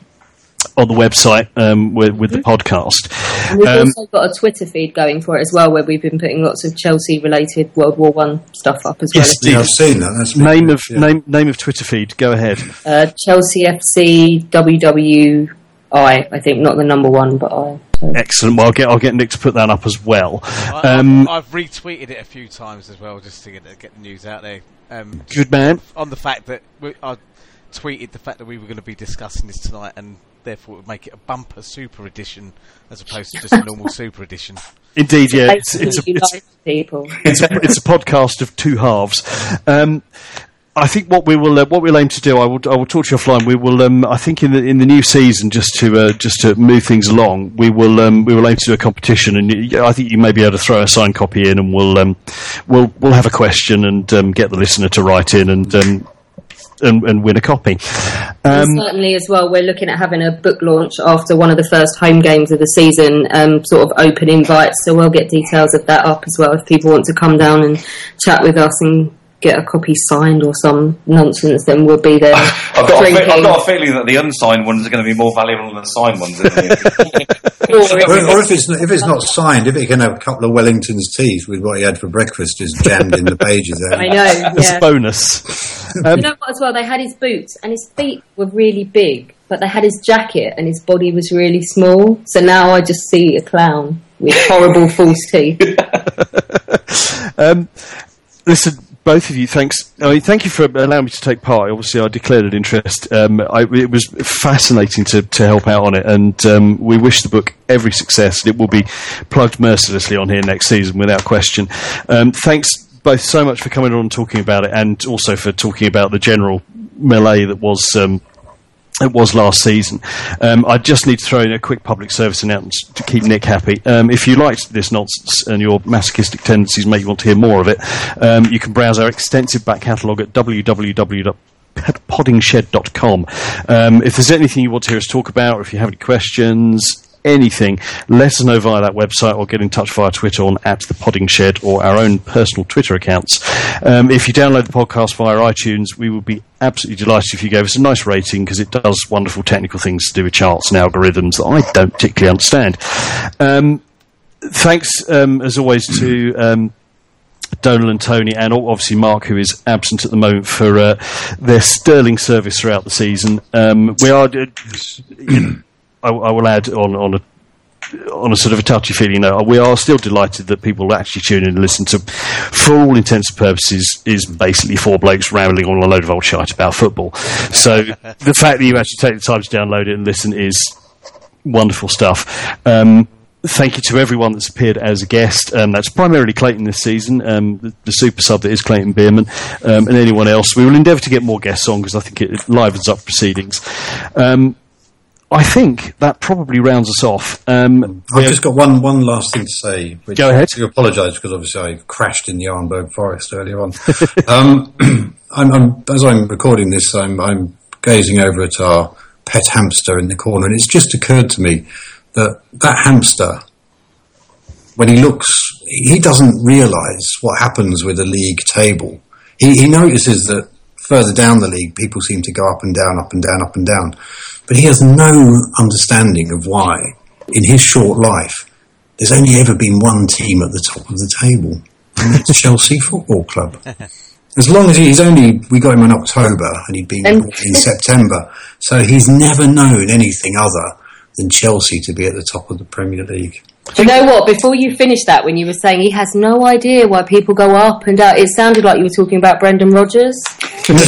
Speaker 1: on the website um, with, with the podcast.
Speaker 4: And we've
Speaker 1: Um,
Speaker 4: also got a Twitter feed going for it as well, where we've been putting lots of Chelsea-related World War One stuff up as well.
Speaker 1: Yes,
Speaker 2: I've seen that. That's
Speaker 1: name of
Speaker 2: yeah.
Speaker 1: name name of Twitter feed. Go ahead.
Speaker 4: Uh, Chelsea FC WWI, I think, not the number one, but I. So.
Speaker 1: Excellent. Well, I'll get I'll get Nick to put that up as well.
Speaker 3: I,
Speaker 1: Um,
Speaker 3: I've, I've retweeted it a few times as well, just to get the, get the news out there. Um,
Speaker 1: good man.
Speaker 3: on the fact that we, I tweeted the fact that we were going to be discussing this tonight, and therefore it would make it a bumper super edition as opposed to just a normal super edition.
Speaker 1: Indeed, yeah. It's,
Speaker 4: Basically,
Speaker 1: it's, a, it's, it's, a, it's a podcast of two halves. Um, I think what we will uh, what we'll aim to do, I will I will talk to you offline. We will, um, I think, in the in the new season, just to uh, just to move things along, we will um, we will aim to do a competition, and y- I think you may be able to throw a signed copy in, and we'll um, we'll we'll have a question and um, get the listener to write in and. And, and win a copy. Um,
Speaker 4: certainly, as well, we're looking at having a book launch after one of the first home games of the season, um, sort of open invites. So we'll get details of that up as well if people want to come down and chat with us and get a copy signed or some nonsense. Then we'll be there.
Speaker 5: I've got, a fe- I've got a feeling that the unsigned ones are going to be more valuable than the signed ones.
Speaker 4: Or
Speaker 2: Or,
Speaker 4: if-
Speaker 2: it's if it's not signed, if it can have a couple of Wellington's teeth with what he had for breakfast just jammed in the pages there.
Speaker 4: I know.
Speaker 1: as
Speaker 4: Yeah.
Speaker 1: a bonus.
Speaker 4: You know what? As well, they had his boots and his feet were really big, but they had his jacket and his body was really small. So now I just see a clown with horrible false teeth.
Speaker 1: Um, listen, both of you, thanks. I mean, thank you for allowing me to take part. Obviously, I declared an interest. Um, I, it was fascinating to, to help out on it, and um, we wish the book every success. It will be plugged mercilessly on here next season, without question. Um, thanks both so much for coming on and talking about it, and also for talking about the general melee that was. Um, it was last season. Um, I just need to throw in a quick public service announcement to keep Nick happy. Um, if you liked this nonsense and your masochistic tendencies make you want to hear more of it, um, you can browse our extensive back catalogue at www.poddingshed.com. Um, if there's anything you want to hear us talk about, or if you have any questions, anything, let us know via that website or get in touch via Twitter on at the Podding Shed or our own personal Twitter accounts. Um, if you download the podcast via iTunes, we would be absolutely delighted if you gave us a nice rating because it does wonderful technical things to do with charts and algorithms that I don't particularly understand. Um, thanks, um, as always, to. Um, Donal and Tony, and obviously Mark, who is absent at the moment for uh, their sterling service throughout the season. Um, we are, uh, you know, I, I will add on on a on a sort of a touchy feeling note, we are still delighted that people actually tune in and listen to, for all intents and purposes, is basically four blokes rambling on a load of old shite about football. So the fact that you actually take the time to download it and listen is wonderful stuff. Um, thank you to everyone that's appeared as a guest. Um, that's primarily Clayton this season, um, the, the super sub that is Clayton Bierman, um, and anyone else. We will endeavour to get more guests on because I think it livens up proceedings. I think that probably rounds us off. Um,
Speaker 2: I've just got one one last thing to say. Which
Speaker 1: Go ahead.
Speaker 2: I apologise because obviously I crashed in the Arenberg Forest earlier on. um, I'm, I'm, as I'm recording this, I'm, I'm gazing over at our pet hamster in the corner, and it's just occurred to me that that hamster, when he looks, he doesn't realise what happens with the league table. He, he notices that further down the league, people seem to go up and down, up and down, up and down. But he has no understanding of why, in his short life, there's only ever been one team at the top of the table, and it's Chelsea Football Club. As long as he's only, we got him in October, and he'd been in September, so he's never known anything other than Chelsea to be at the top of the Premier League.
Speaker 4: Do you know what? Before you finish that, when you were saying he has no idea why people go up and down, it sounded like you were talking about Brendan Rodgers.
Speaker 5: and,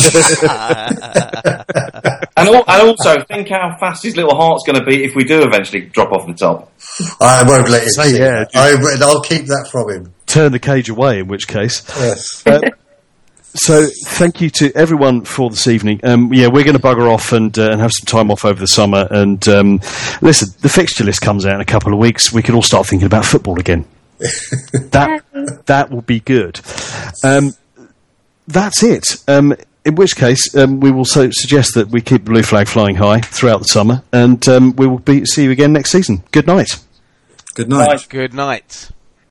Speaker 5: al- and also, think how fast his little heart's going to beat if we do eventually drop off the top.
Speaker 2: I won't let him
Speaker 1: see yeah. that.
Speaker 2: I, will keep that from him.
Speaker 1: turn the cage away, in which case.
Speaker 2: Yes.
Speaker 1: Um, So, thank you to everyone for this evening. Um, yeah, we're going to bugger off and, uh, and have some time off over the summer. And um, listen, the fixture list comes out in a couple of weeks. We can all start thinking about football again. that that will be good. Um, that's it. Um, in which case, um, we will so suggest that we keep the blue flag flying high throughout the summer, and um, we will be, see you again next season. Good night.
Speaker 2: Good night.
Speaker 3: Good night.